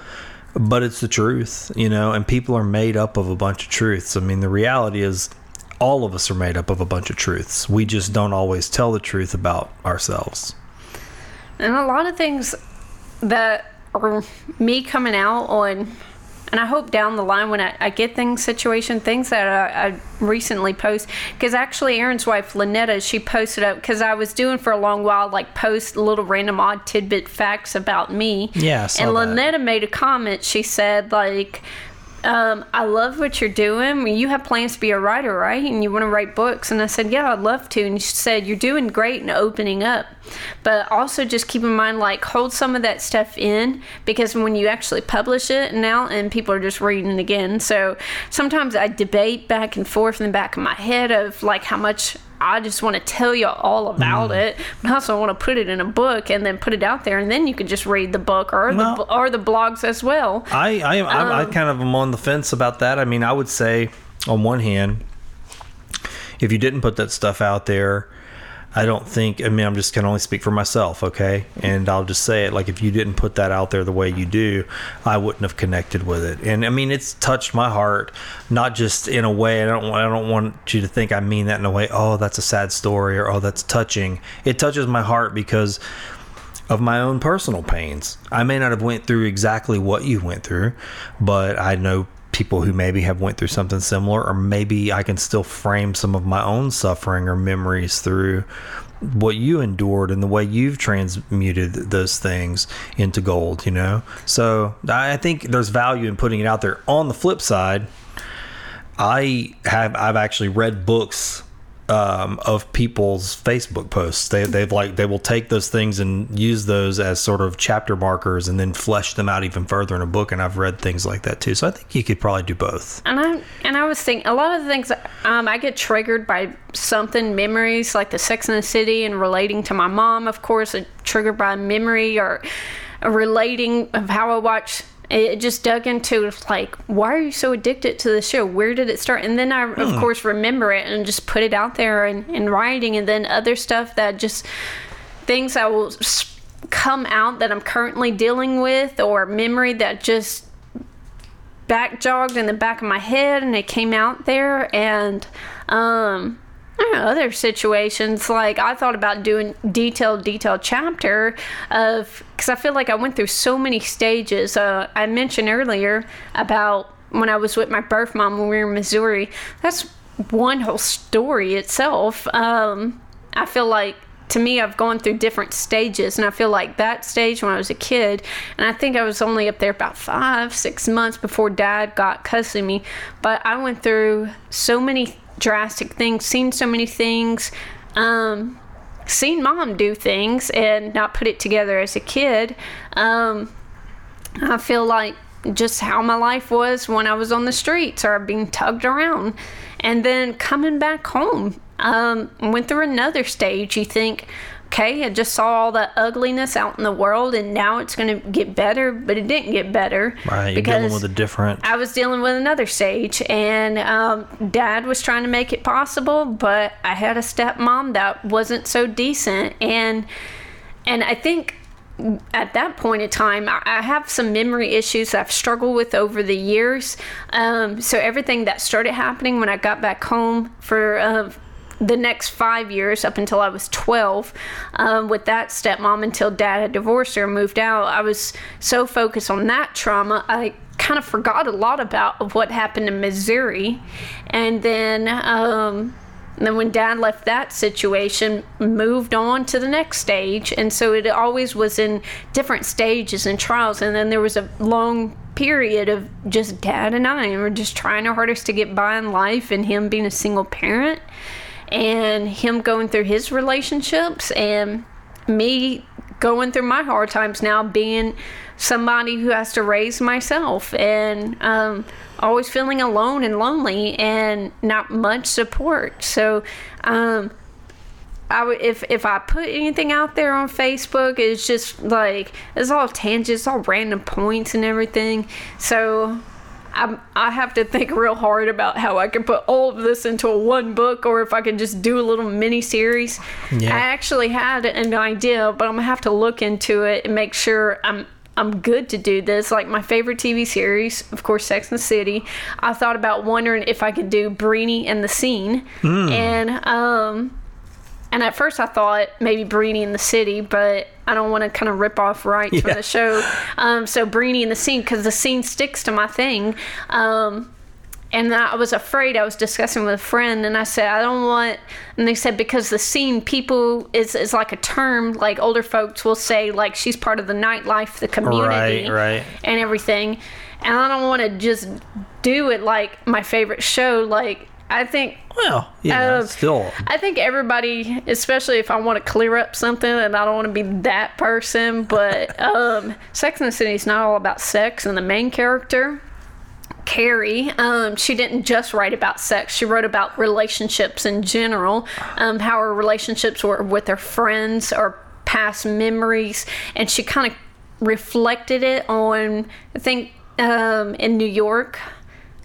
but it's the truth, you know, and people are made up of a bunch of truths. I mean, the reality is all of us are made up of a bunch of truths. We just don't always tell the truth about ourselves. and a lot of things that are me coming out on and i hope down the line when i, I get things situation things that i, I recently post because actually aaron's wife lynetta she posted up because i was doing for a long while like post little random odd tidbit facts about me. Yeah, and lynetta made a comment. She said like um, I love what you're doing. You have plans to be a writer, right? And you want to write books. And I said, Yeah, I'd love to. And she said, You're doing great and opening up. But also just keep in mind, like, hold some of that stuff in because when you actually publish it now and people are just reading again. So sometimes I debate back and forth in the back of my head of like how much I just want to tell you all about Mm. it, but I also want to put it in a book and then put it out there, and then you can just read the book or Well- the or the blogs as well. I I, I, I kind of am on the fence about that. I mean, I would say, on one hand, if you didn't put that stuff out there, I don't think. I mean, I'm just can only speak for myself, okay? And I'll just say it like if you didn't put that out there the way you do, I wouldn't have connected with it. And I mean, it's touched my heart, not just in a way. I don't. I don't want you to think I mean that in a way. Oh, that's a sad story, or oh, that's touching. It touches my heart because of my own personal pains. I may not have went through exactly what you went through, but I know people who maybe have went through something similar or maybe I can still frame some of my own suffering or memories through what you endured and the way you've transmuted those things into gold, you know? So I think there's value in putting it out there. On the flip side, I have I've actually read books um, of people's Facebook posts. They they've like they will take those things and use those as sort of chapter markers and then flesh them out even further in a book. And I've read things like that too. So I think you could probably do both. And I and I was thinking a lot of the things um, I get triggered by something memories like the Sex and the City and relating to my mom, of course, triggered by memory or relating of how I watch it just dug into like why are you so addicted to the show? Where did it start? And then i of Hmm. course remember it and just put it out there in, in writing. And then other stuff that just things that will come out that i'm currently dealing with or memory that just back jogged in the back of my head and it came out there. And um Other situations like I thought about doing detailed, detailed chapter of because I feel like I went through so many stages. Uh, I mentioned earlier about when I was with my birth mom when we were in Missouri. That's one whole story itself. Um, I feel like to me, I've gone through different stages, and I feel like that stage when I was a kid, and I think I was only up there about five, six months before dad got of me, but I went through so many drastic things, seen so many things, um, seen mom do things and not put it together as a kid. Um, I feel like just how my life was when I was on the streets or being tugged around. And then coming back home, um, went through another stage. You think, okay, I just saw all the ugliness out in the world and now it's going to get better, but it didn't get better. Right. You're dealing with a different. I was dealing with another stage, and um, dad was trying to make it possible, but I had a stepmom that wasn't so decent, and and I think at that point in time, I I have some memory issues I've struggled with over the years. Um, so everything that started happening when I got back home for uh, the next five years up until I was 12 um, with that stepmom until dad had divorced her and moved out. I was so focused on that trauma, I kind of forgot a lot about what happened in Missouri. And then, um, and then when dad left that situation, moved on to the next stage. And so it always was in different stages and trials. And then there was a long period of just dad and I were just trying our hardest to get by in life and him being a single parent and him going through his relationships and me going through my hard times now being somebody who has to raise myself and um, always feeling alone and lonely and not much support so um, I would if if I put anything out there on Facebook, it's just like it's all tangents, all random points and everything. So I I have to think real hard about how I can put all of this into a one book, or if I can just do a little mini series. Yeah. I actually had an idea, but I'm gonna have to look into it and make sure I'm. I'm good to do this. Like my favorite TV series, of course, Sex and the City. I thought about wondering if I could do Breeny and the Scene, and um, and at first I thought maybe Breeny and the City, but I don't want to kind of rip off rights from the show. Um, so Breeny in the Scene, because the scene sticks to my thing. Um, and I was afraid. I was discussing with a friend, and I said I don't want. And they said because the scene people is is like a term. Like older folks will say, like she's part of the nightlife, the community, Right, right. and everything. And I don't want to just do it like my favorite show. Like I think Well, yeah, Um, still. I think everybody, especially if I want to clear up something and I don't want to be that person, but *laughs* um, Sex and the City is not all about sex. And the main character, Carrie, um, she didn't just write about sex. She wrote about relationships in general, um, how her relationships were with her friends or past memories, and she kind of reflected it on. I think um, in New York,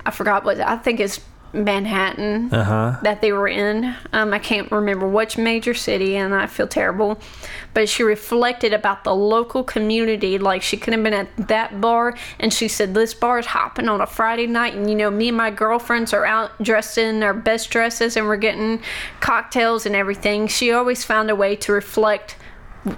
I forgot what I think it's Manhattan Uh-huh. that they were in. Um, I can't remember which major city, and I feel terrible. But she reflected about the local community. Like she could have been at that bar, and she said, This bar is hopping on a Friday night, and you know, me and my girlfriends are out dressed in our best dresses, and we're getting cocktails and everything. She always found a way to reflect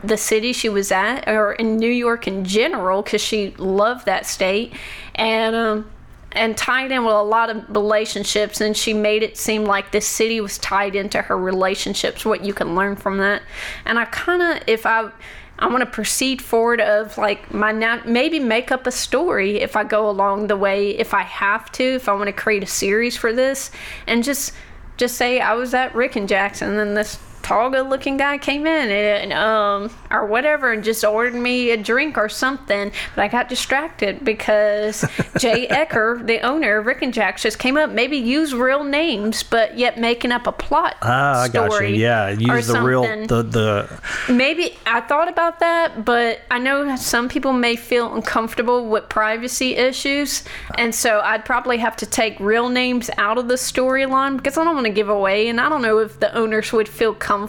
the city she was at or in New York in general because she loved that state and um, and tied in with a lot of relationships and she made it seem like this city was tied into her relationships what you can learn from that. And i kind of if i i want to proceed forward of like my now maybe make up a story if i go along the way if i have to if i want to create a series for this. And just just say i was at rick and jackson and then this tall good looking guy came in and um or whatever and just ordered me a drink or something but i got distracted because *laughs* jay ecker the owner of rick and jack's just came up maybe use real names but yet making up a plot Ah, I got you. Yeah, use the real the the Maybe I thought about that, but I know some people may feel uncomfortable with privacy issues, and so I'd probably have to take real names out of the storyline because I don't want to give away, and I don't know if the owners would feel comfortable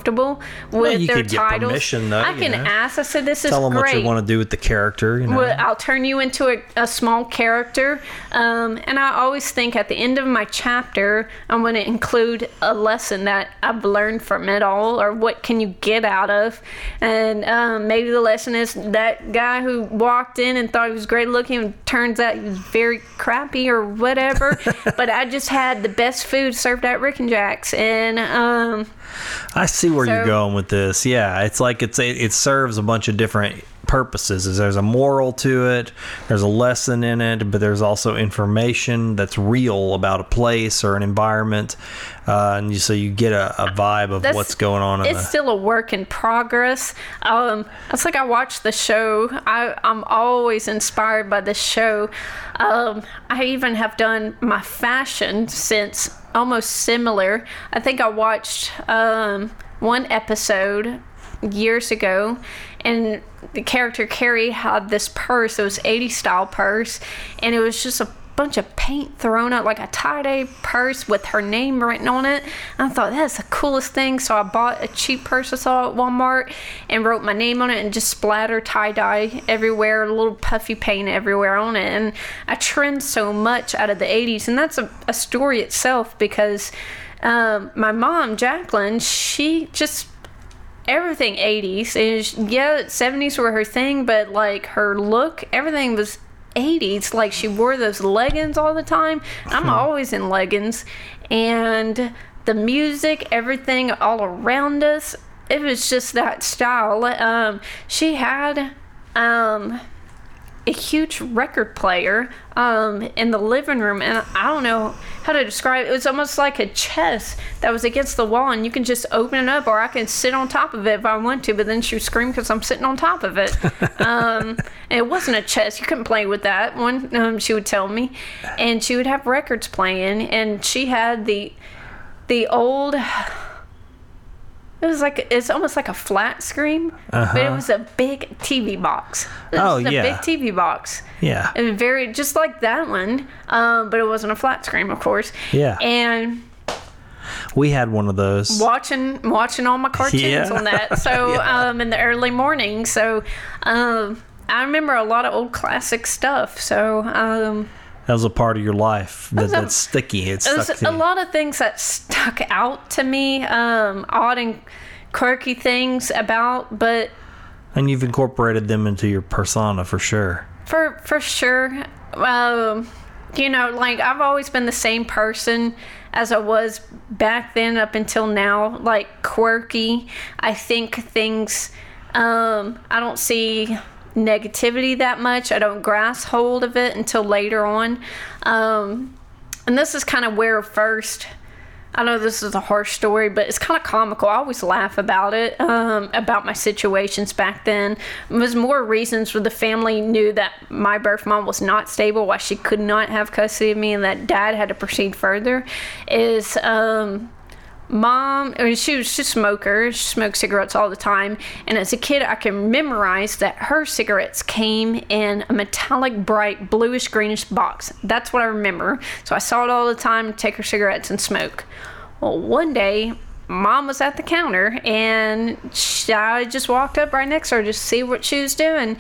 with you their could get titles. permission, though, I can know. ask. I said, "This is great." tell them great." what you want to do with the character. You know. Well, I'll turn you into a, a small character. Um, and I always think at the end of my chapter, I'm going to include a lesson that I've learned from it all, or what can you get out of. And um, maybe the lesson is that guy who walked in and thought he was great looking, turns out he was very crappy or whatever. *laughs* but I just had the best food served at Rick and Jack's. And um, I see where you're going with this. Yeah, it's like it's it, it serves a bunch of different purposes. Is There's a moral to it. There's a lesson in it, but there's also information that's real about a place or an environment, uh, and you, so you get a, a vibe of what's going on. In it's the, still a work in progress. Um, it's like I watch the show. I, I'm always inspired by the show. Um, I even have done my fashion since almost similar. I think I watched um, one episode years ago and the character Carrie had this purse it was 80s style purse and it was just a bunch of paint thrown up like a tie-dye purse with her name written on it. I thought that's the coolest thing. So I bought a cheap purse I saw at Walmart and wrote my name on it and just splattered tie-dye everywhere a little puffy paint everywhere on it. And I trend so much out of the 80s and that's a, a story itself because um, my mom Jacqueline she just everything 80s and yeah 70s were her thing but like her look everything was 80s like she wore those leggings all the time. I'm always in leggings. And the music everything all around us it was just that style. Um she had um a huge record player um, in the living room, and I don't know how to describe it. It was almost like a chest that was against the wall, and you can just open it up, or I can sit on top of it if I want to. But then she would scream because I'm sitting on top of it. *laughs* um, and it wasn't a chest; you couldn't play with that one. Um, she would tell me, and she would have records playing, and she had the the old. It was like it's almost like a flat screen, but it was a big TV box. It Uh-huh. Oh, was a yeah. big TV box. yeah, was very just like that one, um, but it wasn't a flat screen, of course. Yeah. And we had one of those. watching watching all my *laughs* cartoons Yeah. on that. *laughs* So Yeah. um, in the early morning. So um, I remember a lot of old classic stuff. So um, That was a part of your life that, that's sticky. It's to a lot of things that stuck out to me, um, odd and quirky things about, but and you've incorporated them into your persona for sure. for for sure, um, you know, like I've always been the same person as I was back then up until now, like quirky. I think things. Um, I don't see negativity that much. I don't grasp hold of it until later on. Um, and this is kind of where first I know this is a harsh story, but it's kind of comical. I always laugh about it, um, about my situations back then. It was more reasons where the family knew that my birth mom was not stable, why she could not have custody of me, and that dad had to proceed further. Is um, mom I mean, she was a smoker. She smoked cigarettes all the time. And as a kid i can memorize that her cigarettes came in a metallic bright bluish greenish box. That's what i remember. So i saw it all the time take her cigarettes and smoke. Well one day mom was at the counter and she, i just walked up right next to her to see what she was doing.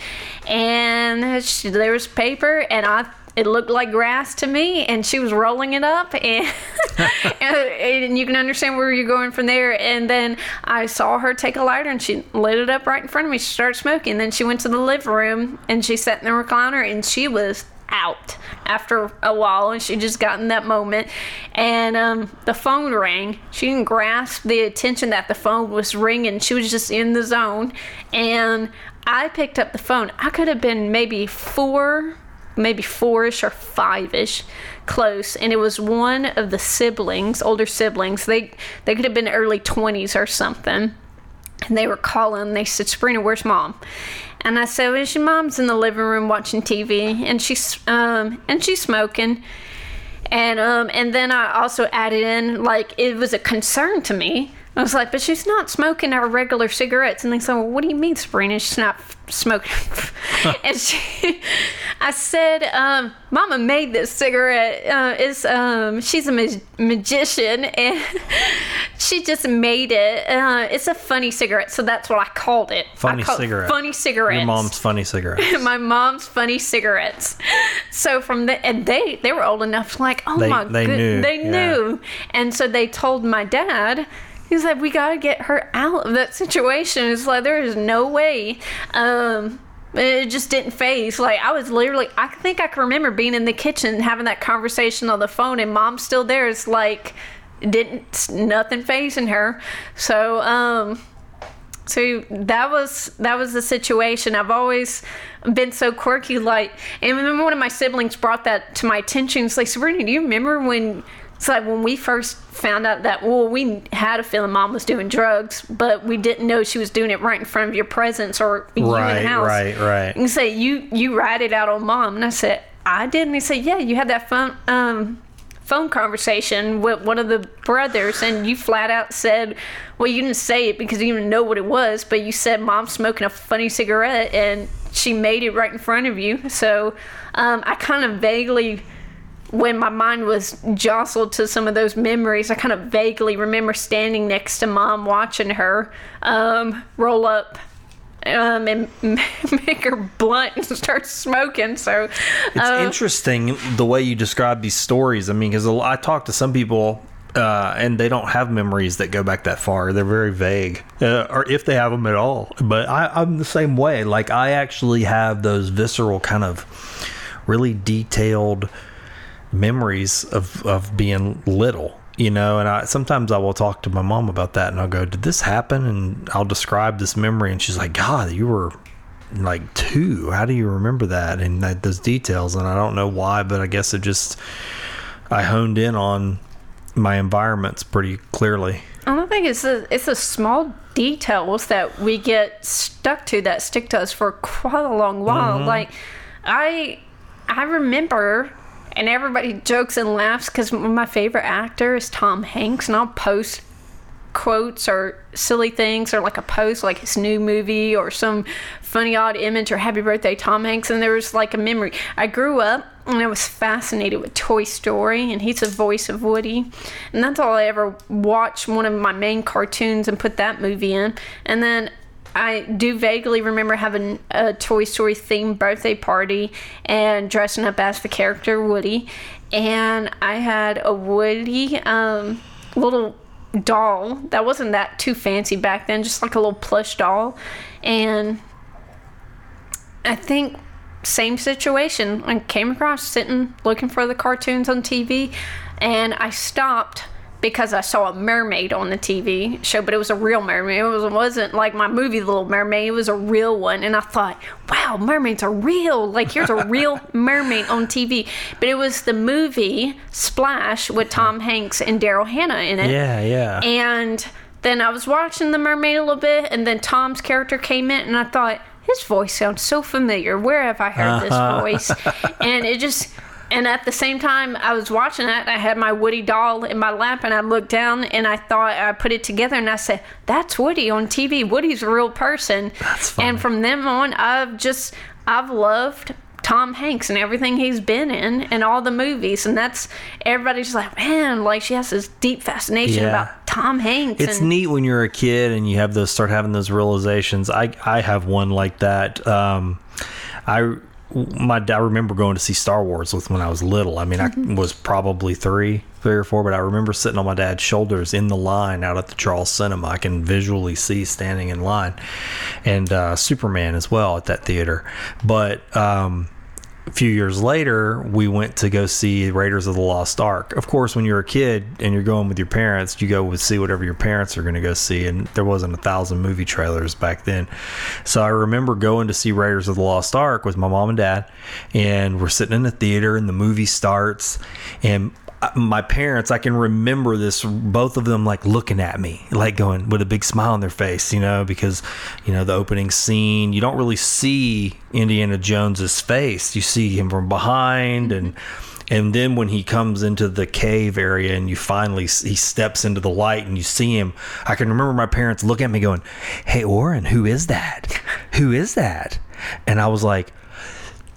And she, there was paper and i it looked like grass to me and she was rolling it up and, and *laughs* *laughs* and you can understand where you're going from there and then i saw her take a lighter and she lit it up right in front of me she started smoking then she went to the living room and she sat in the recliner and she was out after a while, and she just got in that moment. And um, the phone rang. She didn't grasp the attention that the phone was ringing. She was just in the zone. And I picked up the phone. I could have been maybe four, maybe four-ish or five-ish close and it was one of the siblings older siblings they they could have been early 20s or something and they were calling they said sabrina where's mom? And i said well, your mom's in the living room watching tv and she's um and she's smoking. And um and then i also added in like it was a concern to me I was like, but she's not smoking our regular cigarettes. And they said, well, what do you mean, Sabrina? She's not f- smoking. *laughs* and she, I said, um, Mama made this cigarette. Uh, it's, um, she's a ma- magician *laughs* and she just made it. Uh, it's a funny cigarette. So that's what I called it. Funny called it cigarette. Funny cigarettes. Your mom's funny *laughs* cigarettes. my mom's funny cigarettes. So from the and they they were old enough to like oh They- my they good knew, they yeah. knew and so they told my dad. He's like, we gotta get her out of that situation. It's like there is no way. Um, it just didn't phase. Like I was literally, I think I can remember being in the kitchen having that conversation on the phone, and mom's still there. It's like didn't nothing phasing her. So um, so that was that was the situation. I've always been so quirky. Like, and remember one of my siblings brought that to my attention. It's like, Sabrina, do you remember when? It's like when we first found out that well, we had a feeling mom was doing drugs, but we didn't know she was doing it right in front of your presence or you in Right, the house. right, right. And say you you write it out on mom, and I said I did, and he said yeah, you had that phone um phone conversation with one of the brothers, and you flat out said, well, you didn't say it because you didn't know what it was, but you said mom's smoking a funny cigarette, and she made it right in front of you. So um, I kind of vaguely when my mind was jostled to some of those memories, I kind of vaguely remember standing next to mom watching her um, roll up um, and *laughs* make her blunt and start smoking. So It's uh, interesting the way you describe these stories. I mean, because I talk to some people. Uh, and they don't have memories that go back that far. They're very vague, uh, or if they have them at all. But I, I'm the same way. Like I actually have those visceral kind of really detailed memories of of being little you know? And i sometimes i will talk to my mom about that and i'll go did this happen? And i'll describe this memory and she's like god you were like two. How do you remember that? And that, those details and i don't know why but i guess it just i honed in on my environments pretty clearly. I don't think it's a, it's a small details that we get stuck to that stick to us for quite a long while. Mm-hmm. Like I I remember and everybody jokes and laughs because my favorite actor is Tom Hanks, and I'll post quotes or silly things or like a post like his new movie or some funny odd image or happy birthday Tom Hanks and there was like a memory. I grew up and I was fascinated with Toy Story and he's the voice of Woody and that's all I ever watched one of my main cartoons and put that movie in and then I do vaguely remember having a Toy Story themed birthday party and dressing up as the character Woody. And I had a Woody um, little doll that wasn't that too fancy back then just like a little plush doll. And i think same situation. I came across sitting looking for the cartoons on tv and i stopped because I saw a mermaid on the TV show, but it was a real mermaid. It, was, wasn't like my movie Little Mermaid. It was a real one, and I thought, "Wow, mermaids are real! Like here's a real *laughs* mermaid on TV." But it was the movie Splash with Tom Hanks and Daryl Hannah in it. yeah yeah And then I was watching The Mermaid a little bit, and then Tom's character came in, and I thought, his voice sounds so familiar. Where have I heard this uh-huh. voice? *laughs* And it just, and at the same time, I was watching that, I had my Woody doll in my lap, and I looked down, and I thought, I put it together, and I said, that's Woody on TV. Woody's a real person. That's funny. And from then on, I've just, I've loved Tom Hanks and everything he's been in and all the movies and that's everybody's like man like she has this deep fascination Yeah. about Tom Hanks It's and neat when you're a kid and you have those start having those realizations. I I have one like that. Um, I my I remember going to see Star Wars with when I was little. I mean, I was probably three, three or four, but I remember sitting on my dad's shoulders in the line out at the Charles Cinema. I can visually see standing in line, and uh, Superman as well at that theater. But um, a few years later, we went to go see Raiders of the Lost Ark. Of course, when you're a kid and you're going with your parents, you go with see whatever your parents are going to go see, and there wasn't a thousand movie trailers back then. So I remember going to see Raiders of the Lost Ark with my mom and dad, and we're sitting in the theater, and the movie starts, and my parents, I can remember this, both of them like looking at me, like going with a big smile on their face, you know, because, you know, the opening scene, you don't really see Indiana Jones's face. You see him from behind and. And then when he comes into the cave area and you finally he steps into the light and you see him, I can remember my parents looking at me going, "Hey Oren, who is that? Who is that?" And I was like,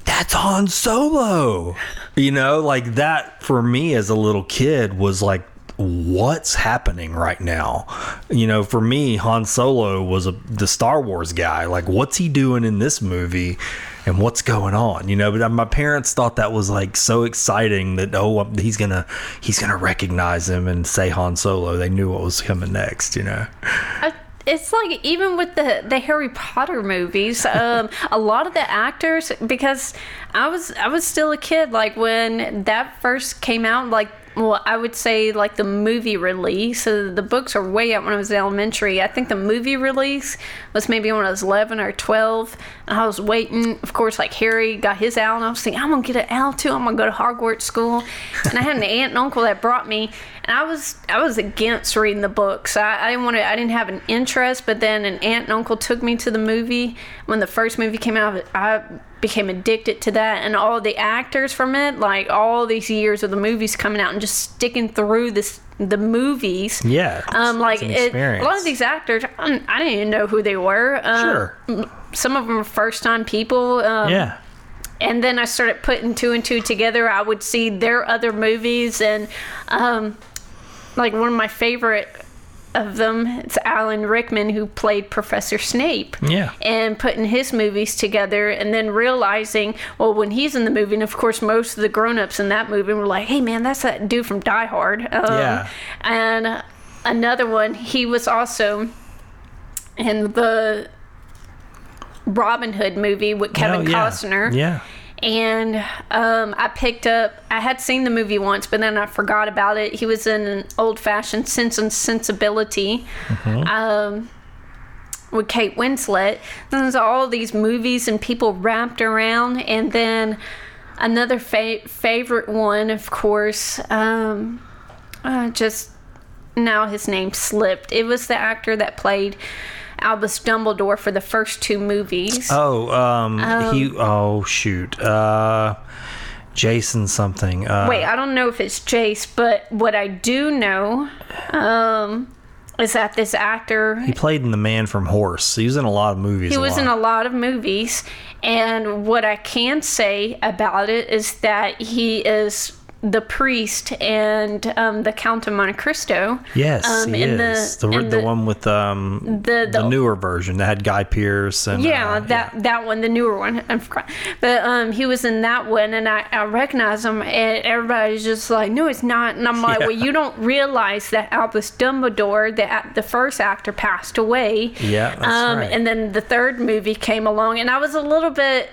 that's Han Solo. You know, like that for me as a little kid was like, what's happening right now? You know, for me, Han Solo was a, the Star Wars guy. Like, what's he doing in this movie? And what's going on, you know? But my parents thought that was like so exciting that oh, he's gonna he's gonna recognize him and say Han Solo. They knew what was coming next, you know. I- it's like even with the the Harry Potter movies, *laughs* um, a lot of the actors because I was I was still a kid like when that first came out like well, I would say like the movie release. So the books are way out when I was in elementary. I think the movie release was maybe when I was 11 or 12. And I was waiting. Of course, like Harry got his owl, and I was thinking, I'm going to get an owl too. I'm going to go to Hogwarts school. And I had an aunt and uncle that brought me. And I was I was against reading the books. I, I didn't want to. I didn't have an interest. But then an aunt and uncle took me to the movie when the first movie came out. I became addicted to that and all the actors from it like all these years of the movies coming out and just sticking through this the movies Yeah, um like it, a lot of these actors I, I didn't even know who they were um, Sure. some of them were first time people um, Yeah. and then I started putting two and two together. I would see their other movies, and um, like one of my favorite of them, it's Alan Rickman who played Professor Snape. Yeah. And putting his movies together, and then realizing, well, when he's in the movie, and of course, most of the grown ups in that movie were like, hey, man, that's that dude from Die Hard. Um, Yeah. And another one, he was also in the Robin Hood movie with Kevin Oh, yeah. Costner. Yeah. And um, I picked up, I had seen the movie once, but then I forgot about it. He was in an old fashioned Sense and Sensibility um, with Kate Winslet. And there's all these movies and people wrapped around. And then another fa- favorite one, of course, um, uh, just now his name slipped. It was the actor that played Albus Dumbledore for the first two movies. Oh, um, he. Oh, shoot. Uh, Jason something. Uh, Wait, I don't know if it's Jace, but what I do know um, is that this actor he played in The Man from Horse. He was in a lot of movies. he was in a lot of movies, and what I can say about it is that he is the priest and um, the Count of Monte Cristo. Yes, um, he the- is the in the, the- one with um the- the, the- newer version that had Guy Pearce and Yeah, uh, that that one, the newer one. I forgot. But um, he was in that one, and I, I recognize him, and everybody's just like, "No, it's not." And I'm like, Yeah. "Well, you don't realize that Albus Dumbledore, the the first actor, passed away." Yeah, that's um, right. And then the third movie came along, and I was a little bit.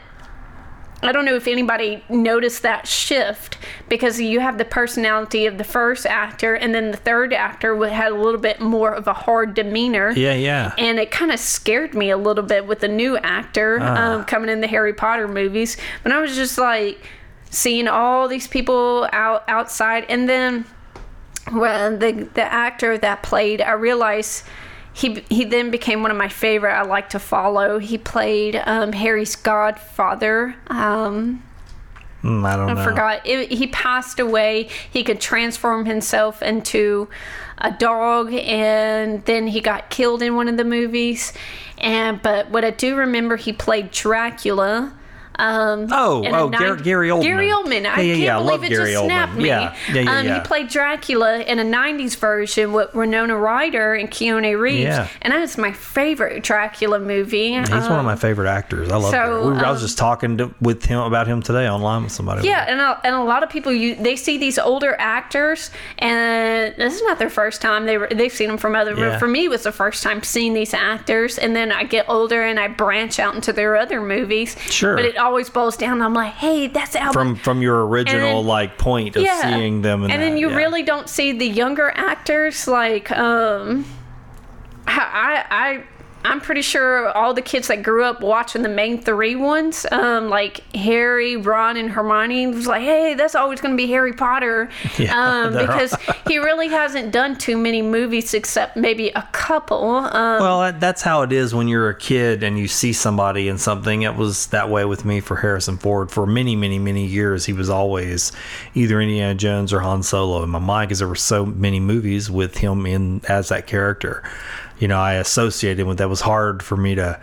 I don't know if anybody noticed that shift because you have the personality of the first actor, and then the third actor had a little bit more of a hard demeanor yeah, yeah. and it kind of scared me a little bit with the new actor Ah. um, coming in the Harry Potter movies. But I was just like seeing all these people out outside, and then well, the the actor that played, I realized. He, he then became one of my favorite I like to follow. He played um, Harry's godfather. Um, Mm, I don't know. I know. forgot. It, he passed away. He could transform himself into a dog, and then he got killed in one of the movies. And but what I do remember, he played Dracula. Um, Oh, oh, Gar- nine- Gary Oldman. Gary Oldman. I Yeah, yeah, can't yeah, believe love it Gary just Oldman. snapped me. Yeah, yeah, yeah, um, yeah. He played Dracula in a '90s version with Winona Ryder and Keanu Reeves, Yeah. and that is my favorite Dracula movie. He's one of my favorite actors. I love so. We I was um, just talking to, with him about him today online with somebody. Yeah, and a, and a lot of people you they see these older actors, and this is not their first time. They were they've seen them from other. Yeah. For me, it was the first time seeing these actors, and then I get older and I branch out into their other movies. Sure. But it always boils down. I'm like, hey, that's Albert. From from your original And- like point of seeing them, and then you yeah. really don't see the younger actors like um I I I'm pretty sure all the kids that grew up watching the main three ones, um, like Harry, Ron, and Hermione, was like, "Hey, that's always going to be Harry Potter," *laughs* Yeah, um, because *laughs* he really hasn't done too many movies except maybe a couple. Um, Well, that's how it is when you're a kid and you see somebody in something. It was that way with me for Harrison Ford for many, many, many years. He was always either Indiana Jones or Han Solo in my mind because there were so many movies with him in as that character. You know, I associated with that. Was hard for me to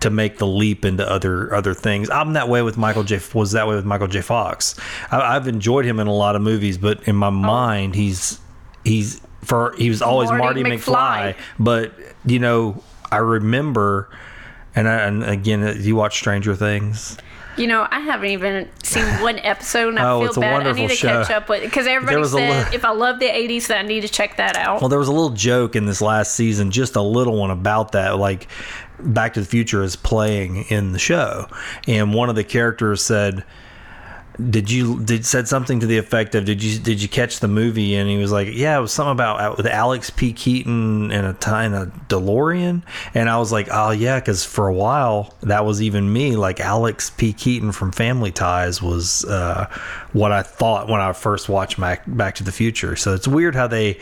to make the leap into other other things. I'm that way with Michael J. Was that way with Michael J. Fox. I, I've enjoyed him in a lot of movies, but in my oh. mind, he's he's for he was always Marty, Marty McFly. McFly. But you know, I remember, and, I, and again, you watch Stranger Things. You know, I haven't even seen one episode, and I *laughs* Oh, feel it's a bad. I need to show. catch up with because everybody said li- if I love the '80s, then I need to check that out. Well, there was a little joke in this last season, just a little one about that. Like, Back to the Future is playing in the show, and one of the characters said, "Did you did said something to the effect of Did you did you catch the movie?" And he was like, "Yeah, it was something about uh, with Alex P. Keaton and a time a DeLorean." And I was like, "Oh yeah," because for a while that was even me. Like Alex P. Keaton from Family Ties was uh, what I thought when I first watched Back Back to the Future. So it's weird how they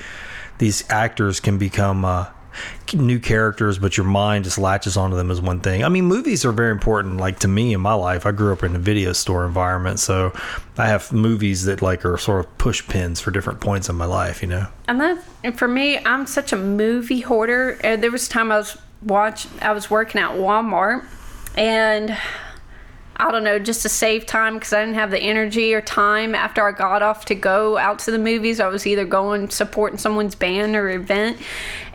these actors can become uh, new characters, but your mind just latches onto them as one thing. I mean, movies are very important. Like to me in my life, I grew up in a video store environment, so I have movies that like are sort of push pins for different points in my life. You know. And that, and for me, I'm such a movie hoarder. Uh, there was a time I was watch, I was working at Walmart, and I don't know, just to save time because I didn't have the energy or time after I got off to go out to the movies. I was either going supporting someone's band or event,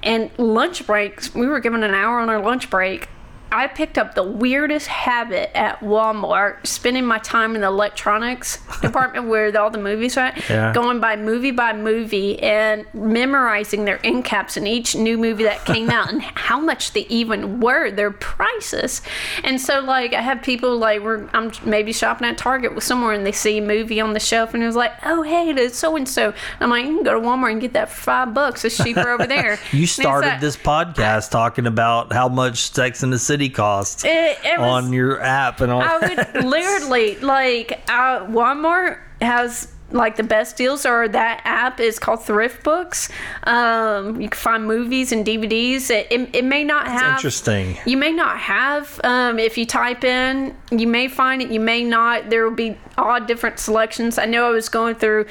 and lunch breaks. We were given an hour on our lunch break. I picked up the weirdest habit at Walmart, spending my time in the electronics *laughs* department where all the movies are Yeah. going by movie by movie and memorizing their end caps in each new movie that came out and *laughs* how much they even were, their prices. And so, like, I have people like, we're, I'm maybe shopping at Target with someone and they see a movie on the shelf and it was like, oh, hey, it's so and so. I'm like, you can go to Walmart and get that for five bucks. It's cheaper over there. *laughs* You started like- this podcast talking about how much Sex in the City costs It- it was- on your app and all. I would *laughs* literally like uh, Walmart has like the best deals or that app is called thrift books um you can find movies and dvds it, it, it may not have interesting. you may not have um if you type in you may find it you may not there will be odd different selections i know i was going through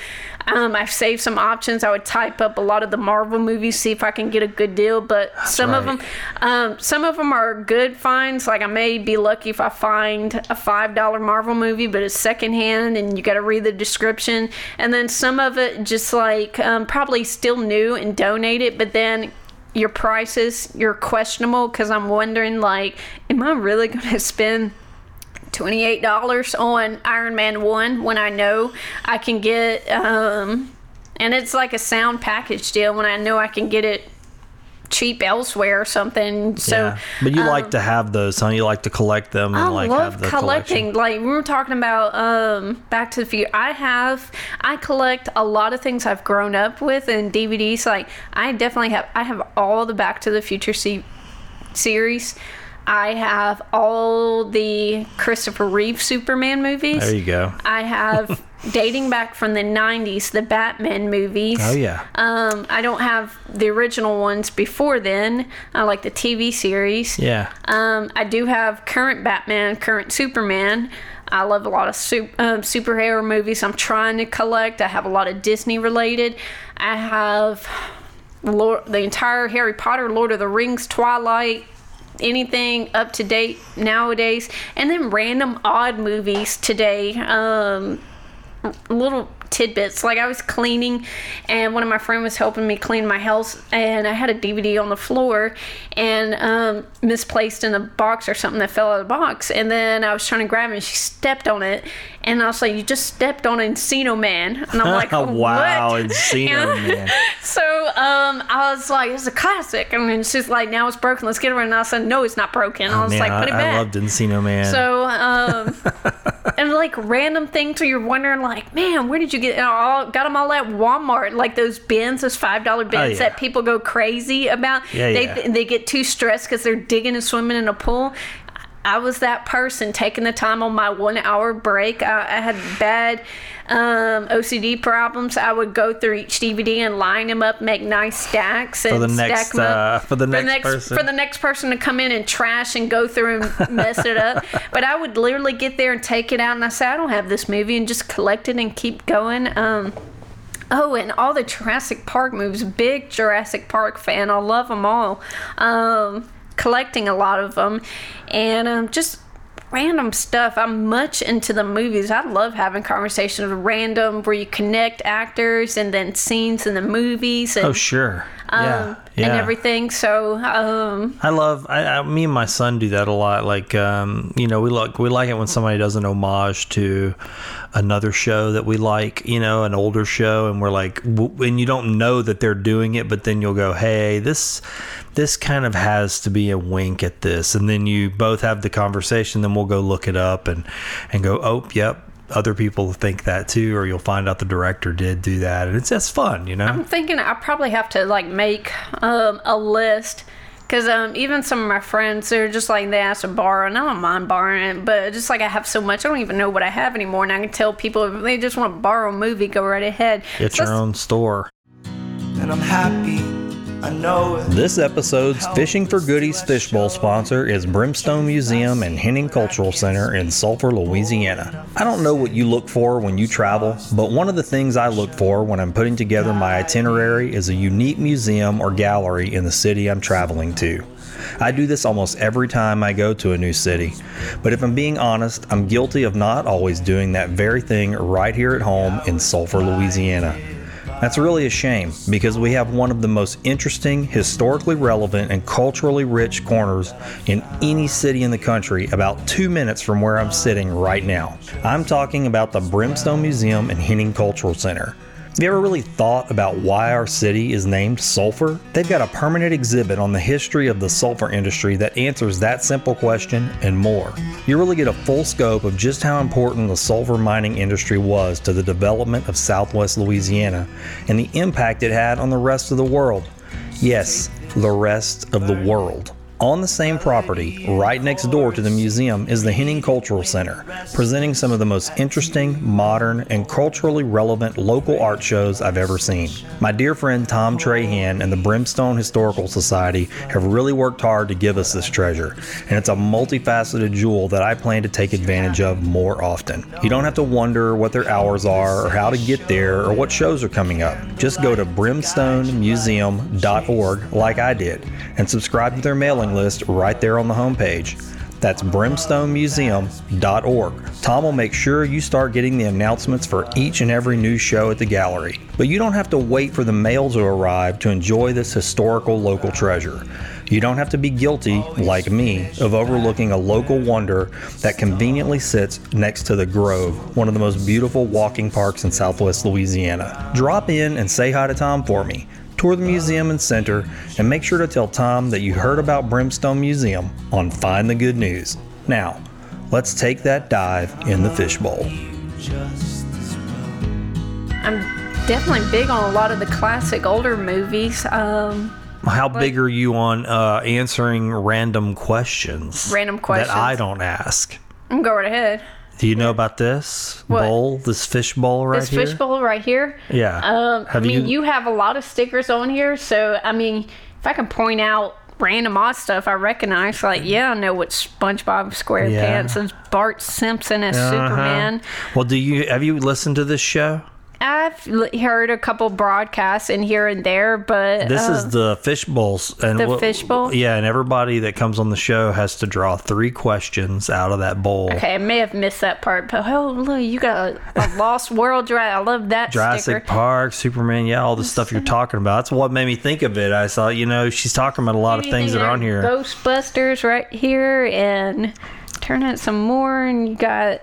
um i saved some options i would type up a lot of the marvel movies see if i can get a good deal but some of them um, some of them are good finds. Like I may be lucky if I find a five dollar Marvel movie, but it's secondhand, and you got to read the description. And then some of it just like um, probably still new and donate it, but then your prices you're questionable because I'm wondering like, am I really going *laughs* to spend? $28 on Iron Man 1 when I know I can get um and it's like a sound package deal when I know I can get it cheap elsewhere or something. So yeah. But you um, like to have those, huh? You like to collect them and I like love have the collecting. collection. Like we were talking about um, Back to the Future. I have I collect a lot of things I've grown up with and DVDs. Like I definitely have. I have all the Back to the Future se- series. I have all the Christopher Reeve Superman movies. There you go. I have *laughs* dating back from the 90s the Batman movies. Oh yeah. Um, I don't have the original ones before then. I like the TV series. Yeah. Um, I do have current Batman, current Superman. I love a lot of su- um, superhero movies. I'm trying to collect. I have a lot of Disney related. I have Lord, the entire Harry Potter, Lord of the Rings, Twilight, anything up to date nowadays, and then random odd movies today. Um, little tidbits. Like I was cleaning, and one of my friends was helping me clean my house, and I had a DVD on the floor, and um, misplaced in a box or something that fell out of the box, and then I was trying to grab it, and she stepped on it, and I was like, "You just stepped on Encino Man," and I'm like, *laughs* wow? Encino *laughs* And- Man. *laughs* So um, I was like, "It's a classic," and then she's like, "Now it's broken. Let's get it." And I said, "No, it's not broken." I was Man, like, "Put it I, back." I loved Encino Man. So, um, and like random things where you're wondering, like, man, where did you get? All got them all at Walmart, like those bins, those five dollar bins Oh, yeah. that people go crazy about. Yeah, they yeah. they get too stressed because they're digging and swimming in a pool. I was that person taking the time on my one hour break. I, I had bad um, OCD problems. I would go through each DVD and line them up, make nice stacks, and the stack next, 'em up uh, for the next person. for the next person to come in and trash and go through and mess it up. *laughs* But I would literally get there and take it out, and I say, I don't have this movie, and just collect it and keep going. Um, oh, and all the Jurassic Park movies, big Jurassic Park fan. I love them all. Um, collecting a lot of them, and um, just random stuff. I'm much into the movies. I love having conversations with random where you connect actors and then scenes in the movies and, oh, sure. yeah. um, yeah. and everything. So um, I love I, I me and my son do that a lot. Like um, you know, we like we like it when somebody does an homage to another show that we like, you know, an older show, and we're like, and you don't know that they're doing it, but then you'll go, hey, this this kind of has to be a wink at this, and then you both have the conversation. Then we'll go look it up and and go, oh, yep. Other people think that too, or you'll find out the director did do that, and it's just fun, you know. I'm thinking I probably have to like make um, a list. Cause um, even some of my friends, they're just like they ask to borrow, and I don't mind borrowing it, but just like I have so much, I don't even know what I have anymore, and I can tell people if they just want to borrow a movie, go right ahead. It's So your own store. And I'm happy, I know it. This episode's Fishing for Goodies fishbowl sponsor is Brimstone Museum and Henning Cultural Center in Sulphur, Louisiana. I don't know what you look for when you travel, but one of the things I look for when I'm putting together my itinerary is a unique museum or gallery in the city I'm traveling to. I do this almost every time I go to a new city, but if I'm being honest, I'm guilty of not always doing that very thing right here at home in Sulphur, Louisiana. That's really a shame because we have one of the most interesting, historically relevant, and culturally rich corners in any city in the country about two minutes from where I'm sitting right now. I'm talking about the Brimstone Museum and Henning Cultural Center. Have you ever really thought about why our city is named Sulphur? They've got a permanent exhibit on the history of the sulfur industry that answers that simple question and more. You really get a full scope of just how important the sulfur mining industry was to the development of southwest Louisiana and the impact it had on the rest of the world. Yes, the rest of the world. On the same property, right next door to the museum, is the Henning Cultural Center, presenting some of the most interesting, modern, and culturally relevant local art shows I've ever seen. My dear friend Tom Trahan and the Brimstone Historical Society have really worked hard to give us this treasure, and it's a multifaceted jewel that I plan to take advantage of more often. You don't have to wonder what their hours are, or how to get there, or what shows are coming up. Just go to brimstonemuseum.org like I did and subscribe to their mailing list right there on the homepage. That's brimstonemuseum.org. Tom will make sure you start getting the announcements for each and every new show at the gallery. But you don't have to wait for the mail to arrive to enjoy this historical local treasure. You don't have to be guilty, like me, of overlooking a local wonder that conveniently sits next to the Grove, one of the most beautiful walking parks in southwest Louisiana. Drop in and say hi to Tom for me tour the museum and center, and make sure to tell Tom that you heard about Brimstone Museum on Find the Good News. Now, let's take that dive in the fishbowl. I'm definitely big on a lot of the classic older movies. Um, How big are you on uh, answering random questions? Random questions. that I don't ask. I'm go right ahead. Do you know about this What? bowl? This fish bowl right here. This here. fishbowl right here. Yeah. Um, I mean, you- you... have a lot of stickers on here, so I mean, if I can point out random odd stuff I recognize, like yeah, I know what SpongeBob SquarePants Yeah. and Bart Simpson as Uh-huh. Superman. Well, do you have you listened to this show? I've heard a couple broadcasts in here and there, but This uh, is the fish bowls, and The wha- fish? Yeah, and everybody that comes on the show has to draw three questions out of that bowl. okay. I may have missed that part, but oh look, you got a, a Lost World Drive. I love that Jurassic sticker. Park, Superman, yeah, all the stuff you're talking about. That's what made me think of it. I saw, you know, she's talking about a lot of things that are on here. Ghostbusters right here, and turn out some more, and you got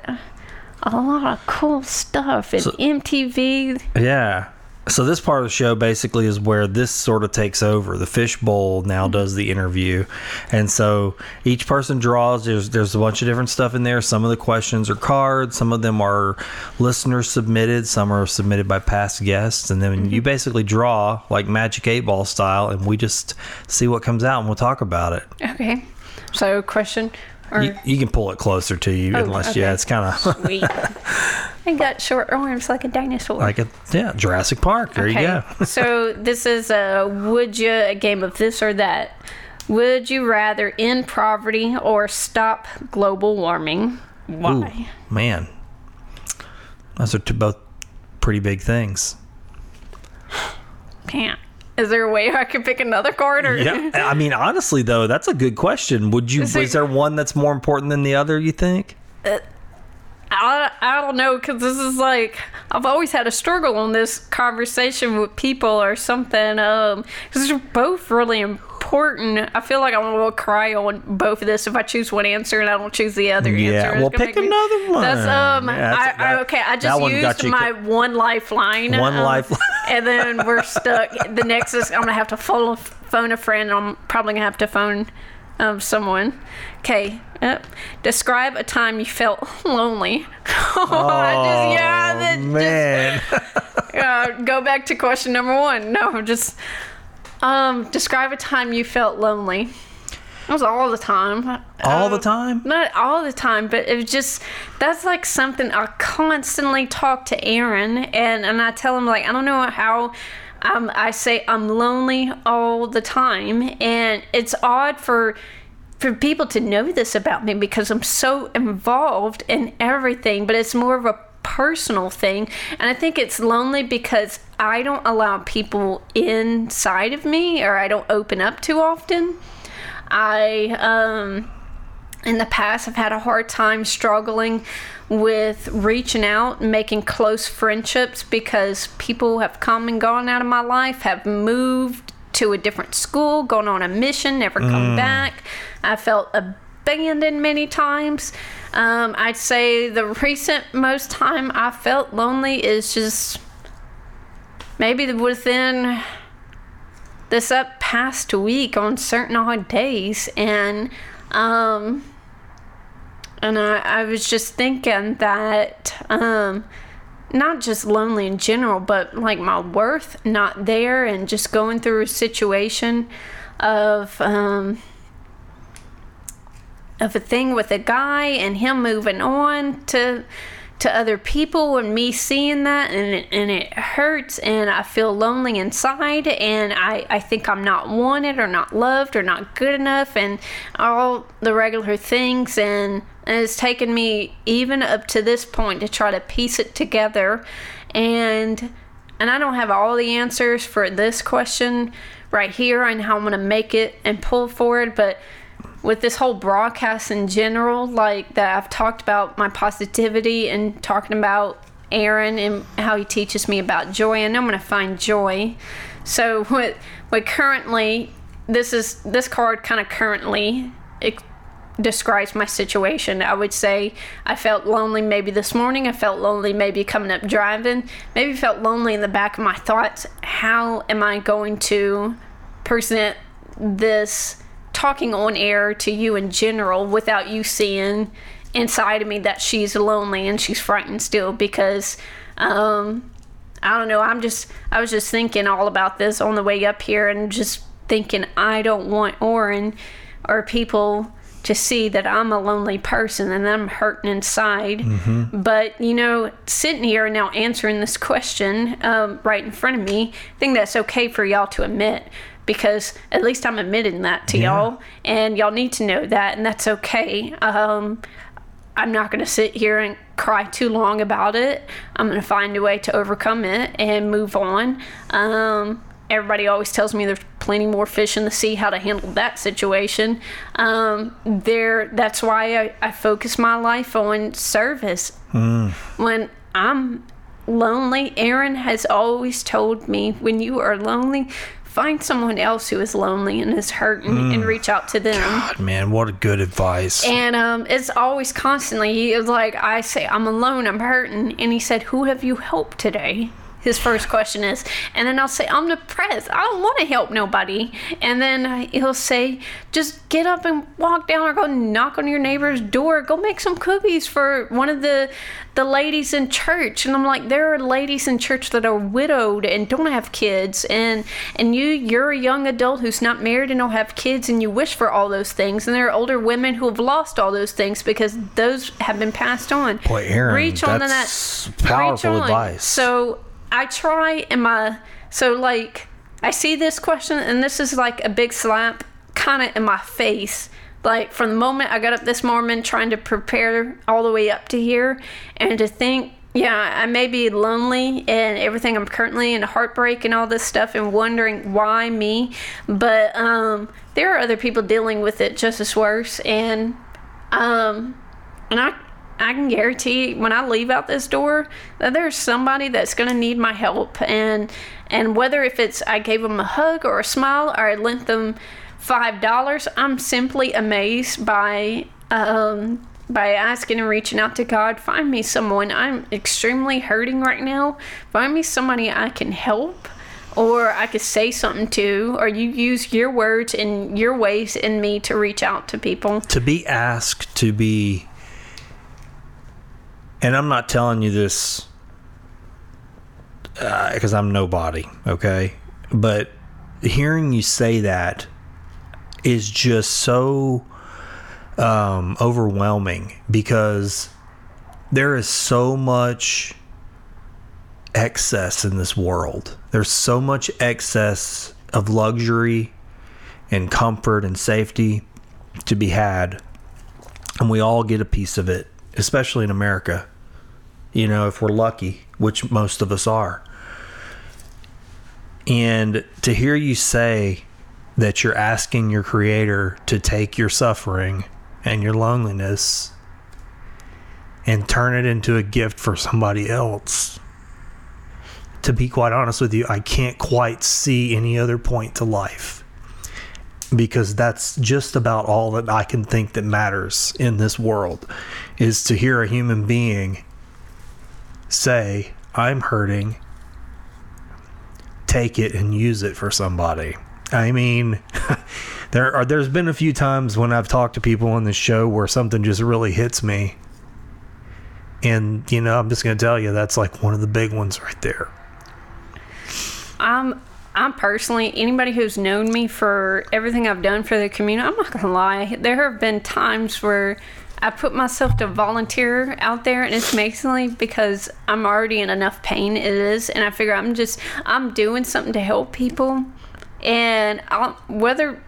a lot of cool stuff. And MTV. Yeah. So this part of the show basically is where this sort of takes over. The fishbowl now mm-hmm. does the interview, and so each person draws. There's there's a bunch of different stuff in there. Some of the questions are cards. Some of them are listeners submitted. Some are submitted by past guests, and then you mm-hmm. basically draw like Magic Eight Ball style, and we just see what comes out, and we'll talk about it. Okay. So question. Or You, you can pull it closer to you, Oh, unless okay. yeah, it's kind of. *laughs* I got short arms like a dinosaur. like a yeah Jurassic Park. There you go. *laughs* so this is a would you a game of this or that. Would you rather end poverty or stop global warming? Why? Ooh, man, those are two both pretty big things. Can't. Is there a way I could pick another card or Yeah, I mean, honestly, though, that's a good question. Would you? Is Is, there- there one that's more important than the other? You think? I, I don't know because this is like I've always had a struggle on this conversation with people or something um because they're both really important I feel like I'm gonna cry on both of this if I choose one answer and I don't choose the other Yeah, answer It's well, pick make me- another one. that's um Yeah, that's- I, I, okay I just used my co- one lifeline One um, lifeline. *laughs* and then we're stuck the next is I'm gonna have to phone, phone a friend I'm probably gonna have to phone um, someone. Okay. Yep. Describe a time you felt lonely. *laughs* oh, just, yeah, that just- man. *laughs* uh, go back to question number one. No, just um, describe a time you felt lonely. It was all the time. All the Um, time? Not all the time, but it was just that's like something I constantly talk to Aaron, and and I tell him like I don't know how. Um, I say I'm lonely all the time, and it's odd for for people to know this about me because I'm so involved in everything, but it's more of a personal thing. And I think it's lonely because I don't allow people inside of me or I don't open up too often. I, um, in the past, have had a hard time struggling with reaching out and making close friendships because people have come and gone out of my life, have moved to a different school, gone on a mission, never come back. I felt abandoned many times. Um, I'd say the recent most time I felt lonely is just maybe within this up past week on certain odd days. And um and I, I was just thinking that um not just lonely in general but like my worth not there and just going through a situation of um of a thing with a guy and him moving on to to other people and me seeing that and it, and it hurts and I feel lonely inside and I, I think I'm not wanted or not loved or not good enough and all the regular things and it's taken me even up to this point to try to piece it together and and I don't have all the answers for this question right here and how I'm gonna make it and pull forward but with this whole broadcast in general, like that I've talked about my positivity and talking about Aaron and how he teaches me about joy, and I'm gonna find joy. So *laughs* what what currently this is this card kind of currently ex- describes my situation. I would say I felt lonely maybe this morning. I felt lonely maybe coming up driving. Maybe felt lonely in the back of my thoughts. How am I going to present this talking on air to you in general without you seeing inside of me that she's lonely and she's frightened still because um I don't know, I'm just I was just thinking all about this on the way up here and just thinking I don't want Oren or people to see that I'm a lonely person and I'm hurting inside. But, you know, sitting here now answering this question um, right in front of me, I think that's okay for y'all to admit because at least I'm admitting that to y'all and y'all need to know that and that's okay. Um, I'm not going to sit here and cry too long about it. I'm going to find a way to overcome it and move on. Um, everybody always tells me there's plenty more fish in the sea how to handle that situation um, there that's why I, I focus my life on service when i'm lonely aaron has always told me when you are lonely find someone else who is lonely and is hurting and reach out to them God, man, what a good advice. and um, it's always constantly, he is like, I say, I'm alone, I'm hurting. And he said, Who have you helped today? His first question is, and then I'll say, I'm depressed. I don't want to help nobody. And then he'll say, just get up and walk down or go knock on your neighbor's door. Go make some cookies for one of the the ladies in church. And I'm like, there are ladies in church that are widowed and don't have kids. And and you you're a young adult who's not married and don't have kids and you wish for all those things. And there are older women who have lost all those things because those have been passed on. Boy, Aaron, reach on to that powerful reach on. advice. So I try and my so like I see this question and this is like a big slap kind of in my face. Like from the moment I got up this morning trying to prepare all the way up to here and to think yeah, I may be lonely and everything. I'm currently in heartbreak and all this stuff and wondering why me. But um, there are other people dealing with it just as worse. And um, and I I can guarantee when I leave out this door that there's somebody that's gonna need my help and and whether if it's I gave them a hug or a smile or I lent them five dollars, I'm simply amazed by um by asking and reaching out to God, find me someone. I'm extremely hurting right now. Find me somebody I can help or I could say something to, or you use your words and your ways in me to reach out to people. to be asked to be and i'm not telling you this because i'm nobody okay? But hearing you say that is just so um, overwhelming because there is so much excess in this world. There's so much excess of luxury and comfort and safety to be had and we all get a piece of it especially in america you know if we're lucky which most of us are. And to hear you say that you're asking your creator to take your suffering and your loneliness and turn it into a gift for somebody else to be quite honest with you i can't quite see any other point to life. Because that's just about all that I can think that matters in this world is to hear a human being say, I'm hurting, take it and use it for somebody. I mean, *laughs* there are there's been a few times when I've talked to people on this show where something just really hits me. And you know, I'm just going to tell you that's like one of the big ones right there. I'm I'm personally anybody who's known me for everything I've done for the community. I'm not gonna lie. There have been times where I put myself to volunteer out there, and it's mainly because I'm already in enough pain. It is, and I figure I'm just I'm doing something to help people, and I'll, whether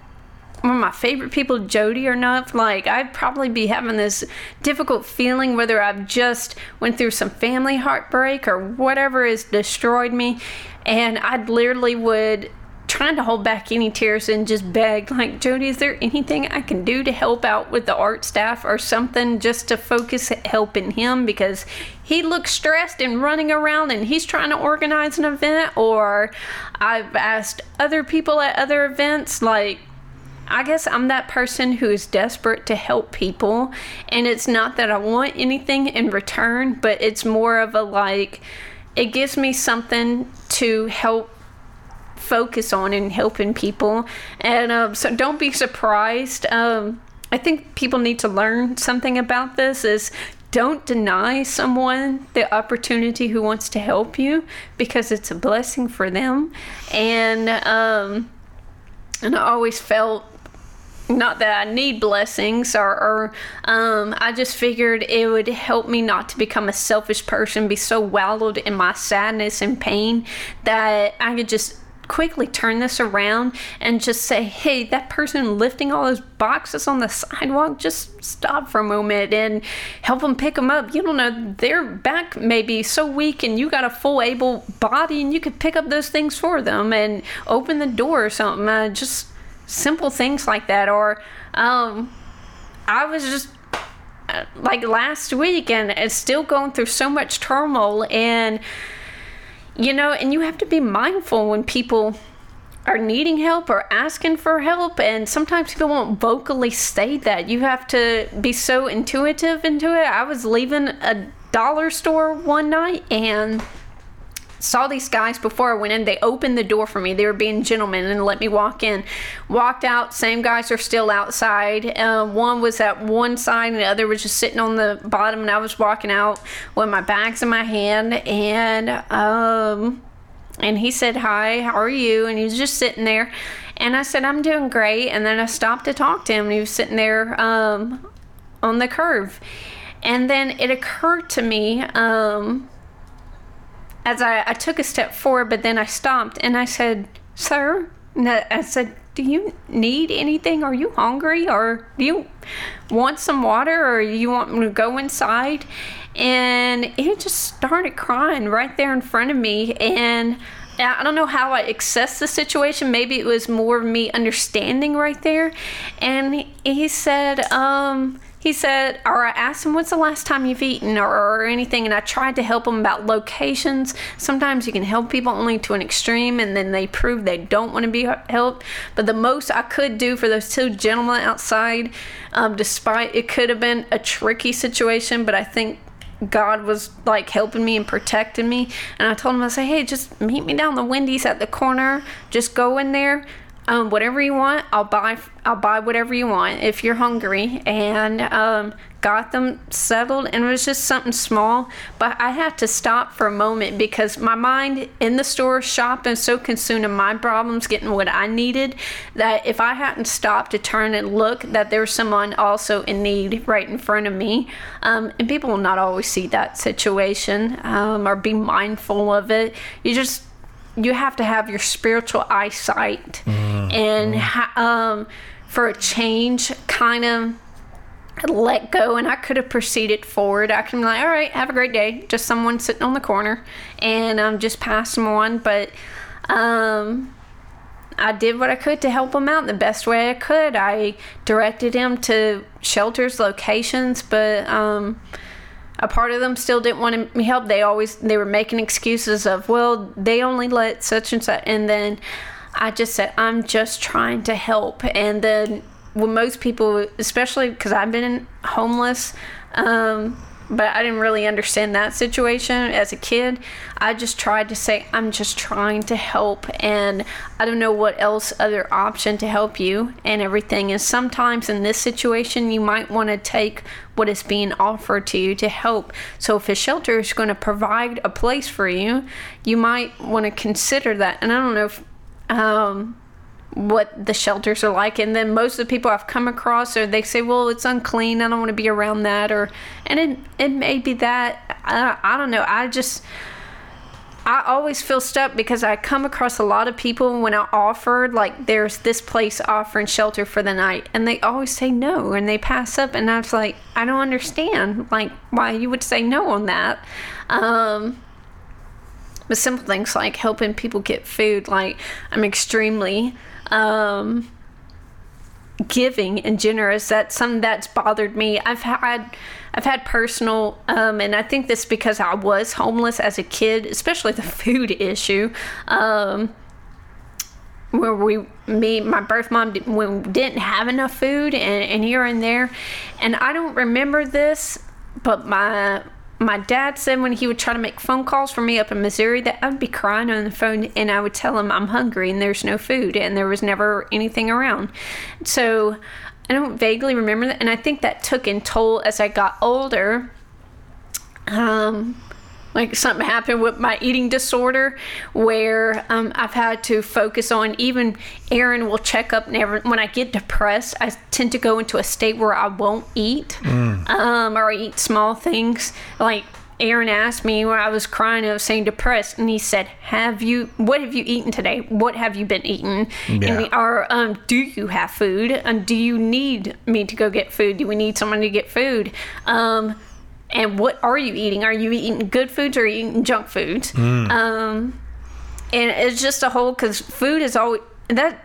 one of my favorite people, Jody or not, like I'd probably be having this difficult feeling whether I've just went through some family heartbreak or whatever has destroyed me, and I'd literally would trying to hold back any tears and just beg like Jody is there anything I can do to help out with the art staff or something just to focus helping him because he looks stressed and running around and he's trying to organize an event or I've asked other people at other events like I guess I'm that person who is desperate to help people. And it's not that I want anything in return, but it's more of a like, it gives me something to help focus on and helping people. And um, so don't be surprised. Um, I think people need to learn something about this is don't deny someone the opportunity who wants to help you because it's a blessing for them. And, um, and I always felt not that I need blessings or, or um, I just figured it would help me not to become a selfish person, be so wallowed in my sadness and pain that I could just quickly turn this around and just say, hey, that person lifting all those boxes on the sidewalk, just stop for a moment and help them pick them up. You don't know, their back may be so weak and you got a full able body and you could pick up those things for them and open the door or something. Uh, just simple things like that. Or um, I was just uh, like last week and it's still going through so much turmoil and you know, and you have to be mindful when people are needing help or asking for help and sometimes people won't vocally state that. You have to be so intuitive into it. I was leaving a dollar store one night and saw these guys before I went in. They opened the door for me. They were being gentlemen and let me walk in. Walked out. Same guys are still outside. Uh, one was at one side and the other was just sitting on the bottom. And I was walking out with my bags in my hand and um, and he said hi. How are you? And he was just sitting there. And I said I'm doing great. And then I stopped to talk to him. And he was sitting there um, on the curve. And then it occurred to me. Um, as I, I took a step forward, but then I stopped and I said, Sir, I said, Do you need anything? Are you hungry? Or do you want some water? Or you want me to go inside? And he just started crying right there in front of me. And I don't know how I accessed the situation. Maybe it was more of me understanding right there. And he said, um, he said, or I asked him, when's the last time you've eaten or, or, anything? And I tried to help him about locations. Sometimes you can help people only to an extreme and then they prove they don't want to be helped. But the most I could do for those two gentlemen outside, um, despite it could have been a tricky situation, but I think God was like helping me and protecting me. And I told him, I said, hey, just meet me down the Wendy's at the corner. Just go in there um, whatever you want. I'll buy. I'll buy whatever you want if you're hungry. And um, got them settled, and it was just something small. But I had to stop for a moment because my mind in the store shopping so consumed in my problems, getting what I needed, that if I hadn't stopped to turn and look, that there was someone also in need right in front of me. Um, and people will not always see that situation um, or be mindful of it. You just you have to have your spiritual eyesight mm-hmm. and um, for a change kind of let go and I could have proceeded forward. I can be like, all right, have a great day. Just someone sitting on the corner and um, just pass them on. But um, I did what I could to help him out the best way I could. I directed him to shelters, locations, but um, a part of them still didn't want me help. They always they were making excuses of, well, they only let such and such, and then I just said, I'm just trying to help. And then when most people, especially because I've been homeless, um, but I didn't really understand that situation as a kid. I just tried to say, I'm just trying to help, and I don't know what else other option to help you and everything. And sometimes in this situation, you might want to take what is being offered to you to help. So if a shelter is going to provide a place for you, you might want to consider that. And I don't know if. Um, what the shelters are like and then most of the people I've come across or they say well it's unclean I don't want to be around that or and it it may be that I, I don't know I just I always feel stuck because I come across a lot of people when I offered like there's this place offering shelter for the night and they always say no and they pass up and I was like I don't understand like why you would say no on that. Um but simple things like helping people get food like I'm extremely um, giving and generous. That's something that's bothered me. I've had I've had personal, um, and I think this because I was homeless as a kid, especially the *laughs* food issue. Um, where we, me, my birth mom didn't, didn't have enough food, and, and here and there, and I don't remember this, but my my dad said when he would try to make phone calls for me up in Missouri that I'd be crying on the phone and I would tell him I'm hungry and there's no food and there was never anything around. So I don't vaguely remember that and I think that took in toll as I got older. Um, like something happened with my eating disorder where um, I've had to focus on even Aaron will check up never when I get depressed I tend to go into a state where I won't eat mm. um, or eat small things like Aaron asked me when I was crying, I was saying depressed, and he said, "Have you? What have you eaten today? What have you been eating? Yeah. And, or um, do you have food? And do you need me to go get food? Do we need someone to get food? Um, and what are you eating? Are you eating good foods or are you eating junk foods? Mm. Um, and it's just a whole because food is always that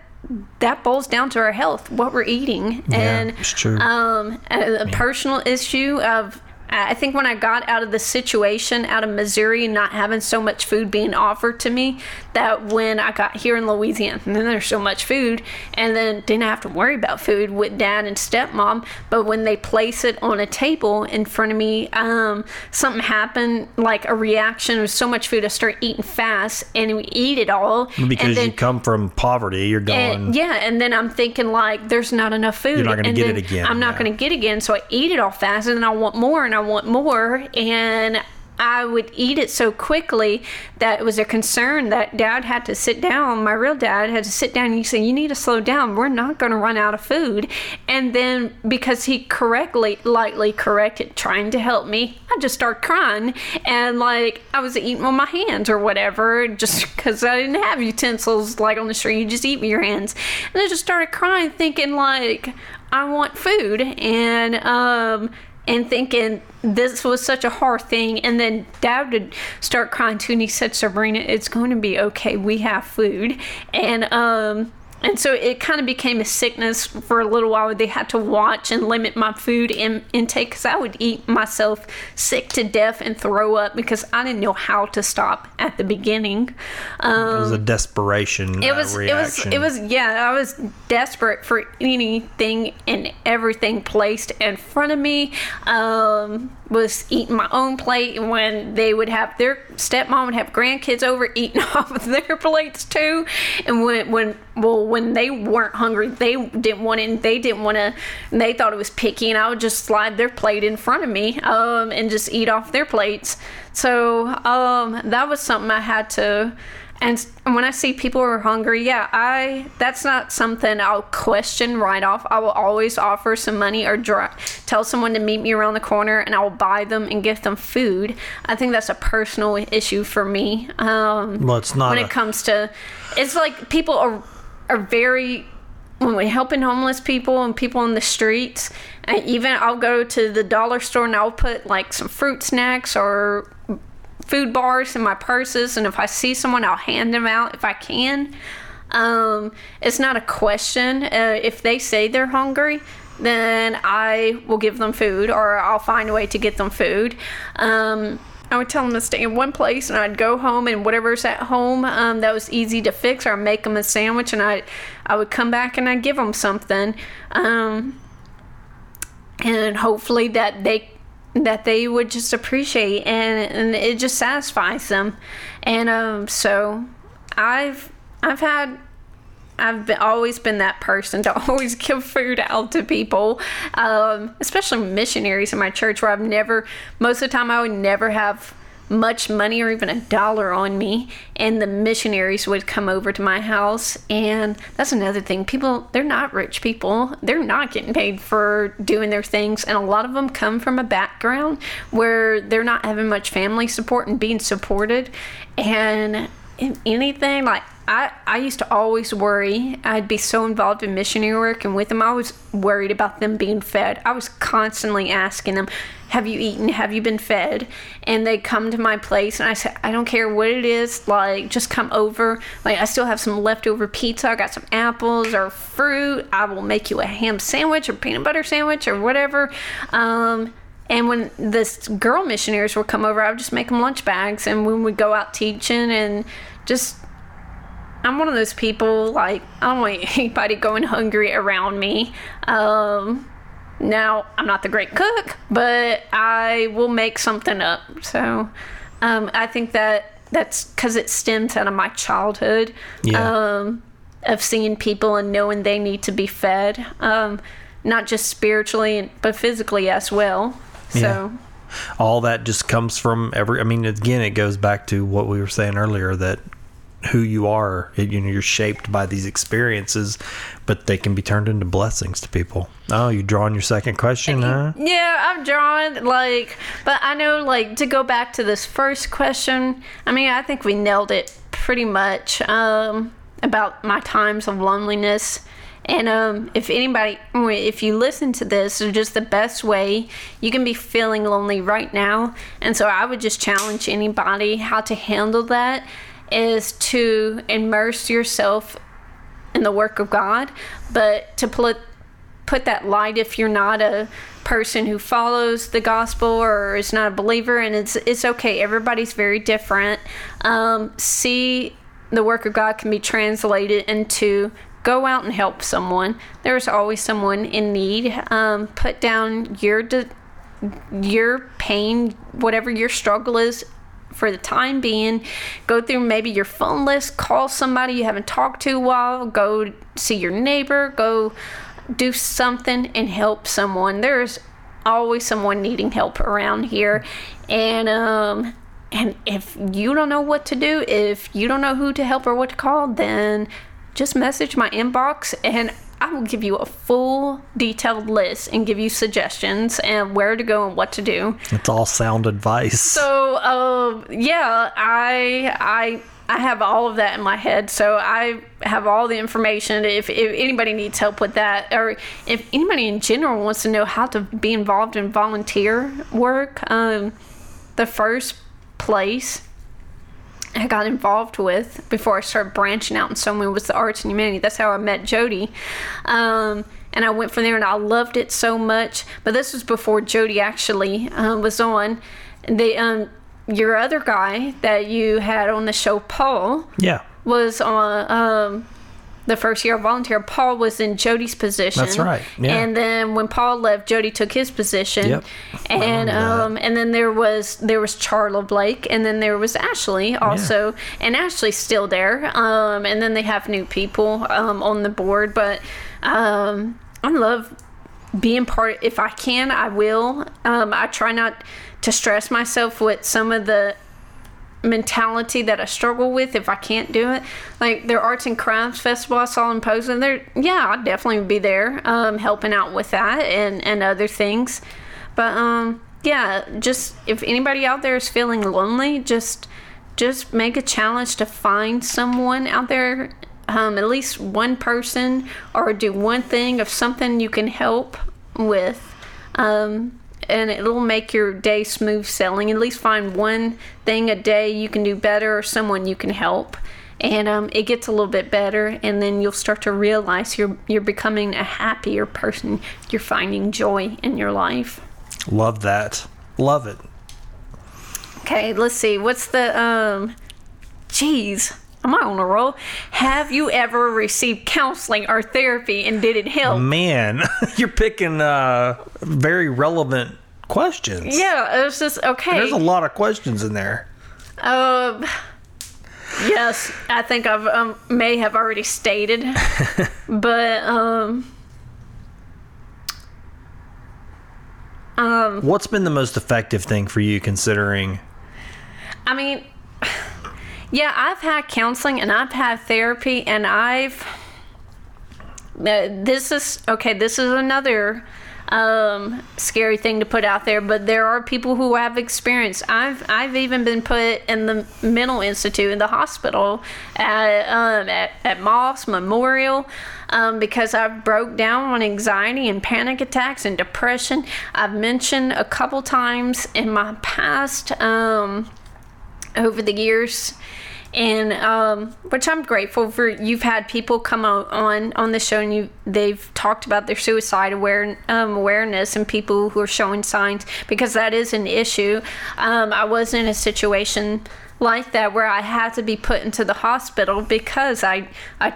that boils down to our health, what we're eating, Yeah, and it's true. um, a, a personal issue of. I think when I got out of the situation out of Missouri, not having so much food being offered to me, that when I got here in Louisiana, and *laughs* then there's so much food, and then didn't have to worry about food with dad and stepmom. But when they place it on a table in front of me, um, something happened, like a reaction. Was so much food, I start eating fast, and we eat it all. Because and then, you come from poverty, you're going. and, yeah, and then I'm thinking like, there's not enough food. You're not gonna and get it again, I'm not yeah. going to get it again, so I eat it all fast, and then I want more, and I want more, and I would eat it so quickly that it was a concern that dad had to sit down. My real dad had to sit down and he said, You need to slow down. We're not going to run out of food. And then because he correctly, lightly corrected, trying to help me, I just started crying. And like I was eating with my hands or whatever, just because I didn't have utensils like on the street. You just eat with your hands. And I just started crying, thinking, like, I want food. And, um, and thinking this was such a hard thing. And then dad would start crying too, and he said, Sabrina, it's going to be okay. We have food. And, um, and so it kind of became a sickness for a little while. They had to watch and limit my food in, intake because I would eat myself sick to death and throw up because I didn't know how to stop at the beginning. Um, it was a desperation it uh, was reaction. it was it was yeah i was desperate for anything and everything placed in front of me um was eating my own plate and when they would have their stepmom would have grandkids over *laughs* eating off of their plates too. And when when well when they weren't hungry they didn't want it they didn't want to they thought it was picky and i would just slide their plate in front of me um and just eat off their plates. So um that was something i had to and when I see people who are hungry, yeah, I that's not something I'll question right off. I will always offer some money or tell someone to meet me around the corner, and I will buy them and get them food. I think that's a personal issue for me. Um, Well, it's not when a- it comes to, it's like people are are very when we're helping homeless people and people in the streets. And even I'll go to the dollar store and I'll put like some fruit snacks or food bars in my purses and if i see someone i'll hand them out if i can. Um, it's not a question. Uh, if they say they're hungry then i will give them food or i'll find a way to get them food. Um, I would tell them to stay in one place, and I'd go home, and whatever's at home um, that was easy to fix, or I'd make them a sandwich, and I, I would come back and I'd give them something, um, and hopefully that they that they would just appreciate and, and it just satisfies them. And um so i've i've had I've been, always been that person *laughs* to always give food out to people, um, especially missionaries in my church, where I've never, most of the time, I would never have much money or even a dollar on me, and the missionaries would come over to my house. And that's another thing people, they're not rich people, they're not getting paid for doing their things, and a lot of them come from a background where they're not having much family support and being supported. And anything like I, I used to always worry. I'd be so involved in missionary work and with them. I was worried about them being fed. I was constantly asking them have you eaten? Have you been fed? And they come to my place and i said i don't care what it is like just come over. Like i still have some leftover pizza. I got some apples or fruit. I will make you a ham sandwich or peanut butter sandwich or whatever. Um, and when this girl missionaries would come over, I would just make them lunch bags. And when we go out teaching and just, I'm one of those people, like, I don't want *laughs* anybody going hungry around me. Um, now, I'm not the great cook, but I will make something up. So um, I think that that's because it stems out of my childhood Yeah. um, of seeing people and knowing they need to be fed, um, not just spiritually, but physically as well. So. all that just comes from every i mean again it goes back to what we were saying earlier that who you are. It- you know, you're shaped by these experiences, but they can be turned into blessings to people. Oh, you drawing your second question, huh? Yeah, I'm drawn like, but I know like to go back to this first question. I mean, I think we nailed it pretty much um, about my times of loneliness. And um, if anybody, if you listen to this, it's just the best way you can be feeling lonely right now. And so I would just challenge anybody how to handle that is to immerse yourself in the work of God, but to put put that light if you're not a person who follows the gospel or is not a believer and it's it's okay. Everybody's very different. Um, see the work of god can be translated into go out and help someone. There's always someone in need. Um, put down your de- your pain whatever your struggle is for the time being go through maybe your phone list call somebody you haven't talked to a while go see your neighbor go do something and help someone. There's always someone needing help around here. And um and if you don't know what to do if you don't know who to help or what to call then just message my inbox and I will give you a full detailed list and give you suggestions and where to go and what to do. It's all sound advice. So, uh, yeah, I I I have all of that in my head. So I have all the information. If, if anybody needs help with that, or if anybody in general wants to know how to be involved in volunteer work, um, the first place I got involved with before I started branching out in so many was the arts and humanity. That's how I met Jody. Um, and I went from there and I loved it so much. But this was before Jody actually uh, was on. They, um, your other guy that you had on the show, Paul, yeah. was on um, the first year of volunteer. Paul was in Jody's position. That's right, yeah. And then when Paul left, Jody took his position. Yep. And um, and then there was there was Charla Blake, and then there was Ashley also, and Ashley's still there. Um, and then they have new people um, on the board, but um, I love being part if i can i will um, i try not to stress myself with some of the mentality that i struggle with if i can't do it. Like their arts and crafts festival i saw in Posen, there yeah i'd definitely be there um, helping out with that and and other things. But um yeah just if anybody out there is feeling lonely just just make a challenge to find someone out there um, at least one person or do one thing of something you can help with. Um, and it'll make your day smooth sailing at least find one thing a day you can do better or someone you can help and um, it gets a little bit better and then you'll start to realize you're you're becoming a happier person you're finding joy in your life Love that. Love it. Okay, let's see. What's the um jeez. Am I on a roll? Have you ever received counseling or therapy and did it help? Man, *laughs* you're picking uh, very relevant questions. Yeah, it was just okay. There's a lot of questions in there. Um, yes, I think I've um, may have already stated, *laughs* but um, um, What's been the most effective thing for you considering? I mean, *sighs* yeah, I've had counseling and I've had therapy and I've. Uh, this is okay. This is another um, scary thing to put out there, but there are people who have experience. I've I've even been put in the mental institute in the hospital at um, at, at Moss Memorial um, because I broke down on anxiety and panic attacks and depression. I've mentioned a couple times in my past um, over the years and um, which I'm grateful for. You've had people come on on, the show and you they've talked about their suicide aware, um, awareness and people who are showing signs because that is an issue. Um, I was in a situation like that where I had to be put into the hospital because I I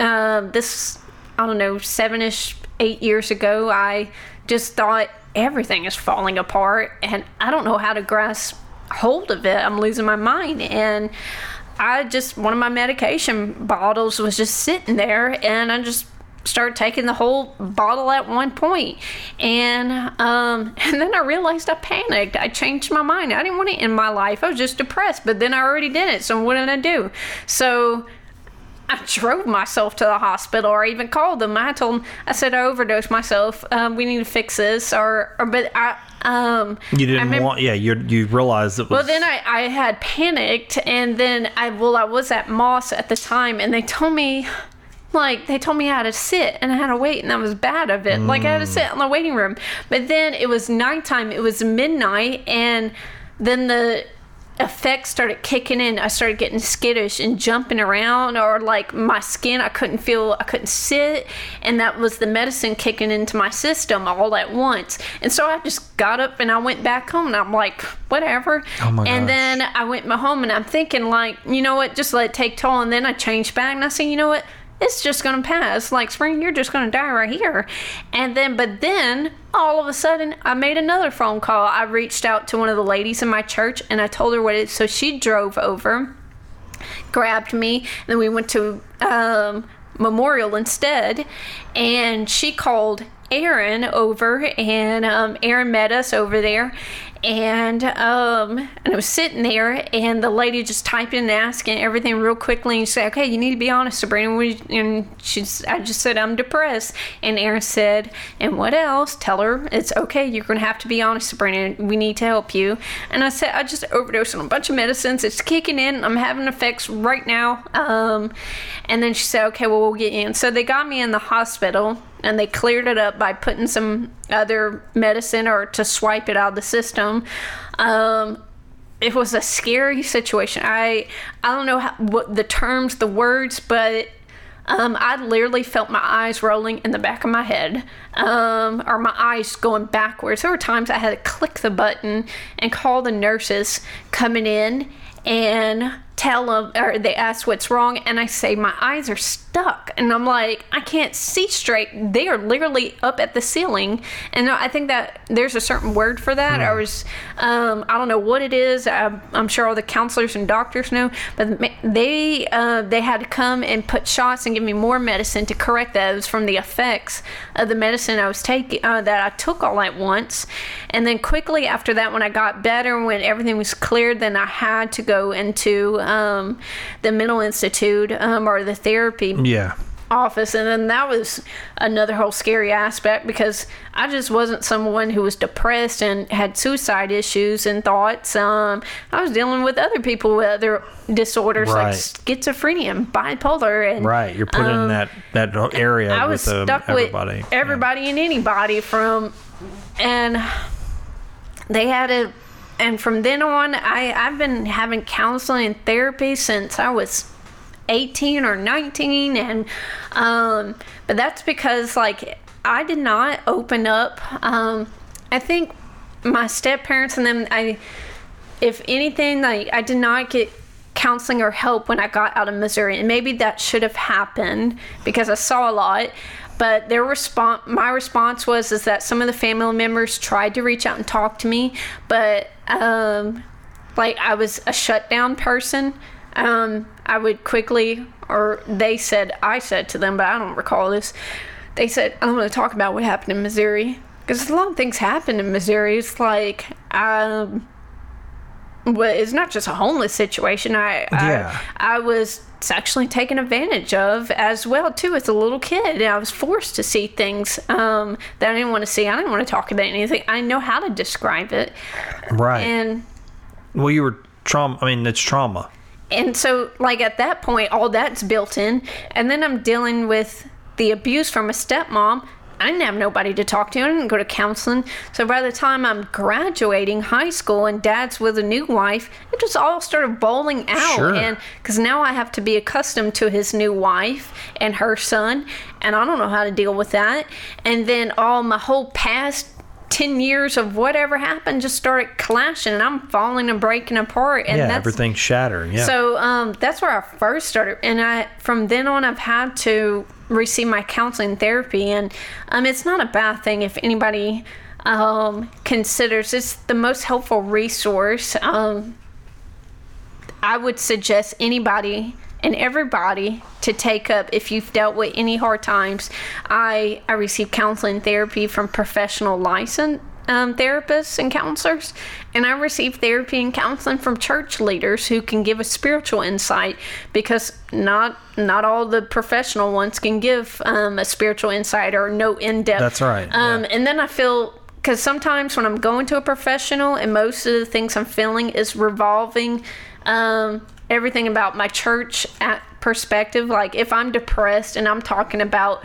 um, this I don't know seven ish eight years ago I just thought everything is falling apart and I don't know how to grasp hold of it. I'm losing my mind and I just one of my medication bottles was just sitting there and I just started taking the whole bottle at one point. And um *laughs* and then i realized i panicked. I changed my mind. I didn't want it in my life. I was just depressed but then i already did it. So what did i do? So I drove myself to the hospital, or even called them. I told them, I said I overdosed myself. Um, we need to fix this, or, or but I um. You didn't remember- want, yeah. You you realized it was. well, then I, I had panicked, and then I well I was at Moss at the time, and they told me, like they told me I had to sit and I had to wait, and that was bad of it. Like I had to sit in the waiting room, but then it was nighttime. It was midnight, and then the effects started kicking in. I started getting skittish and jumping around, or like my skin, I couldn't feel, I couldn't sit, and that was the medicine kicking into my system all at once. And so I just got up and I went back home, and I'm like, whatever. Oh and gosh. then I went my home, and I'm thinking like, you know what, just let it take toll. And then I changed back, and I said, you know what. It's just gonna pass. Like spring, you're just gonna die right here. And then, but then all of a sudden, I made another phone call. I reached out to one of the ladies in my church and I told her what it. So she drove over grabbed me. And then we went to um, Memorial instead, and she called Aaron over, and um, Aaron met us over there. And um, and I was sitting there, and the lady just typing and asking everything real quickly. And she said, "Okay, you need to be honest, Sabrina." And she's, I just said, "I'm depressed." And Aaron said, "And what else? Tell her it's okay. You're gonna have to be honest, Sabrina. We need to help you." And I said, "I just overdosed on a bunch of medicines. It's kicking in. I'm having effects right now." Um, and then she said, "Okay, well, we'll get you in." So they got me in the hospital and they cleared it up by putting some other medicine or to swipe it out of the system. Um, it was a scary situation. I I don't know how, what the terms, the words, but um, I literally felt my eyes rolling in the back of my head, um, or my eyes going backwards. There were times I had to click the button and call the nurses coming in and tell them, or they ask what's wrong, and I say my eyes are stuck, and I'm like, I can't see straight. They are literally up at the ceiling, and I think that there's a certain word for that. I was, um, I don't know what it is. I, I'm sure all the counselors and doctors know, but they uh, they had to come and put shots and give me more medicine to correct was from the effects of the medicine I was taking uh, that I took all at once, and then quickly after that, when I got better, when everything was cleared, then I had to go into um, the mental institute um, or the therapy yeah. office and then that was another whole scary aspect because i just wasn't someone who was depressed and had suicide issues and thoughts um, i was dealing with other people with other disorders like schizophrenia and bipolar and Right. You're put in um, that that area I was with um, stuck everybody. with everybody and anybody from, and they had a, and from then on, I I've been having counseling and therapy since I was. 18 or 19 and um but that's because like I did not open up um I think my step parents and them I if anything like I did not get counseling or help when I got out of Missouri and maybe that should have happened because I saw a lot but their response my response was is that some of the family members tried to reach out and talk to me but um like I was a shutdown person. Um I would quickly or they said I said to them but I don't recall this. They said I don't want to talk about what happened in Missouri. Because a lot of things happened in Missouri. It's like um well, it's not just a homeless situation. I, Yeah. I I was sexually taken advantage of as well too as a little kid. I was forced to see things um, that I didn't want to see. I didn't want to talk about anything. I didn't know how to describe it, right. and well, you were trauma. I mean, it's trauma. and so like at that point, all that's built in, and then I'm dealing with the abuse from a stepmom. I didn't have nobody to talk to. I didn't go to counseling. So by the time I'm graduating high school and dad's with a new wife, it just all started bowling out. Sure. And because now I have to be accustomed to his new wife and her son, and I don't know how to deal with that. And then all my whole past 10 years of whatever happened just started clashing, and I'm falling and breaking apart. And yeah, that's everything's shattering. Yeah. so um, that's where I first started, and I from then on I've had to receive my counseling therapy, and um, it's not a bad thing if anybody um, considers it's the most helpful resource. Um, I would suggest anybody and everybody to take up if you've dealt with any hard times. I I receive counseling therapy from professional license um, therapists and counselors, and I receive therapy and counseling from church leaders who can give a spiritual insight because not not all the professional ones can give um, a spiritual insight or no in depth. That's right, Um, yeah. And then I feel because sometimes when I'm going to a professional and most of the things I'm feeling is revolving um, everything about my church at perspective. Like if I'm depressed and I'm talking about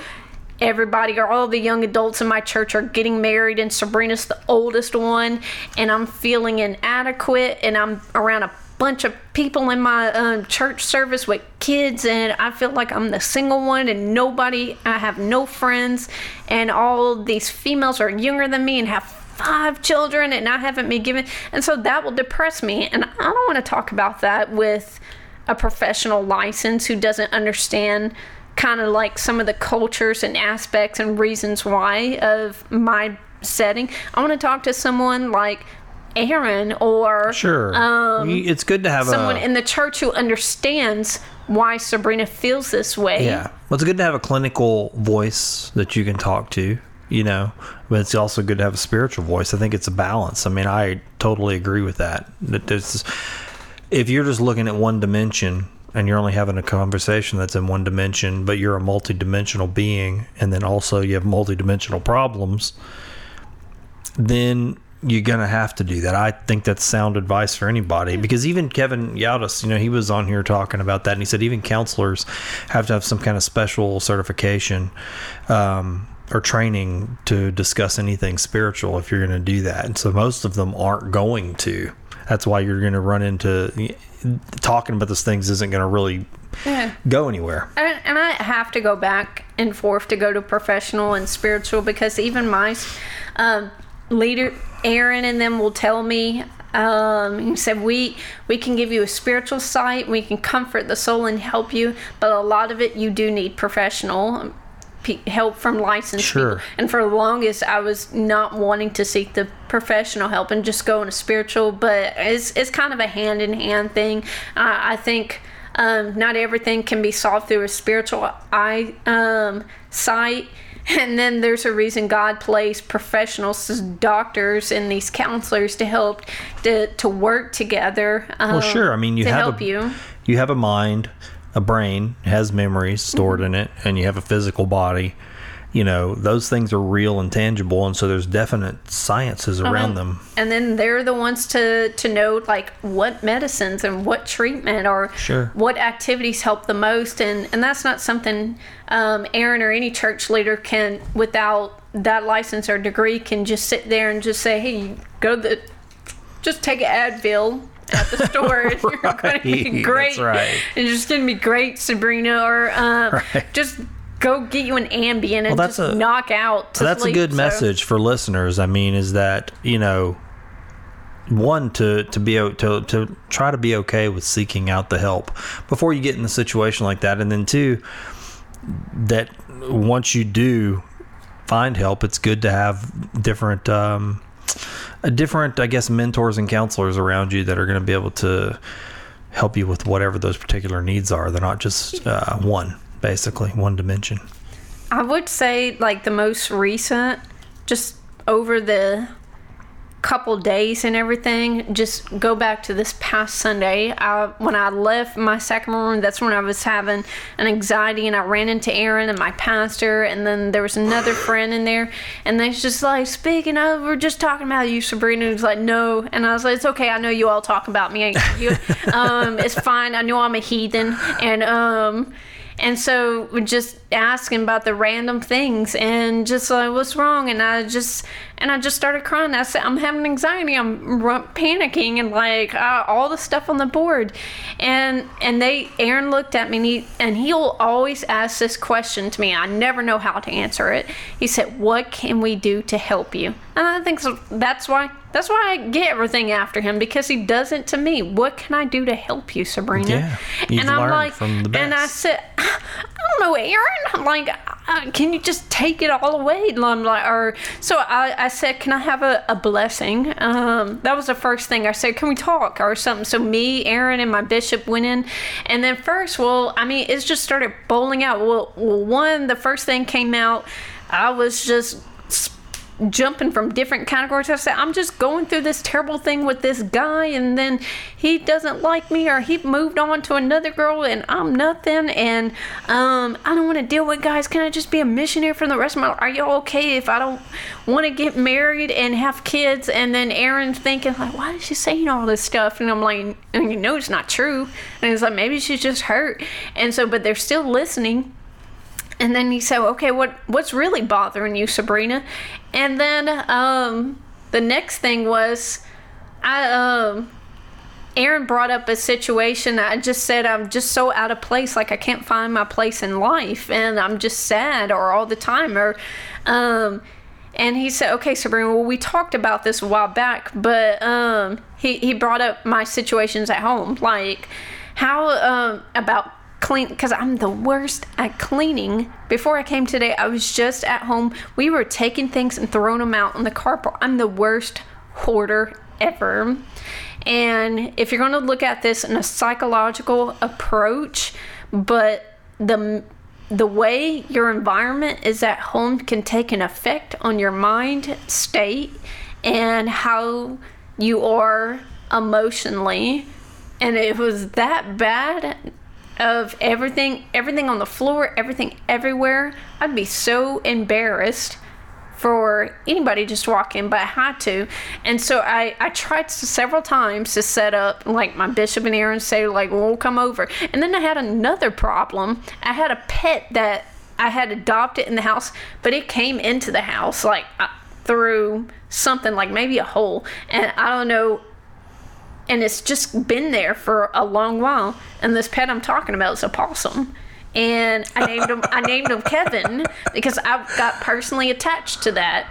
everybody or all the young adults in my church are getting married and Sabrina's the oldest one and I'm feeling inadequate and I'm around a bunch of people in my um, church service with kids and I feel like I'm the single one and nobody I have no friends and all these females are younger than me and have five children and I haven't been given and so that will depress me and I don't want to talk about that with a professional license who doesn't understand kind of like some of the cultures and aspects and reasons why of my setting. I want to talk to someone like Aaron or Sure. We- it's good to have Um, someone a in the church who understands why Sabrina feels this way. yeah. Well, it's good to have a clinical voice that you can talk to. You know, but it's also good to have a spiritual voice. I think it's a balance. I mean, I totally agree with that. That there's, if you're just looking at one dimension and you're only having a conversation that's in one dimension, but you're a multi-dimensional being, and then also you have multi-dimensional problems, then you're gonna have to do that. I think that's sound advice for anybody because even Kevin Yaldis, you know, he was on here talking about that, and he said even counselors have to have some kind of special certification um, or training to discuss anything spiritual if you're going to do that. And so most of them aren't going to. That's why you're going to run into talking about those things isn't going to really Yeah. go anywhere. And, and I have to go back and forth to go to professional and spiritual because even my um, leader, Aaron, and them will tell me. Um, he said we we can give you a spiritual sight, we can comfort the soul and help you, but a lot of it you do need professional pe- help from licensed Sure. people. And for the longest, I was not wanting to seek the professional help and just go into spiritual. But it's it's kind of a hand in hand thing. I I think um, not everything can be solved through a spiritual eye um, sight. And then there's a reason God placed professionals doctors and these counselors to help to, to work together. Um, Well, sure. I mean, you to have help a, you. you have a mind, a brain has memories stored in it, and you have a physical body. You know, those things are real and tangible, and so there's definite sciences around them. and then they're the ones to to know like what medicines and what treatment or Sure. what activities help the most and and that's not something um, aaron or any church leader can without that license or degree can just sit there and just say hey go to the just take an advil at the store and *laughs* you're going to Right, be that's great right. and you're just going to be great sabrina or um, *laughs* Right. just go get you an ambien and Well, that's just a- knock out that's a good So- message for listeners. I mean, is that you know, one to to be to to try to be okay with seeking out the help before you get in a situation like that, and then two, that once you do find help, it's good to have different. Um, a different, I guess, mentors and counselors around you that are going to be able to help you with whatever those particular needs are. They're not just uh, one, basically, one dimension. I would say like the most recent, just over the couple days and everything, just go back to this past Sunday. I, when I left my second room, that's when I was having an anxiety and I ran into Aaron and my pastor and then there was another friend in there and they was just like, speaking of, we're just talking about you, Sabrina. And was like, no. And I was like, it's okay. I know you all talk about me. You, *laughs* um, it's fine. I know I'm a heathen. And, um, and so just asking about the random things and just like what's wrong and I just and I just started crying. I said I'm having anxiety. I'm ru- panicking and like uh, all the stuff on the board. And and they Aaron looked at me and, he, and he'll always ask this question to me. I never know how to answer it. He said, "What can we do to help you?" And I think so, that's why that's why I get everything after him because he does it to me. What can I do to help you, Sabrina? Yeah, and I'm like, from the and I said, I don't know, Aaron. I'm like, uh, can you just take it all away? And I'm like, or so I, I said, can I have a, a blessing? Um, that was the first thing I said. Can we talk or something? So me, Aaron, and my bishop went in, and then first, well, I mean, it just started bowling out. Well, well one, the first thing came out, I was just jumping from different categories. I said, I'm just going through this terrible thing with this guy, and then he doesn't like me, or he moved on to another girl, and I'm nothing, and um, I don't want to deal with guys. Can I just be a missionary for the rest of my life? Are you okay if I don't want to get married and have kids? And then Aaron's thinking, like, why is she saying all this stuff? And I'm like, and you know it's not true. And he's like, maybe she's just hurt. And so, but they're still listening. And then he said, "Okay, what what's really bothering you, Sabrina?" And then um, the next thing was, I um, Aaron brought up a situation. I just said I'm just so out of place, like I can't find my place in life, and I'm just sad or all the time, or um, and he said, "Okay, Sabrina, well, we talked about this a while back, but um, he he brought up my situations at home, like how um about clean because I'm the worst at cleaning. Before I came today, I was just at home. We were taking things and throwing them out on the carpet. I'm the worst hoarder ever. And if you're going to look at this in a psychological approach, but the the way your environment is at home can take an effect on your mind state and how you are emotionally and it was that bad of everything, everything on the floor, everything everywhere. I'd be so embarrassed for anybody just walk in, but I had to. And so I, I tried several times to set up, like my bishop and Aaron say, like, we'll come over. And then I had another problem. I had a pet that I had adopted in the house, but it came into the house, like, uh, through something like maybe a hole. And I don't know and it's just been there for a long while. And this pet I'm talking about is a possum. And I named him I named him Kevin because I got personally attached to that.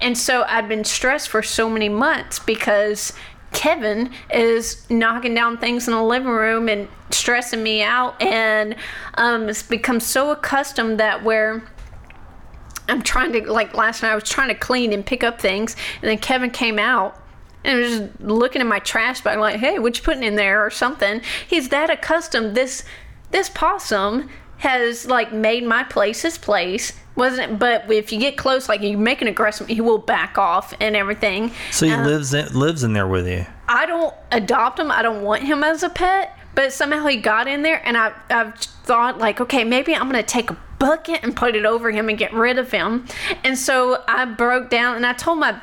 And so I'd been stressed for so many months because Kevin is knocking down things in the living room and stressing me out and um, it's become so accustomed that where I'm trying to like last night I was trying to clean and pick up things and then Kevin came out and was just looking in my trash bag like, hey, what you putting in there or something. He's that accustomed. This this possum has like made my place his place. Wasn't it? But if you get close, like you make an aggressive, he will back off and everything. So he uh, lives in, lives in there with you. I don't adopt him. I don't want him as a pet. But somehow he got in there, and I I've thought like, okay, maybe I'm gonna take a bucket and put it over him and get rid of him. And so I broke down and I told my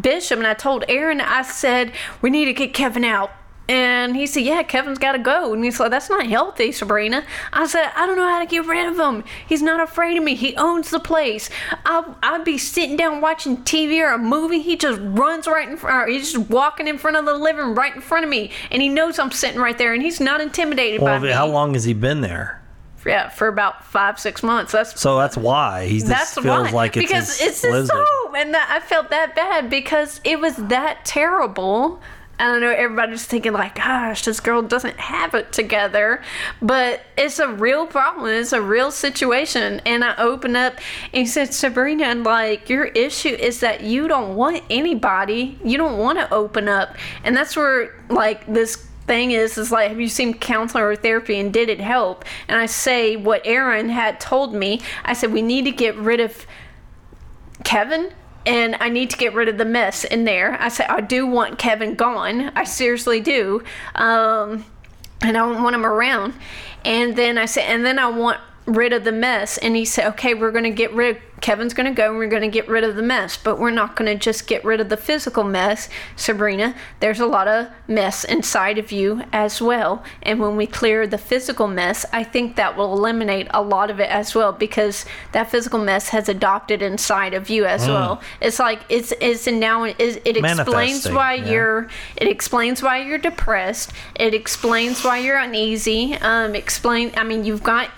Bishop and I told Aaron, I said, we need to get Kevin out. And he said, Yeah, Kevin's got to go. And he said, That's not healthy, Sabrina. I said, I don't know how to get rid of him. He's not afraid of me. He owns the place. I'll, I'd be sitting down watching TV or a movie. He just runs right in front, he's just walking in front of the living room right in front of me. And he knows I'm sitting right there and he's not intimidated well, by me. How long has he been there? Yeah, for about five six months. That's so that's why he just feels why. like it's because his, it's his home, and that, I felt that bad because it was that terrible. I know, everybody's thinking like, gosh, this girl doesn't have it together. But it's a real problem. It's a real situation. And I opened up and he said, Sabrina, like, your issue is that you don't want anybody. You don't want to open up. And that's where, like, this thing is is like have you seen counselor or therapy and did it help? And i say what aaron had told me. I said we need to get rid of kevin and i need to get rid of the mess in there. I said i do want kevin gone. I seriously do. Um, and i don't want him around. And then i said and then i want rid of the mess and he said okay we're going to get rid of Kevin's going to go and we're going to get rid of the mess, but we're not going to just get rid of the physical mess, Sabrina. There's a lot of mess inside of you as well. And when we clear the physical mess, I think that will eliminate a lot of it as well because that physical mess has adopted inside of you as mm. well. It's like it's it's and now it, it explains why yeah. you're it explains why you're depressed. It explains why you're uneasy. Um explain I mean you've got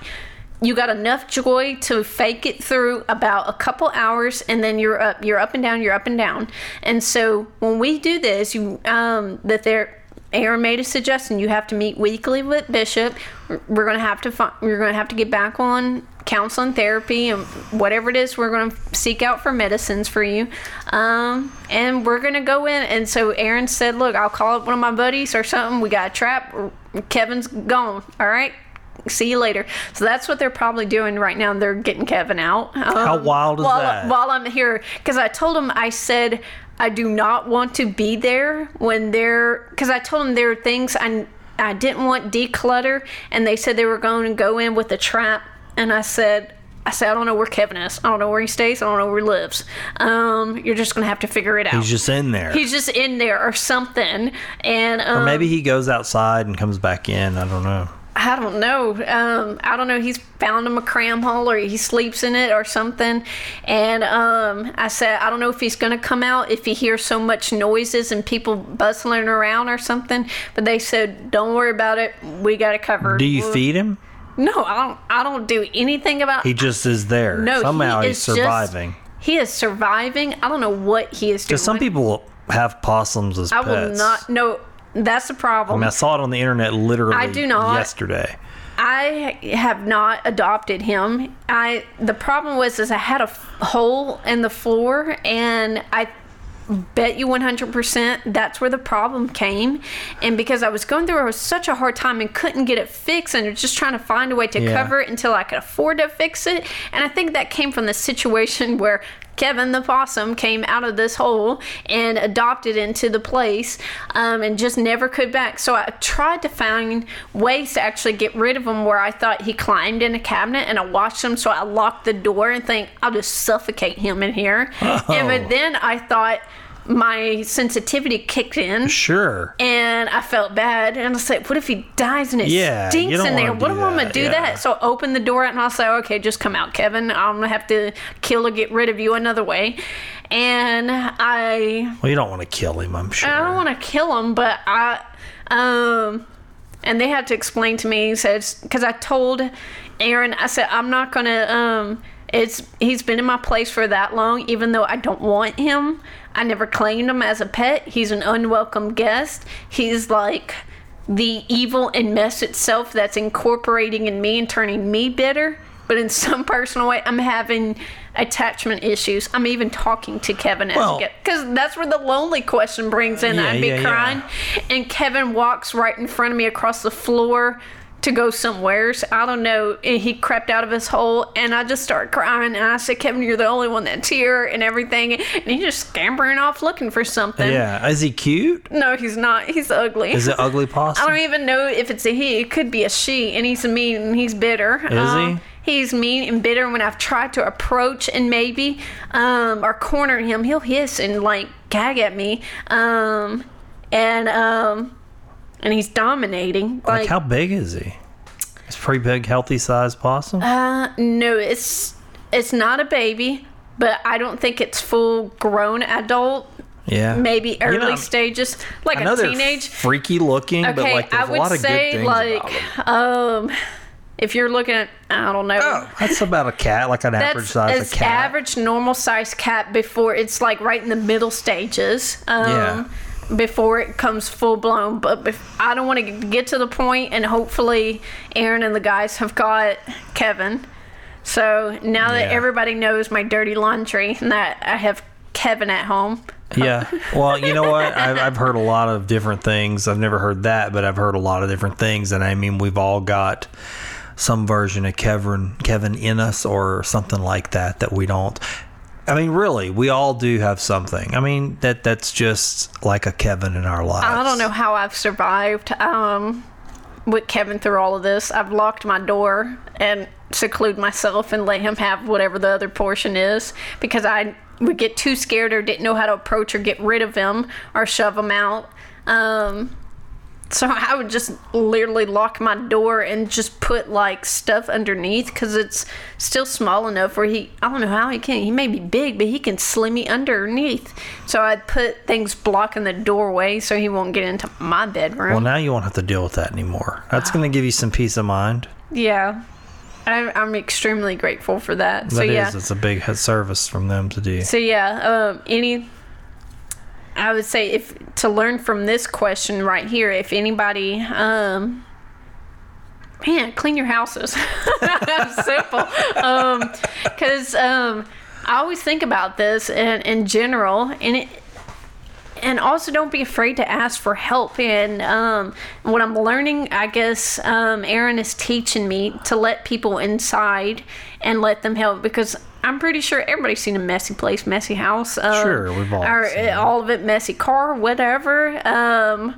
you got enough joy to fake it through about a couple hours and then you're up you're up and down you're up and down and so when we do this you um that there Aaron made a suggestion. You have to meet weekly with Bishop. We're- We're gonna have to find. We're gonna have to get back on counseling therapy and whatever it is. We're gonna seek out for medicines for you, um, and we're gonna go in. And so Aaron said, "Look, I'll call up one of my buddies or something. We got a trap. Kevin's gone. All right." See you later. So that's what they're probably doing right now. They're getting Kevin out. How Um, wild is while, that? While I'm here, because I told him, I said, I do not want to be there when they're, because I told them there are things I, I didn't want declutter, and they said they were going to go in with a trap, and I said, I said, I don't know where Kevin is. I don't know where he stays. I don't know where he lives. Um, you're just gonna have to figure it out. He's just in there. He's just in there or something, and um, or maybe he goes outside and comes back in. I don't know. I don't know. Um, I don't know. He's found him a cram hole or he sleeps in it or something. And um, I said, I don't know if he's going to come out if he hears so much noises and people bustling around or something. But they said, don't worry about it. We got it covered. Do you We'll- feed him? No, I don't. I don't do anything about. He just is there. no, Somehow he he's is just- surviving. he is surviving. I don't know what he is doing. Because some people have possums as I pets. will not. No, that's the I problem. mean, I saw it on the internet literally I do not. yesterday. I have not adopted him. I the problem was is I had a f- hole in the floor and I bet you 100% that's where the problem came and because I was going through such a hard time and couldn't get it fixed and was just trying to find a way to Yeah. cover it until I could afford to fix it and I think that came from the situation *laughs* where Kevin the possum came out of this hole and adopted into the place um, and just never could back. So I tried to find ways to actually get rid of him where I thought he climbed in a cabinet and I watched him. So I locked the door and think I'll just suffocate him in here. *laughs* And but then I thought my sensitivity kicked in. Sure. And I felt bad, and I was like, "What if he dies and it Yeah, stinks in there? What do am I gonna do yeah. that?" So I opened the door and I'll say, "Okay, just come out, Kevin. I'm gonna have to kill or get rid of you another way." And I, Well, you don't want to kill him, I'm sure. I don't want to kill him, but I, um, and they had to explain to me. He said, because I told Aaron, I said, I'm not gonna, um, it's he's been in my place for that long, even though I don't want him. I never claimed him as a pet. He's an unwelcome guest. He's like the evil and mess itself that's incorporating in me and turning me bitter. But in some personal way, I'm having attachment issues. I'm even talking to Kevin as Well- because that's where the lonely question brings in. Yeah, I'd be yeah, yeah. crying, and Kevin walks right in front of me across the floor to go somewheres. I don't know. and He crept out of his hole, and I just started crying. And I said, "Kevin, you're the only one that's here," and everything. And he's just scampering off looking for something. Yeah. Is he cute? No, he's not. He's ugly. Is it ugly possible? *laughs* I don't even know if it's a he. It could be a she, and he's mean and he's bitter. Is he? Um, He's mean and bitter. When I've tried to approach and maybe um, or corner him, he'll hiss and like gag at me. Um, and um, and he's dominating. like, Like, how big is he? It's pretty big, healthy sized possum. uh, no, it's it's not a baby, but I don't think it's full grown adult. yeah. Maybe early know, stages, like a teenage. freaky looking, but Okay, like there's I a would lot of good say things like um, if you're looking at I don't know. Oh, that's about a cat, like an average size of cat. average normal size cat before it's like right in the middle stages. Um, Yeah. Before it comes full blown, but bef- I don't want to get to the point, and hopefully, Aaron and the guys have got Kevin. So now that Yeah. everybody knows my dirty laundry and that I have Kevin at home, Yeah. Well, you know what? I've, I've heard a lot of different things. I've never heard that, but I've heard a lot of different things. And I mean, we've all got some version of Kevin, Kevin in us or something like that that we don't. I mean, really, we all do have something. I mean, that that's just like a Kevin in our lives. I don't know how I've survived um, with Kevin through all of this. I've locked my door and seclude myself and let him have whatever the other portion is because I would get too scared or didn't know how to approach or get rid of him or shove him out. Um, so I would just literally lock my door and just put like stuff underneath because it's still small enough where he, I don't know how he can, he may be big, but he can slim me underneath. So I'd put things blocking the doorway so he won't get into my bedroom. Well, now you won't have to deal with that anymore. That's going to give you some peace of mind. yeah. I, I'm extremely grateful for that. That so is, yeah. it's a big service from them to do. So yeah, um, any I would say if to learn from this question right here, if anybody, um, man, clean your houses. *laughs* Simple. Um, because um, I always think about this in, in general, and it. And also, don't be afraid to ask for help. And um, what I'm learning, I guess, um, Aaron is teaching me to let people inside and let them help because I'm pretty sure everybody's seen a messy place, messy house. Um, Sure, we've all or, seen all of it messy car, whatever. Um,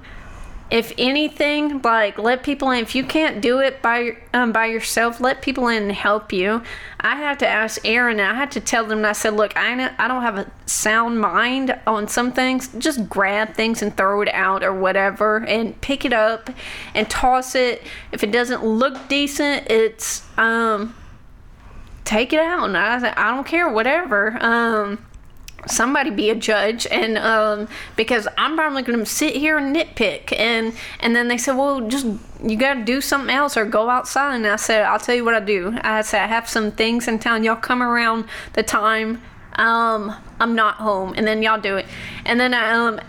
if anything, like let people in. If you can't do it by um, by yourself, let people in and help you. I had to ask Aaron. And I had to tell them. I said, "Look, I know, I don't have a sound mind on some things. Just grab things and throw it out or whatever, and pick it up and toss it. If it doesn't look decent, it's um." Take it out, and I said, I don't care, whatever. Um, somebody be a judge. And um because i'm probably going to sit here and nitpick. And and then they said well just you got to do something else or go outside. And i said i'll tell you what i do. I said i have some things in town. Y'all come around the time um i'm not home. And then y'all do it. And then um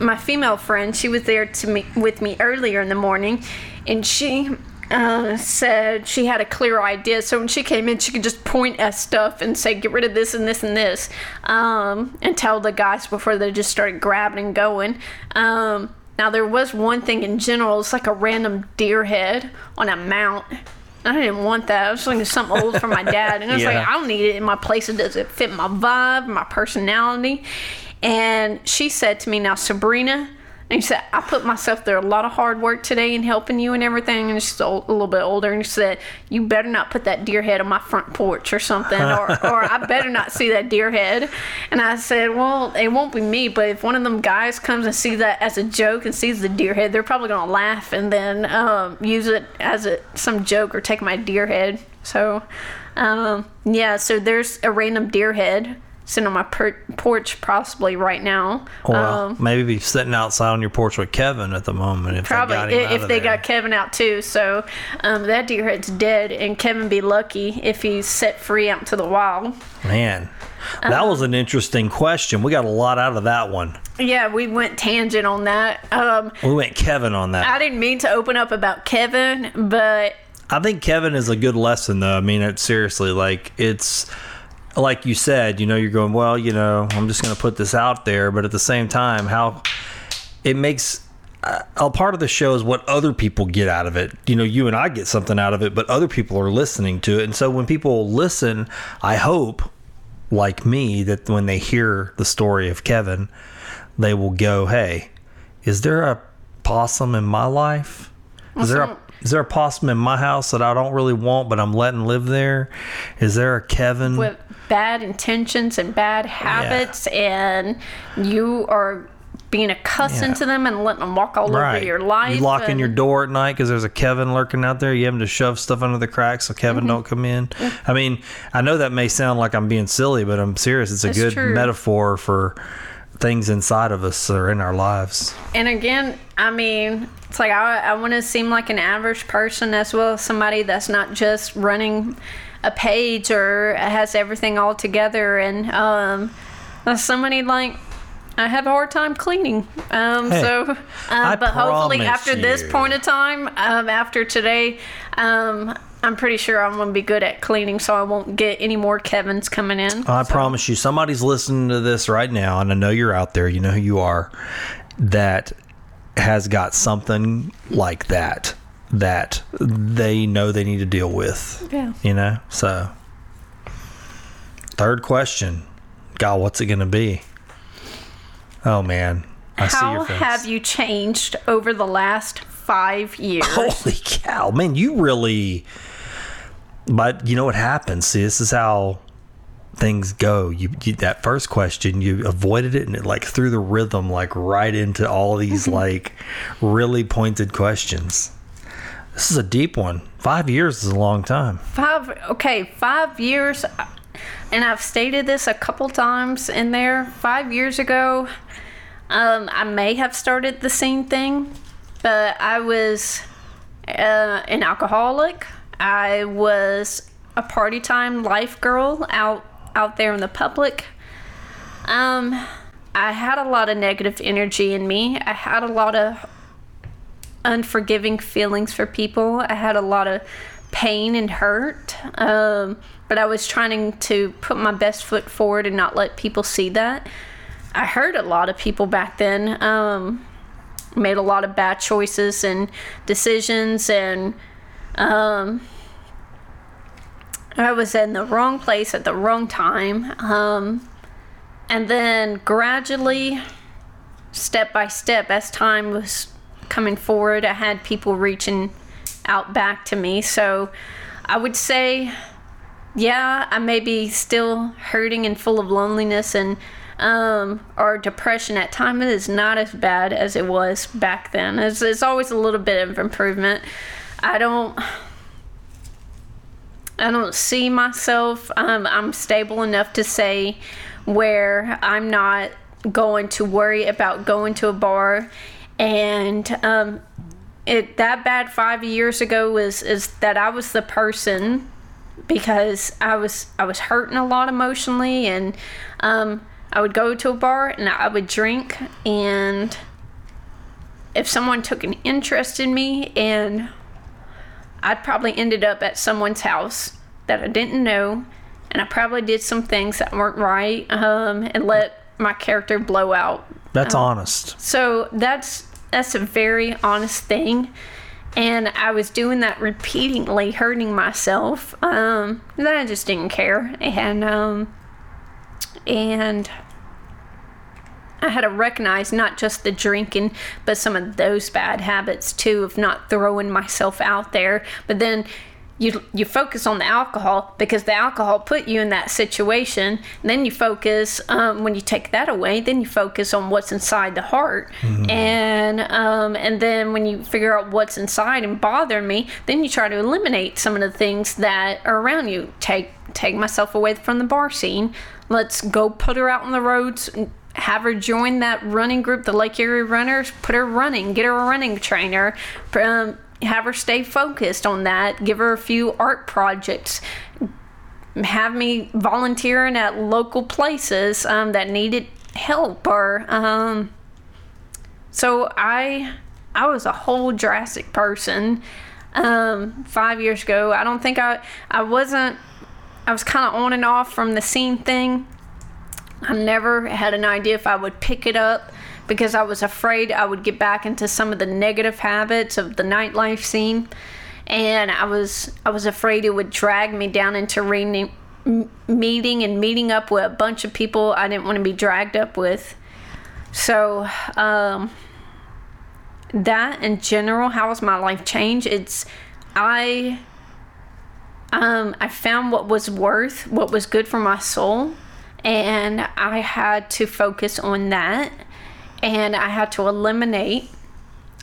my female friend she was there to me with me earlier in the morning. And she uh, said she had a clear idea. So when she came in, she could just point at stuff and say, "Get rid of this and this and this," um, and tell the guys before they just started grabbing and going. Um, now there was one thing in general. It's like a random deer head on a mount. I didn't want that. I was thinking something old for my dad, and I was like, I don't need it in my place. It doesn't fit my vibe, my personality. And she said to me, "Now, Sabrina." And she said, I put myself through a lot of hard work today in helping you and everything. And she's a little bit older. And she said, You better not put that deer head on my front porch or something. Or, *laughs* or I better not see that deer head. And I said, Well, it won't be me. But if one of them guys comes and sees that as a joke and sees the deer head, they're probably going to laugh and then um, use it as a, some joke or take my deer head. So, um, yeah, so there's a random deer head sitting on my per- porch possibly right now. Well, Um, maybe be sitting outside on your porch with Kevin at the moment. If Probably they got him i- out if they there. got Kevin out too. So um, that deer head's dead, and Kevin be lucky if he's set free out to the wild. Man, that was an interesting question. We got a lot out of that one. Yeah, we went tangent on that. Um, We went Kevin on that. I didn't mean to open up about Kevin, but I think Kevin is a good lesson, though. I mean, it seriously, like it's like you said. You know, you're going well. You know, I'm just going to put this out there, but at the same time, how it makes a part of the show is what other people get out of it. You know, you and I get something out of it, but other people are listening to it, and so when people listen, I hope, like me, that when they hear the story of Kevin, they will go, "Hey, is there a possum in my life? Is there a is there a possum in my house that I don't really want, but I'm letting live there? Is there a Kevin? with bad intentions and bad habits, and you are being accustomed Yeah. to them and letting them walk all right. over your life. You locking and- your door at night because there's a Kevin lurking out there. You having to shove stuff under the cracks so Kevin Mm-hmm. don't come in. I mean, I know that may sound like I'm being silly, but I'm serious. It's a It's good true. metaphor for things inside of us or in our lives. And again, I mean, it's like I, I want to seem like an average person as well as somebody that's not just running a page or has everything all together. And um, somebody like, I have a hard time cleaning. Um, Hey, so, uh, I but hopefully after this point of time, um, after today, um, I'm pretty sure I'm going to be good at cleaning, so I won't get any more Kevin's coming in. I promise you, somebody's listening to this right now, and I know you're out there. You know who you are. That has got something like that that they know they need to deal with. Yeah. You know. So, third question, God, what's it going to be? Oh man, I see How your face. have you changed over the last five years? *laughs* Holy cow, man! You really. But you know what happens? See, this is how things go. You, you that first question, you avoided it, and it like threw the rhythm like right into all these like really pointed questions. This is a deep one. Five years is a long time. Five, okay, five years, and I've stated this a couple times in there. Five years ago, um, I may have started the same thing, but I was uh, an alcoholic. I was a party time life girl out out there in the public. Um, I had a lot of negative energy in me. I had a lot of unforgiving feelings for people. I had a lot of pain and hurt. Um, but I was trying to put my best foot forward and not let people see that. I hurt a lot of people back then. Um, made a lot of bad choices and decisions, and um, I was in the wrong place at the wrong time. Um, and then gradually, step by step, as time was coming forward, I had people reaching out back to me. So I would say, yeah, I may be still hurting and full of loneliness and um, or depression at times. It is not as bad as it was back then. It's, it's always a little bit of improvement. I don't. I don't see myself. Um, I'm stable enough to say where I'm not going to worry about going to a bar and um, it that bad five years ago was is that I was the person because I was I was hurting a lot emotionally and um, I would go to a bar and I would drink and if someone took an interest in me and I'd probably ended up at someone's house that I didn't know and I probably did some things that weren't right um, and let my character blow out. That's um, honest. So that's that's a very honest thing and I was doing that repeatedly, hurting myself. Um, then I just didn't care, and um, and I had to recognize not just the drinking, but some of those bad habits too of not throwing myself out there. But then you you focus on the alcohol because the alcohol put you in that situation. then you focus um, when you take that away. Then you focus on what's inside the heart, mm-hmm. and um, and then when you figure out what's inside and bothering me, then you try to eliminate some of the things that are around you. Take take myself away from the bar scene. Let's go put her out on the roads. Have her join that running group, the Lake Area Runners. Put her running. Get her a running trainer. Um, have her stay focused on that, give her a few art projects, have me volunteering at local places um, that needed help or um, so I I was a whole drastic person um, five years ago. I don't think I I wasn't I was kind of on and off from the scene thing. I never had an idea if I would pick it up because I was afraid I would get back into some of the negative habits of the nightlife scene and I was I was afraid it would drag me down into re- meeting and meeting up with a bunch of people I didn't want to be dragged up with. So um, that in general, how has my life changed? It's I um, I found what was worth, what was good for my soul, and I had to focus on that and I had to eliminate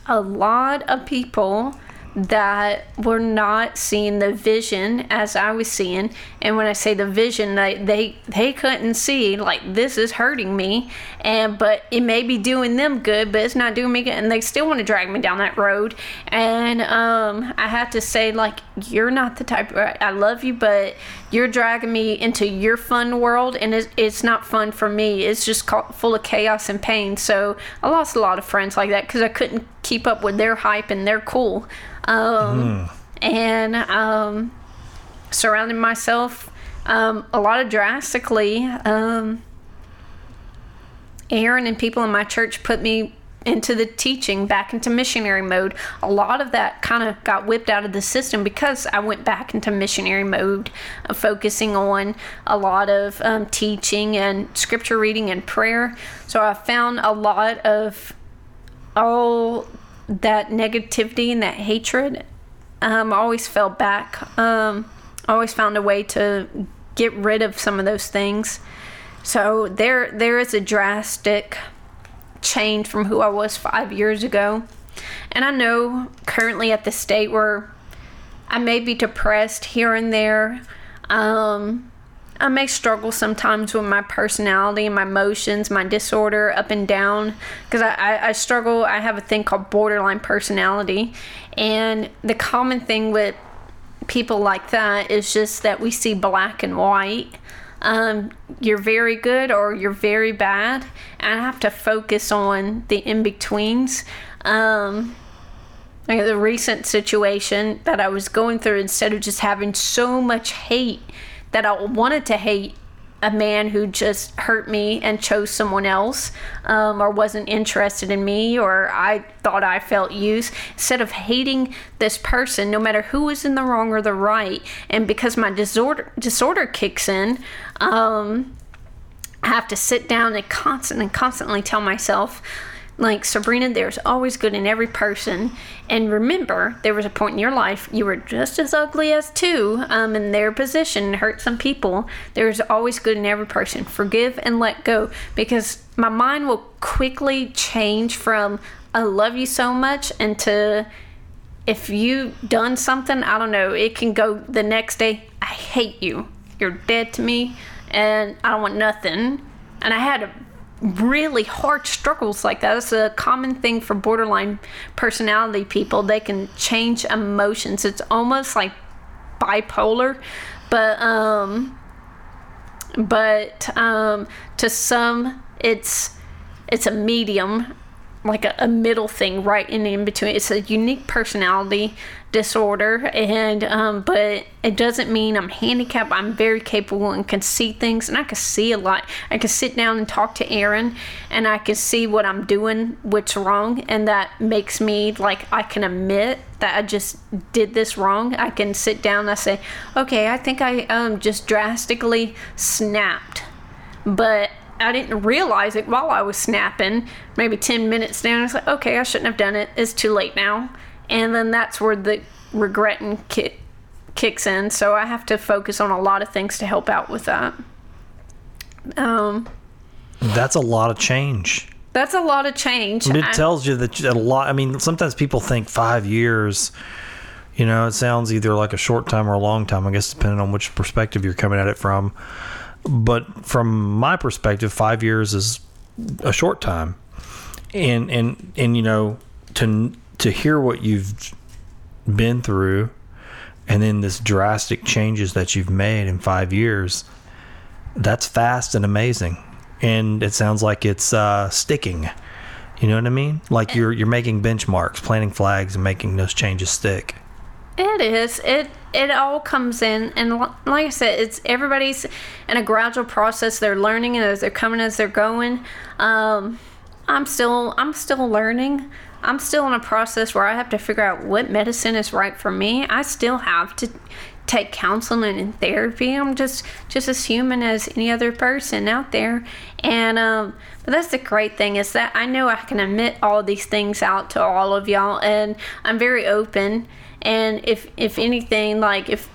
a lot of people that were not seeing the vision as I was seeing. And when I say the vision, they they, they couldn't see like this is hurting me, and but it may be doing them good, but it's not doing me good, and they still want to drag me down that road. And um, I have to say like you're not the type. I love you, but you're dragging me into your fun world, and it's, it's not fun for me. It's just full of chaos and pain. So I lost a lot of friends like that because I couldn't keep up with their hype and their cool. Um, mm. And um, surrounding myself um, a lot of drastically. Um, Aaron and people in my church put me into the teaching, back into missionary mode. A lot of that kind of got whipped out of the system because I went back into missionary mode, uh, focusing on a lot of um, teaching and scripture reading and prayer. So I found a lot of all that negativity and that hatred. Um, I always fell back. Um, I always found a way to get rid of some of those things. So there, there is a drastic change from who I was five years ago. And I know currently at the state where I may be depressed here and there. Um, I may struggle sometimes with my personality and my emotions, my disorder up and down, because I, I, I, struggle. I have a thing called borderline personality. And the common thing with people like that is just that we see black and white. Um, you're very good or you're very bad. And I have to focus on the in betweens. Um, like the recent situation that I was going through, instead of just having so much hate that I wanted to hate a man who just hurt me and chose someone else um, or wasn't interested in me or I thought I felt used. Instead of hating this person, no matter who was in the wrong or the right, and because my disorder disorder kicks in, um, I have to sit down and constantly, constantly tell myself, like Sabrina, there's always good in every person. And remember, there was a point in your life you were just as ugly as two um, in their position, hurt some people. There's always good in every person. Forgive and let go because my mind will quickly change from I love you so much into if you done something, I don't know, it can go the next day, I hate you. You're dead to me and I don't want nothing. And I had a really hard struggles like that. It's a common thing for borderline personality people. They can change emotions. It's almost like bipolar, but um, but um, to some, it's it's a medium like a, a, middle thing right in in between. It's a unique personality disorder, and um, but it doesn't mean I'm handicapped. I'm very capable and can see things, and I can see a lot. I can sit down and talk to Aaron, and I can see what I'm doing, what's wrong, and that makes me like I can admit that I just did this wrong. I can sit down and I say, okay, I think I um just drastically snapped, but I didn't realize it while I was snapping. Maybe 10 minutes down, I was like, okay, I shouldn't have done it. It's too late now. And then that's where the regretting ki- kicks in. So I have to focus on a lot of things to help out with that. Um, that's a lot of change. That's a lot of change. it I, tells you that a lot. I mean, sometimes people think five years. You know, it sounds either like a short time or a long time. I guess depending on which perspective you're coming at it from. But from my perspective, five years is a short time, and and and you know to to hear what you've been through, and then this drastic changes that you've made in five years, that's fast and amazing, and it sounds like it's uh, sticking. You know what I mean? Like you're you're making benchmarks, planting flags, and making those changes stick. It is. It it all comes in, and like I said, it's everybody's in a gradual process. They're learning, and as they're coming, as they're going. Um, I'm still I'm still learning. I'm still in a process where I have to figure out what medicine is right for me. I still have to take counseling and therapy. I'm just just as human as any other person out there. And um, but that's the great thing is that I know I can admit all these things out to all of y'all, and I'm very open and if if anything like if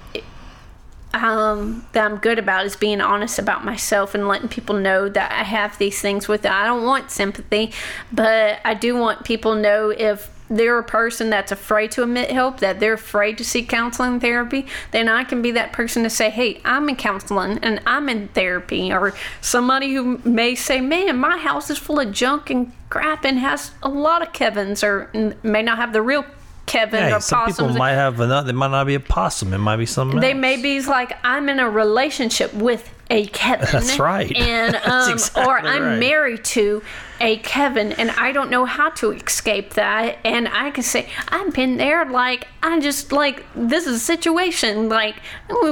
um, that I'm good about is being honest about myself and letting people know that I have these things with it. I don't want sympathy, but I do want people know if they're a person that's afraid to admit help, that they're afraid to seek counseling therapy, then I can be that person to say, hey, I'm in counseling and I'm in therapy. Or somebody who may say, man, my house is full of junk and crap and has a lot of Kevins, or may not have the real Kevin hey, or some possums. people might have another. They might not be a possum. It might be something. They else. may be like I'm in a relationship with a Kevin. *laughs* That's right. And *laughs* um, exactly or I'm right. married to a Kevin and I don't know how to escape that. And I can say, I've been there. Like, I just, like, this is a situation. Like,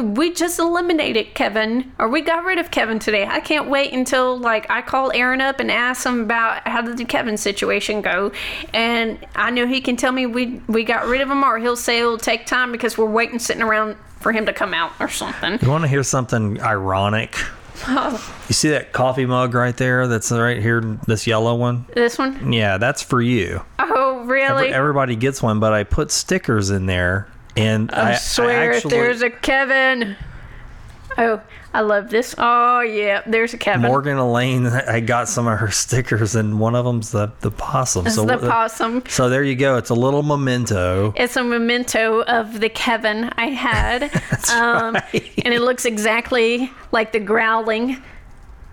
we just eliminated Kevin or we got rid of Kevin today. I can't wait until, like, I call Aaron up and ask him about how did the Kevin situation go. And I know he can tell me we, we got rid of him or he'll say it'll take time because we're waiting sitting around for him to come out or something. You want to hear something ironic? Oh. You see that coffee mug right there? That's right here, this yellow one. This one? Yeah, that's for you. Oh, really? Every, everybody gets one, but I put stickers in there, and I, I swear, I actually, if there's a Kevin. Oh, I love this. Oh yeah, there's a Kevin. Morgan Elaine, *laughs* I got some of her stickers, and one of them's the the possum. It's so the possum. So there you go. It's a little memento. It's a memento of the Kevin I had, *laughs* um, right. and it looks exactly like the growling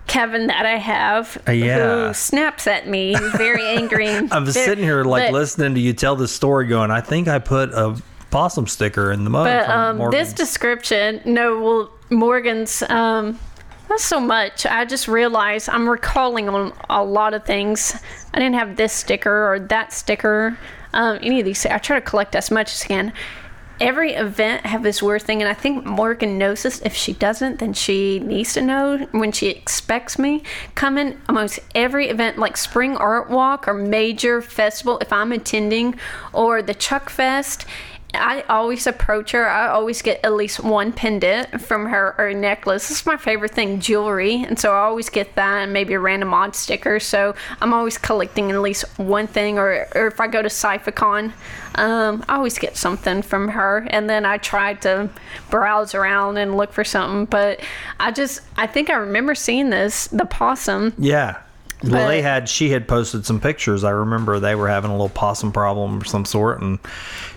Kevin that I have, uh, yeah. who snaps at me, very angry. *laughs* I'm sitting here like but, listening to you tell this story, going, I think I put a possum sticker in the mug. But um, this description, no, well, Morgan's um, Not so much. I just realized I'm recalling on a lot of things. I didn't have this sticker or that sticker. Um, any of these. I try to collect as much as I can. Every event have this weird thing, and I think Morgan knows this. If she doesn't, then she needs to know when she expects me coming. Almost every event, like Spring Art Walk or major festival, if I'm attending, or the Chuck Fest, I always approach her. I always get at least one pendant from her or necklace. This is my favorite thing, jewelry. And so I always get that and maybe a random odd sticker. So I'm always collecting at least one thing. Or, or if I go to Cyphicon, um, I always get something from her. And then I try to browse around and look for something. But I just, I think I remember seeing this, the possum. Yeah. Well, they had. She had posted some pictures. I remember they were having a little possum problem of some sort, and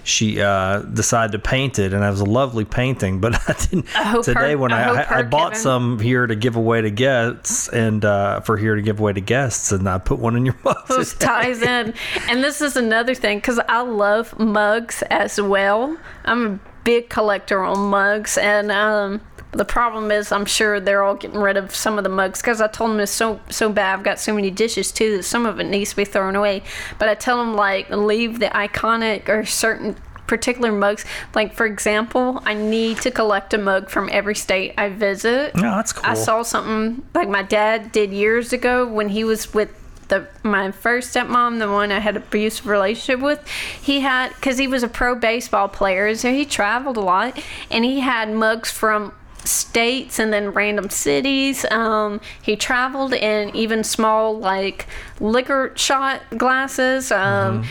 she uh, decided to paint it, and it was a lovely painting. But *laughs* I didn't. hope today her- when I I, I, I bought Kevin- some here to give away to guests, and uh, for here to give away to guests, and I put one in your *laughs* mug. Those ties in. And this is another thing because I love mugs as well. I'm a big collector on mugs, and um, the problem is I'm sure they're all getting rid of some of the mugs because I told them it's so so bad. I've got so many dishes too that some of it needs to be thrown away. But I tell them like leave the iconic or certain particular mugs like for example i need to collect a mug from every state i visit Oh, that's cool. I saw something like my dad did years ago when he was with the my first stepmom, the one I had an abusive relationship with. He had because he was a pro baseball player, so he traveled a lot, and he had mugs from states and then random cities. Um, he traveled in even small like liquor shot glasses. Um,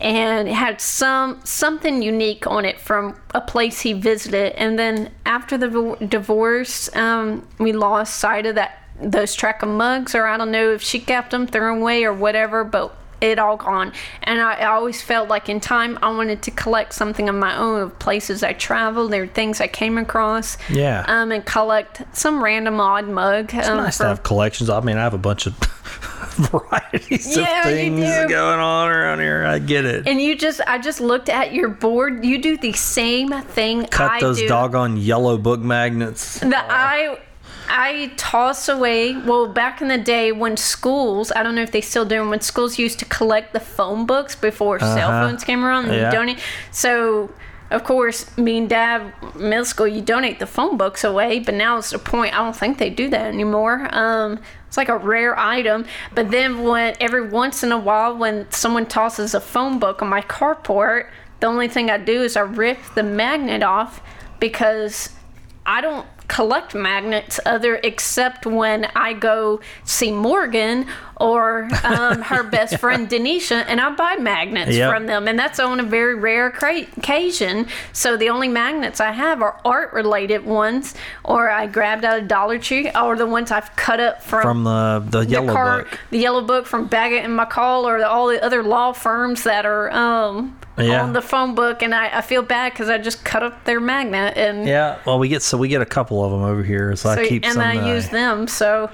and it had some something unique on it from a place he visited. And then after the divorce, um, we lost sight of that those track of mugs, or I don't know if she kept them, threw 'em away, or whatever. But it all gone. And I, I always felt like in time I wanted to collect something of my own of places I traveled, there were things I came across. Yeah. Um, and collect some random odd mug. It's um, nice for- to have collections. I mean, I have a bunch of *laughs* varieties Yeah, of things going on around here. I get it. and you just, I just looked at your board. You do the same thing Cut I those do. doggone yellow book magnets. that I I toss away. Well, back in the day when schools, I don't know if they still do when schools used to collect the phone books before cell Uh-huh. phones came around and Yeah. donate. So, of course, me and dad, middle school, you donate the phone books away, but now it's a point, I don't think they do that anymore. Um, it's like a rare item. But then when every once in a while, when someone tosses a phone book on my carport, the only thing I do is I rip the magnet off because I don't collect magnets other except when I go see Morgan or um, her best friend Denisha and I buy magnets Yep. from them and that's on a very rare cra- occasion so the only magnets I have are art related ones or I grabbed out of Dollar Tree or the ones I've cut up from, From the the the yellow car- book. the yellow book from Baggett and McCall or the, all the other law firms that are um, Yeah. on the phone book and I, I feel bad because I just cut up their magnet and Yeah, well, we get so we get a couple of them over here, so, I so- keep and some. I use them. So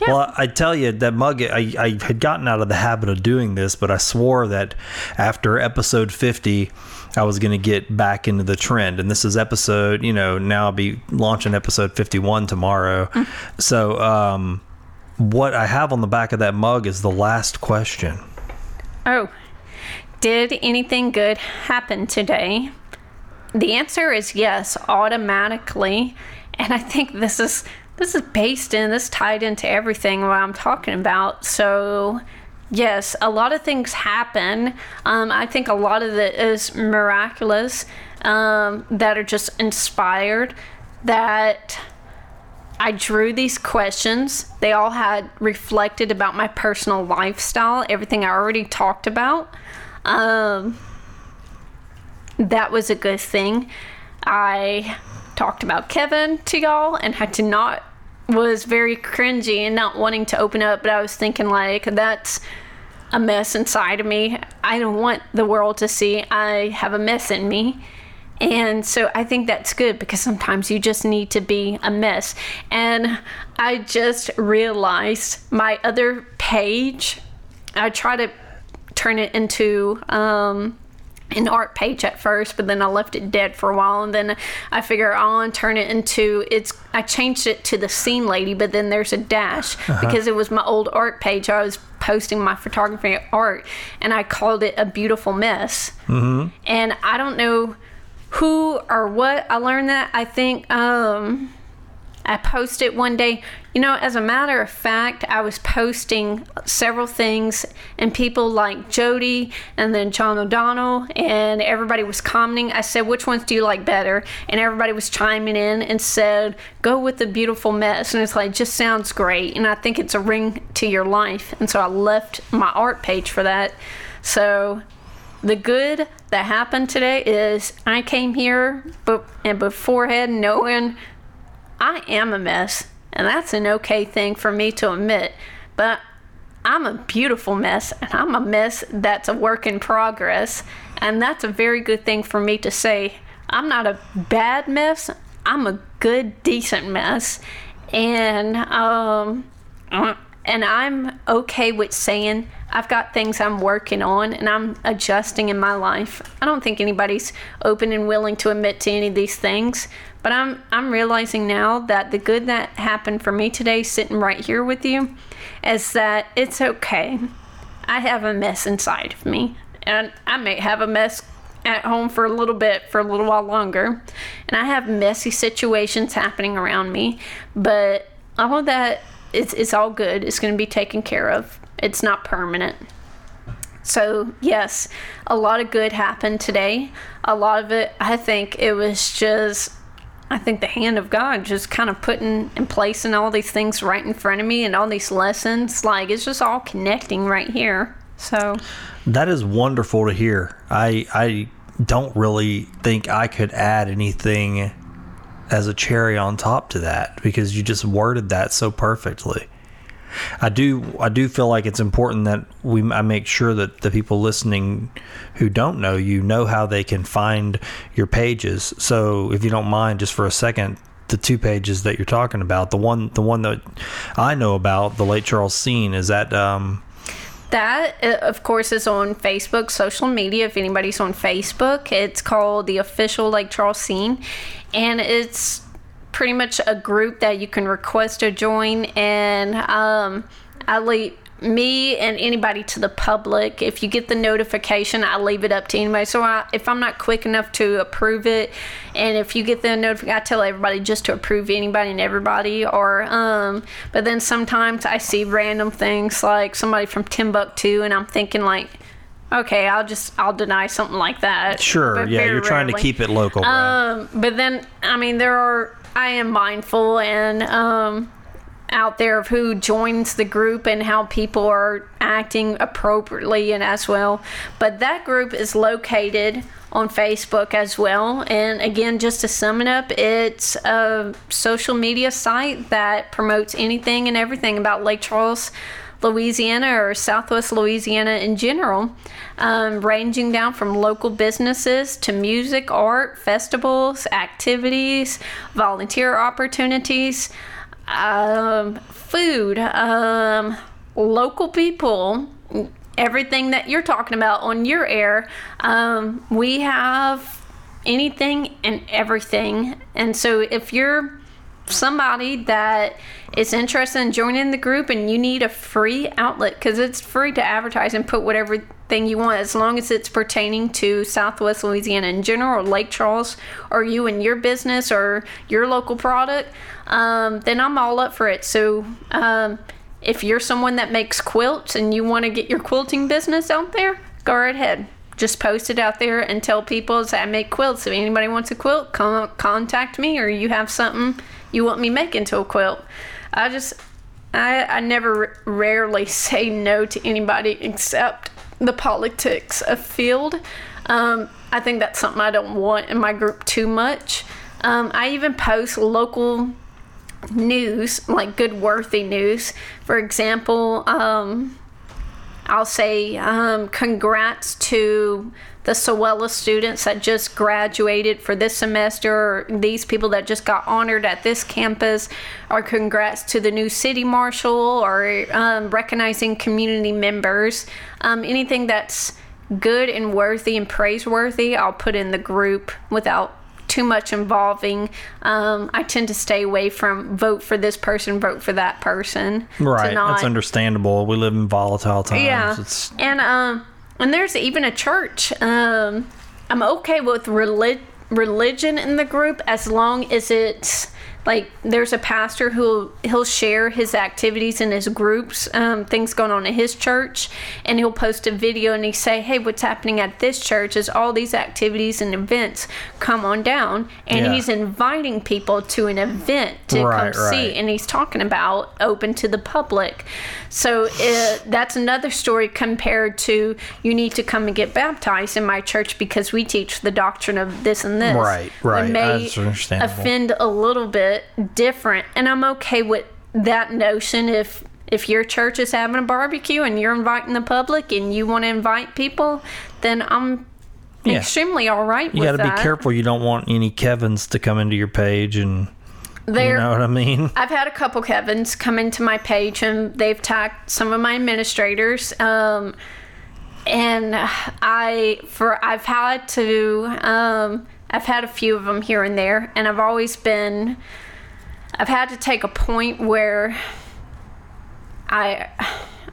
yeah. Well, I tell you that mug. I, I had gotten out of the habit of doing this, but I swore that after episode fifty, I was going to get back into the trend. And this is episode, you know, now I'll be launching episode fifty-one tomorrow. Mm. So, um, what I have on the back of that mug is the last question. oh, did anything good happen today? The answer is yes, automatically. And I think this is this is based in this tied into everything what I'm talking about. So yes, a lot of things happen. Um, I think a lot of it is miraculous um, that are just inspired. That I drew these questions. They all had reflected about my personal lifestyle, everything I already talked about. Um, that was a good thing. I talked about Kevin to y'all, and I did not was very cringy and not wanting to open up, but I was thinking like that's a mess inside of me. I don't want the world to see I have a mess in me. And so I think that's good because sometimes you just need to be a mess. And I just realized my other page, I try to turn it into um, an art page at first, but then I left it dead for a while, and then I figure I'll turn it into it's. I changed it to the scene lady, but then there's a dash because it was my old art page. I was posting my photography art, and I called it a beautiful mess. Mm-hmm. And I don't know who or what I learned that. I think um, I posted one day. You know, as a matter of fact, I was posting several things, and people like Jody and then John O'Donnell, and everybody was commenting. I said, Which ones do you like better? And everybody was chiming in and said, Go with the beautiful mess. And it's like, just sounds great. And I think it's a ring to your life. And so I left my art page for that. So the good that happened today is I came here and beforehand knowing I am a mess, and that's an okay thing for me to admit. But I'm a beautiful mess, and I'm a mess that's a work in progress, and that's a very good thing for me to say. I'm not a bad mess. I'm a good, decent mess, and um, and I'm okay with saying I've got things I'm working on and I'm adjusting in my life. I don't think anybody's open and willing to admit to any of these things, but I'm I'm realizing now that the good that happened for me today sitting right here with you is that it's okay. I have a mess inside of me and I may have a mess at home for a little bit for a little while longer and I have messy situations happening around me, but all of that it's, it's all good. It's going to be taken care of. It's not permanent. So, yes, a lot of good happened today. A lot of it, I think it was just, I think the hand of God just kind of putting and placing all these things right in front of me and all these lessons. Like, it's just all connecting right here. So, That is wonderful to hear. I I don't really think I could add anything as a cherry on top to that because you just worded that so perfectly. I do I do feel like it's important that we I make sure that the people listening who don't know you know how they can find your pages. So if you don't mind just for a second the two pages that you're talking about, the one the one that I know about, the Lake Charles scene is that um That, uh, of course, is on Facebook, social media. If anybody's on Facebook, it's called the official Lake Charles Scene, and it's pretty much a group that you can request to join. And um, I leave me and anybody to the public. If you get the notification, I leave it up to anybody. So I, if I'm not quick enough to approve it, and if you get the notification, I tell everybody just to approve anybody and everybody. Or um, but then sometimes I see random things like somebody from Timbuktu, and I'm thinking like. Okay, I'll just I'll deny something like that. sure, yeah, you're trying to keep it local, right? Um, but then I mean there are I am mindful and um out there of who joins the group and how people are acting appropriately and as well. But that group is located on Facebook as well. And again, just to sum it up, it's a social media site that promotes anything and everything about Lake Charles. Louisiana or Southwest Louisiana in general, um, ranging down from local businesses to music, art, festivals, activities, volunteer opportunities, um, food, um, local people, everything that you're talking about on your air. Um, we have anything and everything. And so if you're somebody that is interested in joining the group and you need a free outlet because it's free to advertise and put whatever thing you want as long as it's pertaining to southwest louisiana in general or lake charles or you and your business or your local product um, then i'm all up for it so um, if you're someone that makes quilts and you want to get your quilting business out there go right ahead just post it out there and tell people say I make quilts. If anybody wants a quilt, contact me, or you have something you want me make into a quilt. I just I I never rarely *laughs* say no to anybody except the politics of field. Um, I think that's something I don't want in my group too much. Um, I even post local news, like good worthy news. For example, um, I'll say um, congrats to the SOWELA students that just graduated for this semester, or these people that just got honored at this campus, or congrats to the new city marshal, or um, recognizing community members. Um, anything that's good and worthy and praiseworthy, I'll put in the group without too much involving. Um, I tend to stay away from vote for this person, vote for that person. Right. not- That's understandable. We live in volatile times. yeah, It's and um, and there's even a church. Um, I'm okay with relig- religion in the group as long as it's like there's a pastor who he'll share his activities in his groups, um, things going on in his church, and he'll post a video and he say, "Hey, what's happening at this church is all these activities and events. Come on down." And Yeah. he's inviting people to an event to Right, come see, and he's talking about open to the public. So uh, that's another story compared to you need to come and get baptized in my church because we teach the doctrine of this and this. Right, right. It may offend a little bit different, and I'm okay with that notion if. If your church is having a barbecue and you're inviting the public and you want to invite people, then I'm Yeah. extremely all right you got to be careful. You don't want any Kevins to come into your page, and There, you know what I mean. *laughs* I've had a couple Kevins come into my page and they've tagged some of my administrators. Um, and I, for I've had to, um, I've had a few of them here and there, and I've always been, I've had to take a point where I,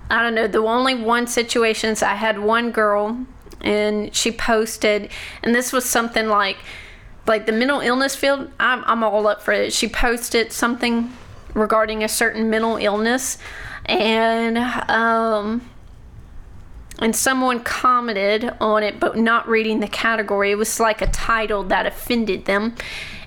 I don't know. The only one situations I had one girl, and she posted, and this was something like, like the mental illness field. I'm I'm all up for it. She posted something regarding a certain mental illness, and um. And someone commented on it, but not reading the category. It was like a title that offended them,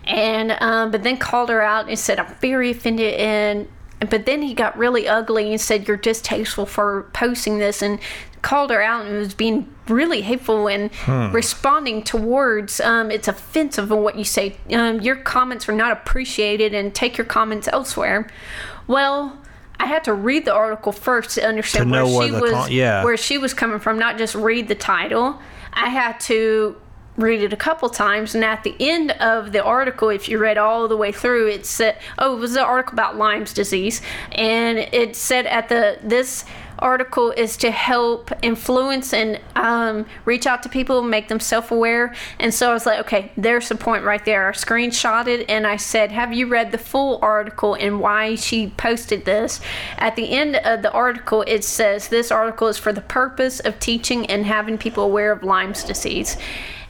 and um, but then called her out and said, "I'm very offended." And but then he got really ugly and said, "You're distasteful for posting this," and called her out and was being really hateful and responding towards um, it's offensive in what you say. Um, your comments are not appreciated, and take your comments elsewhere. Well. I had to read the article first to understand To where she was, con- yeah. where she was coming from, not just read the title. I had to read it a couple times, and at the end of the article, if you read all the way through, it said, "Oh, it was an article about Lyme's disease," and it said at the this article is to help influence and um, reach out to people, make them self-aware. And so I was like, okay, there's the point right there. I screenshotted and I said, have you read the full article and why she posted this? At the end of the article, it says this article is for the purpose of teaching and having people aware of Lyme's disease.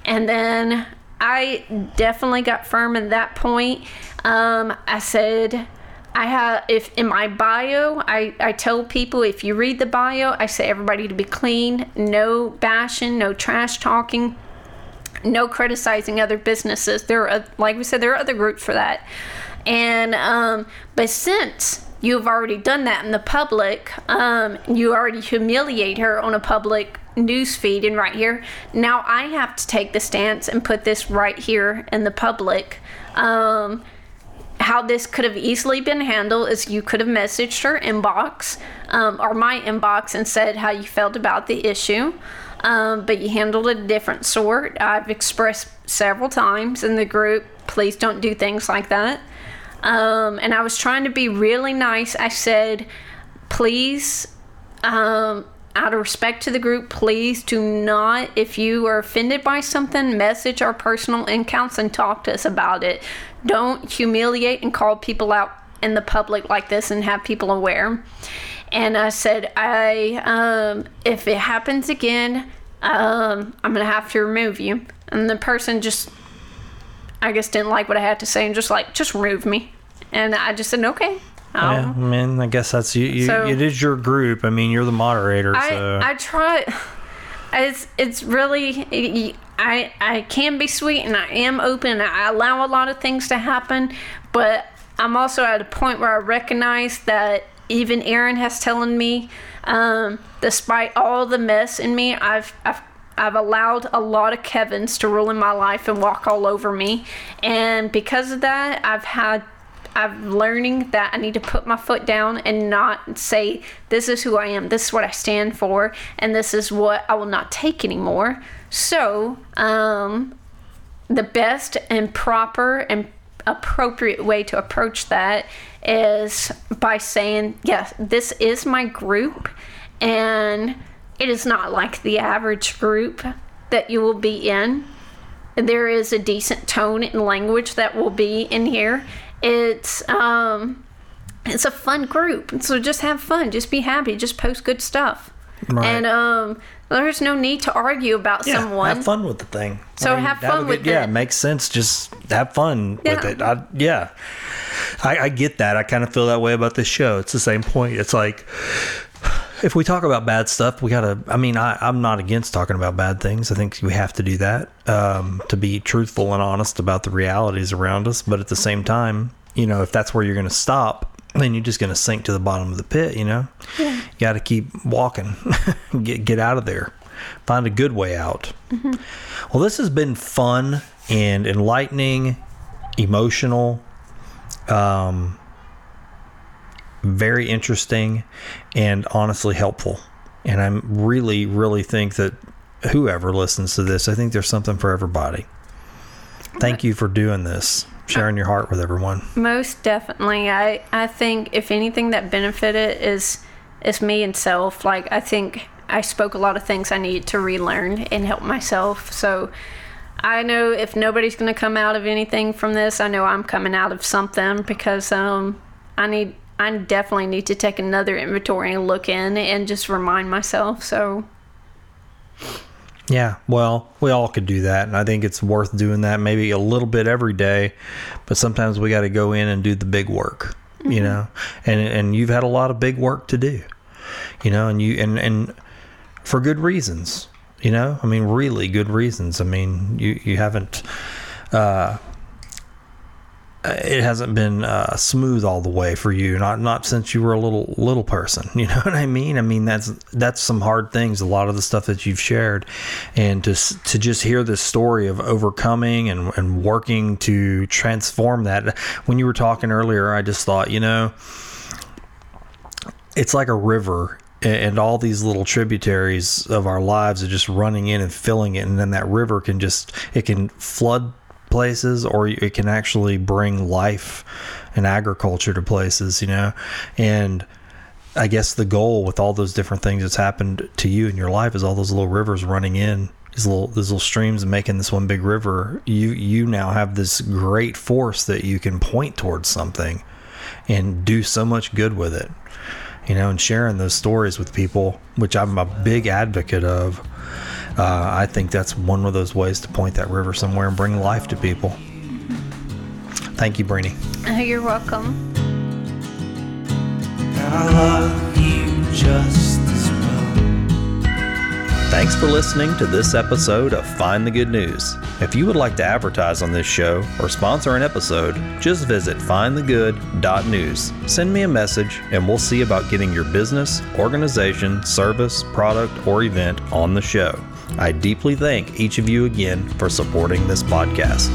And then I definitely got firm at that point. Um, I said, I have if in my bio, I, I tell people if you read the bio, I say everybody to be clean, no bashing, no trash talking, no criticizing other businesses. There are like we said, there are other groups for that. And um, but since you've already done that in the public, um, you already humiliate her on a public news feed and right here. Now I have to take the stance and put this right here in the public. Um, how this could have easily been handled is you could have messaged her inbox um, or my inbox and said how you felt about the issue. Um, but you handled it a different sort. I've expressed several times in the group, please don't do things like that. Um, and I was trying to be really nice. I said, please, um, out of respect to the group, please do not, if you are offended by something, message our personal accounts and talk to us about it. Don't humiliate and call people out in the public like this and have people aware. And I said, I, um, if it happens again, um, I'm gonna have to remove you. And the person just, I guess, didn't like what I had to say and just like, just remove me. And I just said, okay. I'll, Yeah, I mean, I guess that's you. you So- it is your group. I mean, you're the moderator, I, so I try. It's it's really I I can be sweet and I am open. And I allow a lot of things to happen, but I'm also at a point where I recognize that even Aaron has telling me, um, despite all the mess in me, I've I've I've allowed a lot of Kevins to rule in my life and walk all over me, and because of that, I've had I'm learning that I need to put my foot down and not say, this is who I am, this is what I stand for, and this is what I will not take anymore. So, um, the best and proper and appropriate way to approach that is by saying, yes, this is my group, and it is not like the average group that you will be in. There is a decent tone and language that will be in here. It's um it's a fun group. So just have fun. Just be happy. Just post good stuff. Right. And um there's no need to argue about Yeah, someone. have fun with the thing. So have fun with it. Yeah, it. makes sense. Just have fun with Yeah. it. I, yeah, I, I get that. I kind of feel that way about this show. It's the same point. It's like if we talk about bad stuff, we gotta. I mean, I, I'm not against talking about bad things. I think we have to do that um, to be truthful and honest about the realities around us. But at the same time, you know, if that's where you're going to stop, then you're just going to sink to the bottom of the pit. You know, you got to keep walking, *laughs* get get out of there, find a good way out. Well, this has been fun and enlightening, emotional, um, very interesting, and honestly helpful. And I'm really, really think that whoever listens to this, I think there's something for everybody. Thank you for doing this, sharing your heart with everyone. Most definitely. I I think if anything that benefited is is me and self. Like I think I spoke a lot of things I needed to relearn and help myself. So I know if nobody's going to come out of anything from this, I know I'm coming out of something because um I need I definitely need to take another inventory and look in and just remind myself. So Yeah, well, we all could do that, and I think it's worth doing that maybe a little bit every day, but sometimes we got to go in and do the big work, you know. And and you've had a lot of big work to do, you know, and you and and for good reasons, you know. I mean, really good reasons. I mean, you you haven't. Uh, it hasn't been uh, smooth all the way for you. Not not since you were a little little person. *laughs* You know what I mean? I mean that's that's some hard things. A lot of the stuff that you've shared, and to to just hear this story of overcoming and and working to transform that. When you were talking earlier, I just thought, you know, it's like a river and all these little tributaries of our lives are just running in and filling it and then that river can just it can flood places or it can actually bring life and agriculture to places you know and i guess the goal with all those different things that's happened to you in your life is all those little rivers running in these little these little streams and making this one big river you you now have this great force that you can point towards something and do so much good with it you know, and sharing those stories with people, which I'm a big advocate of. Uh, I think that's one of those ways to point that river somewhere and bring life to people. Thank you, Breeny. *laughs* uh, you're welcome. I love you just as well. Thanks for listening to this episode of Find the Good News. If you would like to advertise on this show or sponsor an episode, just visit findthegood.news. Send me a message and we'll see about getting your business, organization, service, product, or event on the show. I deeply thank each of you again for supporting this podcast.